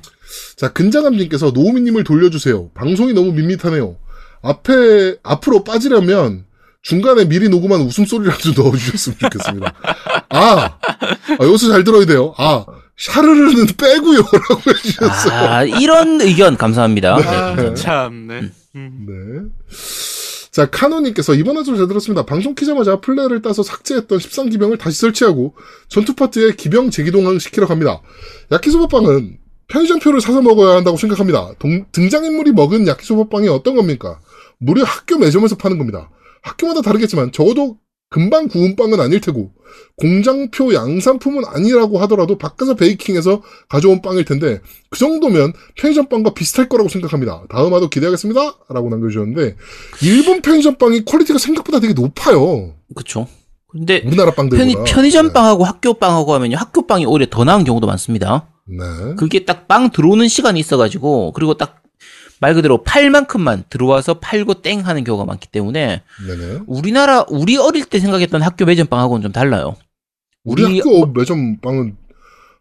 [SPEAKER 3] 자, 근자감님께서 노우미님을 돌려주세요. 방송이 너무 밋밋하네요. 앞에, 앞으로 빠지려면 중간에 미리 녹음한 웃음소리라도 넣어주셨으면 좋겠습니다. 아, 아, 여기서 잘 들어야 돼요. 아, 샤르르는 빼고요. 라고 해주셨어요.
[SPEAKER 2] 아, 이런 의견 감사합니다. 네,
[SPEAKER 4] 아. 참네. 음.
[SPEAKER 3] 네. 자, 카노님께서 이번 화도 잘 들었습니다. 방송 키자마자 플레이를 따서 삭제했던 13기병을 다시 설치하고 전투 파트에 기병 재기동을 시키러 갑니다. 야키소바빵은 편의점표를 사서 먹어야 한다고 생각합니다. 동- 등장인물이 먹은 야키소바빵이 어떤 겁니까? 무려 학교 매점에서 파는 겁니다. 학교마다 다르겠지만 적어도 금방 구운 빵은 아닐 테고 공장표 양산품은 아니라고 하더라도 바깥에서 베이킹해서 가져온 빵일 텐데 그 정도면 편의점 빵과 비슷할 거라고 생각합니다. 다음 화도 기대하겠습니다. 라고 남겨주셨는데 일본 편의점 빵이 퀄리티가 생각보다 되게 높아요.
[SPEAKER 2] 그쵸. 근데,
[SPEAKER 3] 우리나라 빵들보다.
[SPEAKER 2] 편의, 편의점 빵하고 학교 빵하고 하면요, 학교 빵이 오히려 더 나은 경우도 많습니다.
[SPEAKER 3] 네.
[SPEAKER 2] 그게 딱 빵 들어오는 시간이 있어가지고, 그리고 딱 말 그대로 팔 만큼만 들어와서 팔고 땡 하는 경우가 많기 때문에,
[SPEAKER 3] 네네.
[SPEAKER 2] 우리나라, 우리 어릴 때 생각했던 학교 매점 빵하고는 좀 달라요.
[SPEAKER 3] 우리,
[SPEAKER 2] 우리-
[SPEAKER 3] 학교 매점 빵은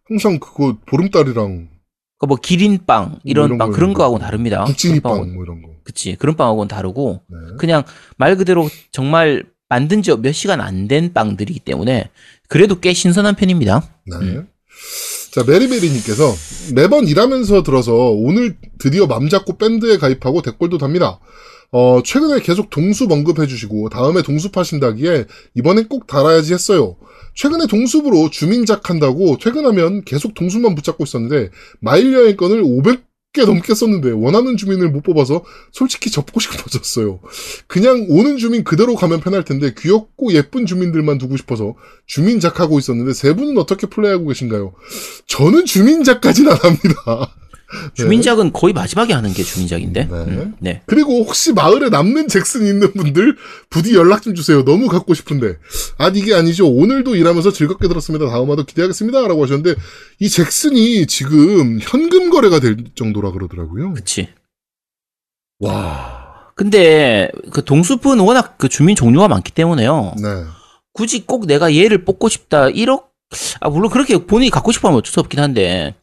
[SPEAKER 3] 항상 그거 보름달이랑
[SPEAKER 2] 그러니까 뭐 기린빵 이런
[SPEAKER 3] 이런
[SPEAKER 2] 빵
[SPEAKER 3] 거,
[SPEAKER 2] 그런
[SPEAKER 3] 이런
[SPEAKER 2] 거하고는
[SPEAKER 3] 거.
[SPEAKER 2] 다릅니다. 빵하고는-
[SPEAKER 3] 뭐 이런 거.
[SPEAKER 2] 그치 그런 빵하고는 다르고
[SPEAKER 3] 네.
[SPEAKER 2] 그냥 말 그대로 정말 만든 지 몇 시간 안 된 빵들이기 때문에 그래도 꽤 신선한 편입니다.
[SPEAKER 3] 네.
[SPEAKER 2] 음.
[SPEAKER 3] 자, 메리메리님께서 매번 일하면서 들어서 오늘 드디어 맘 잡고 밴드에 가입하고 댓글도 답니다. 어, 최근에 계속 동숲 언급해주시고 다음에 동숲 하신다기에 이번엔 꼭 달아야지 했어요. 최근에 동숲으로 주민작 한다고 퇴근하면 계속 동숲만 붙잡고 있었는데 마일 여행권을 500 개 넘게 썼는데 원하는 주민을 못 뽑아서 솔직히 접고 싶어졌어요. 그냥 오는 주민 그대로 가면 편할 텐데 귀엽고 예쁜 주민들만 두고 싶어서 주민작 하고 있었는데 세 분은 어떻게 플레이하고 계신가요? 저는 주민작까지는 안 합니다.
[SPEAKER 2] 주민작은 거의 마지막에 하는 게 주민작인데.
[SPEAKER 3] 네.
[SPEAKER 2] 음, 네.
[SPEAKER 3] 그리고 혹시 마을에 남는 잭슨 있는 분들 부디 연락 좀 주세요. 너무 갖고 싶은데. 아 이게 아니죠. 오늘도 일하면서 즐겁게 들었습니다. 다음 화도 기대하겠습니다. 라고 하셨는데 이 잭슨이 지금 현금 거래가 될 정도라 그러더라고요.
[SPEAKER 2] 그치.
[SPEAKER 3] 와.
[SPEAKER 2] 근데 그 동숲은 워낙 그 주민 종류가 많기 때문에요.
[SPEAKER 3] 네.
[SPEAKER 2] 굳이 꼭 내가 얘를 뽑고 싶다. 1억? 아, 물론 그렇게 본인이 갖고 싶어 하면 어쩔 수 없긴 한데.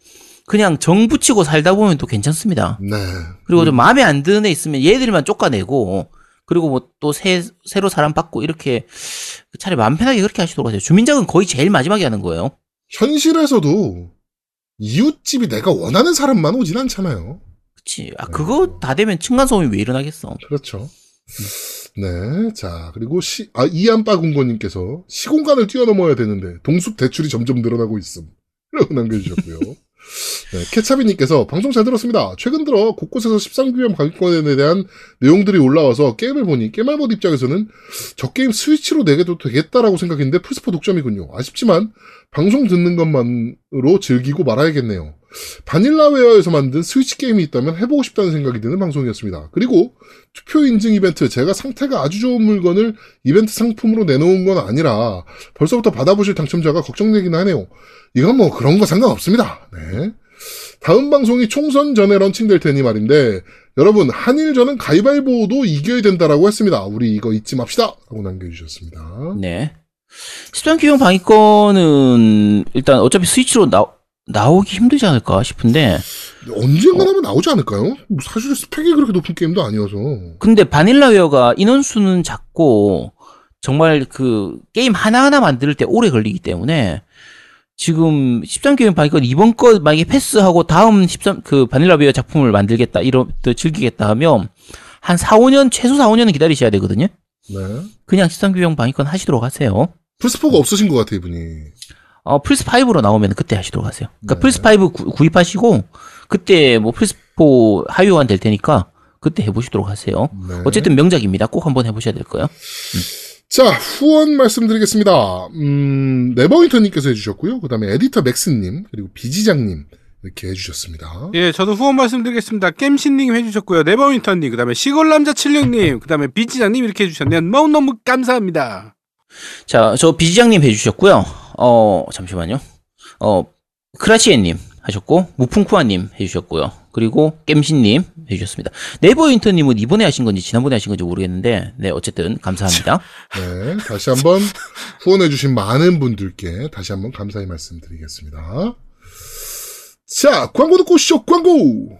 [SPEAKER 2] 그냥 정 붙이고 살다 보면 또 괜찮습니다.
[SPEAKER 3] 네.
[SPEAKER 2] 그리고 좀 마음에 안 드는 애 있으면 얘들만 쫓아내고, 그리고 뭐 또 새, 새로 사람 받고 이렇게 차라리 마음 편하게 그렇게 하시도록 하세요. 주민작은 거의 제일 마지막에 하는 거예요.
[SPEAKER 3] 현실에서도 이웃집이 내가 원하는 사람만 오진 않잖아요.
[SPEAKER 2] 그치. 아, 그거 다 되면 층간소음이 왜 일어나겠어.
[SPEAKER 3] 그렇죠. 네. 자, 그리고 시, 아, 이안빠군고님께서 시공간을 뛰어넘어야 되는데, 동숲 대출이 점점 늘어나고 있음. 라고 남겨주셨고요. 네, 케차비님께서 방송 잘 들었습니다. 최근 들어 곳곳에서 13규형 가격권에 대한 내용들이 올라와서 게임을 보니 게임알봇 입장에서는 저 게임 스위치로 내게도 되겠다라고 생각했는데 플스4 독점이군요. 아쉽지만 방송 듣는 것만으로 즐기고 말아야겠네요. 바닐라웨어에서 만든 스위치 게임이 있다면 해보고 싶다는 생각이 드는 방송이었습니다. 그리고 투표 인증 이벤트 제가 상태가 아주 좋은 물건을 이벤트 상품으로 내놓은 건 아니라 벌써부터 받아보실 당첨자가 걱정되긴 하네요. 이건 뭐 그런 거 상관없습니다. 네. 다음 방송이 총선 전에 런칭될 테니 말인데 여러분 한일전은 가위바위보도 이겨야 된다라고 했습니다. 우리 이거 잊지 맙시다. 라고 남겨주셨습니다.
[SPEAKER 2] 네. 13기용 방위권은 일단 어차피 스위치로 나, 나오기 힘들지 않을까 싶은데,
[SPEAKER 3] 언젠가 하면 나오지 않을까요? 뭐 사실 스펙이 그렇게 높은 게임도 아니어서.
[SPEAKER 2] 근데 바닐라웨어가 인원수는 작고, 정말 그 게임 하나하나 만들 때 오래 걸리기 때문에, 지금 13기용 방위권 이번 거 만약에 패스하고 다음 13, 그 바닐라웨어 작품을 만들겠다, 이런, 또 즐기겠다 하면, 한 4, 5년, 최소 4, 5년은 기다리셔야 되거든요?
[SPEAKER 3] 네.
[SPEAKER 2] 그냥 13기용 방위권 하시도록 하세요.
[SPEAKER 3] 플스4가 없으신 것 같아, 이분이.
[SPEAKER 2] 어, 플스 5로 나오면 그때 하시도록 하세요. 그러니까
[SPEAKER 3] 네.
[SPEAKER 2] 플스5 구, 구입하시고, 그때 뭐 플스 4 하유한 될 테니까, 그때 해보시도록 하세요.
[SPEAKER 3] 네.
[SPEAKER 2] 어쨌든 명작입니다. 꼭 한번 해보셔야 될 거예요.
[SPEAKER 3] 자, 후원 말씀드리겠습니다. 음, 네버윈터님께서 해주셨고요. 그 다음에 에디터 맥스님, 그리고 비지장님, 이렇게 해주셨습니다.
[SPEAKER 4] 예, 저도 후원 말씀드리겠습니다. 겜신님 해주셨고요. 네버윈터님, 그 다음에 시골남자 칠령님, 그 다음에 비지장님 이렇게 해주셨네요. 너무너무 감사합니다.
[SPEAKER 2] 자, 저 비지장님 해주셨고요. 어, 잠시만요. 어, 크라치에님 하셨고, 무풍쿠아님 해주셨고요. 그리고 겜신님 해주셨습니다. 네이버인터님은 이번에 하신 건지 지난번에 하신 건지 모르겠는데, 네, 어쨌든 감사합니다.
[SPEAKER 3] 네, 다시 한번 후원해주신 많은 분들께 다시 한번 감사의 말씀 드리겠습니다. 자, 광고 듣고 오시죠, 광고!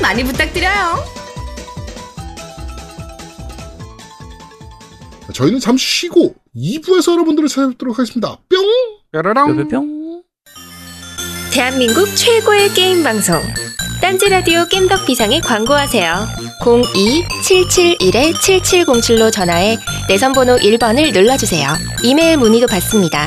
[SPEAKER 5] 많이 부탁드려요.
[SPEAKER 3] 저희는 잠시 쉬고 2부에서 여러분들을 찾아뵙도록 하겠습니다. 뿅!
[SPEAKER 2] 뿅뿅뿅.
[SPEAKER 6] 대한민국 최고의 게임 방송. 딴지라디오 겜덕 비상에 광고하세요. 02-771-7707로 전화해 내선 번호 1번을 눌러주세요. 이메일 문의도 받습니다.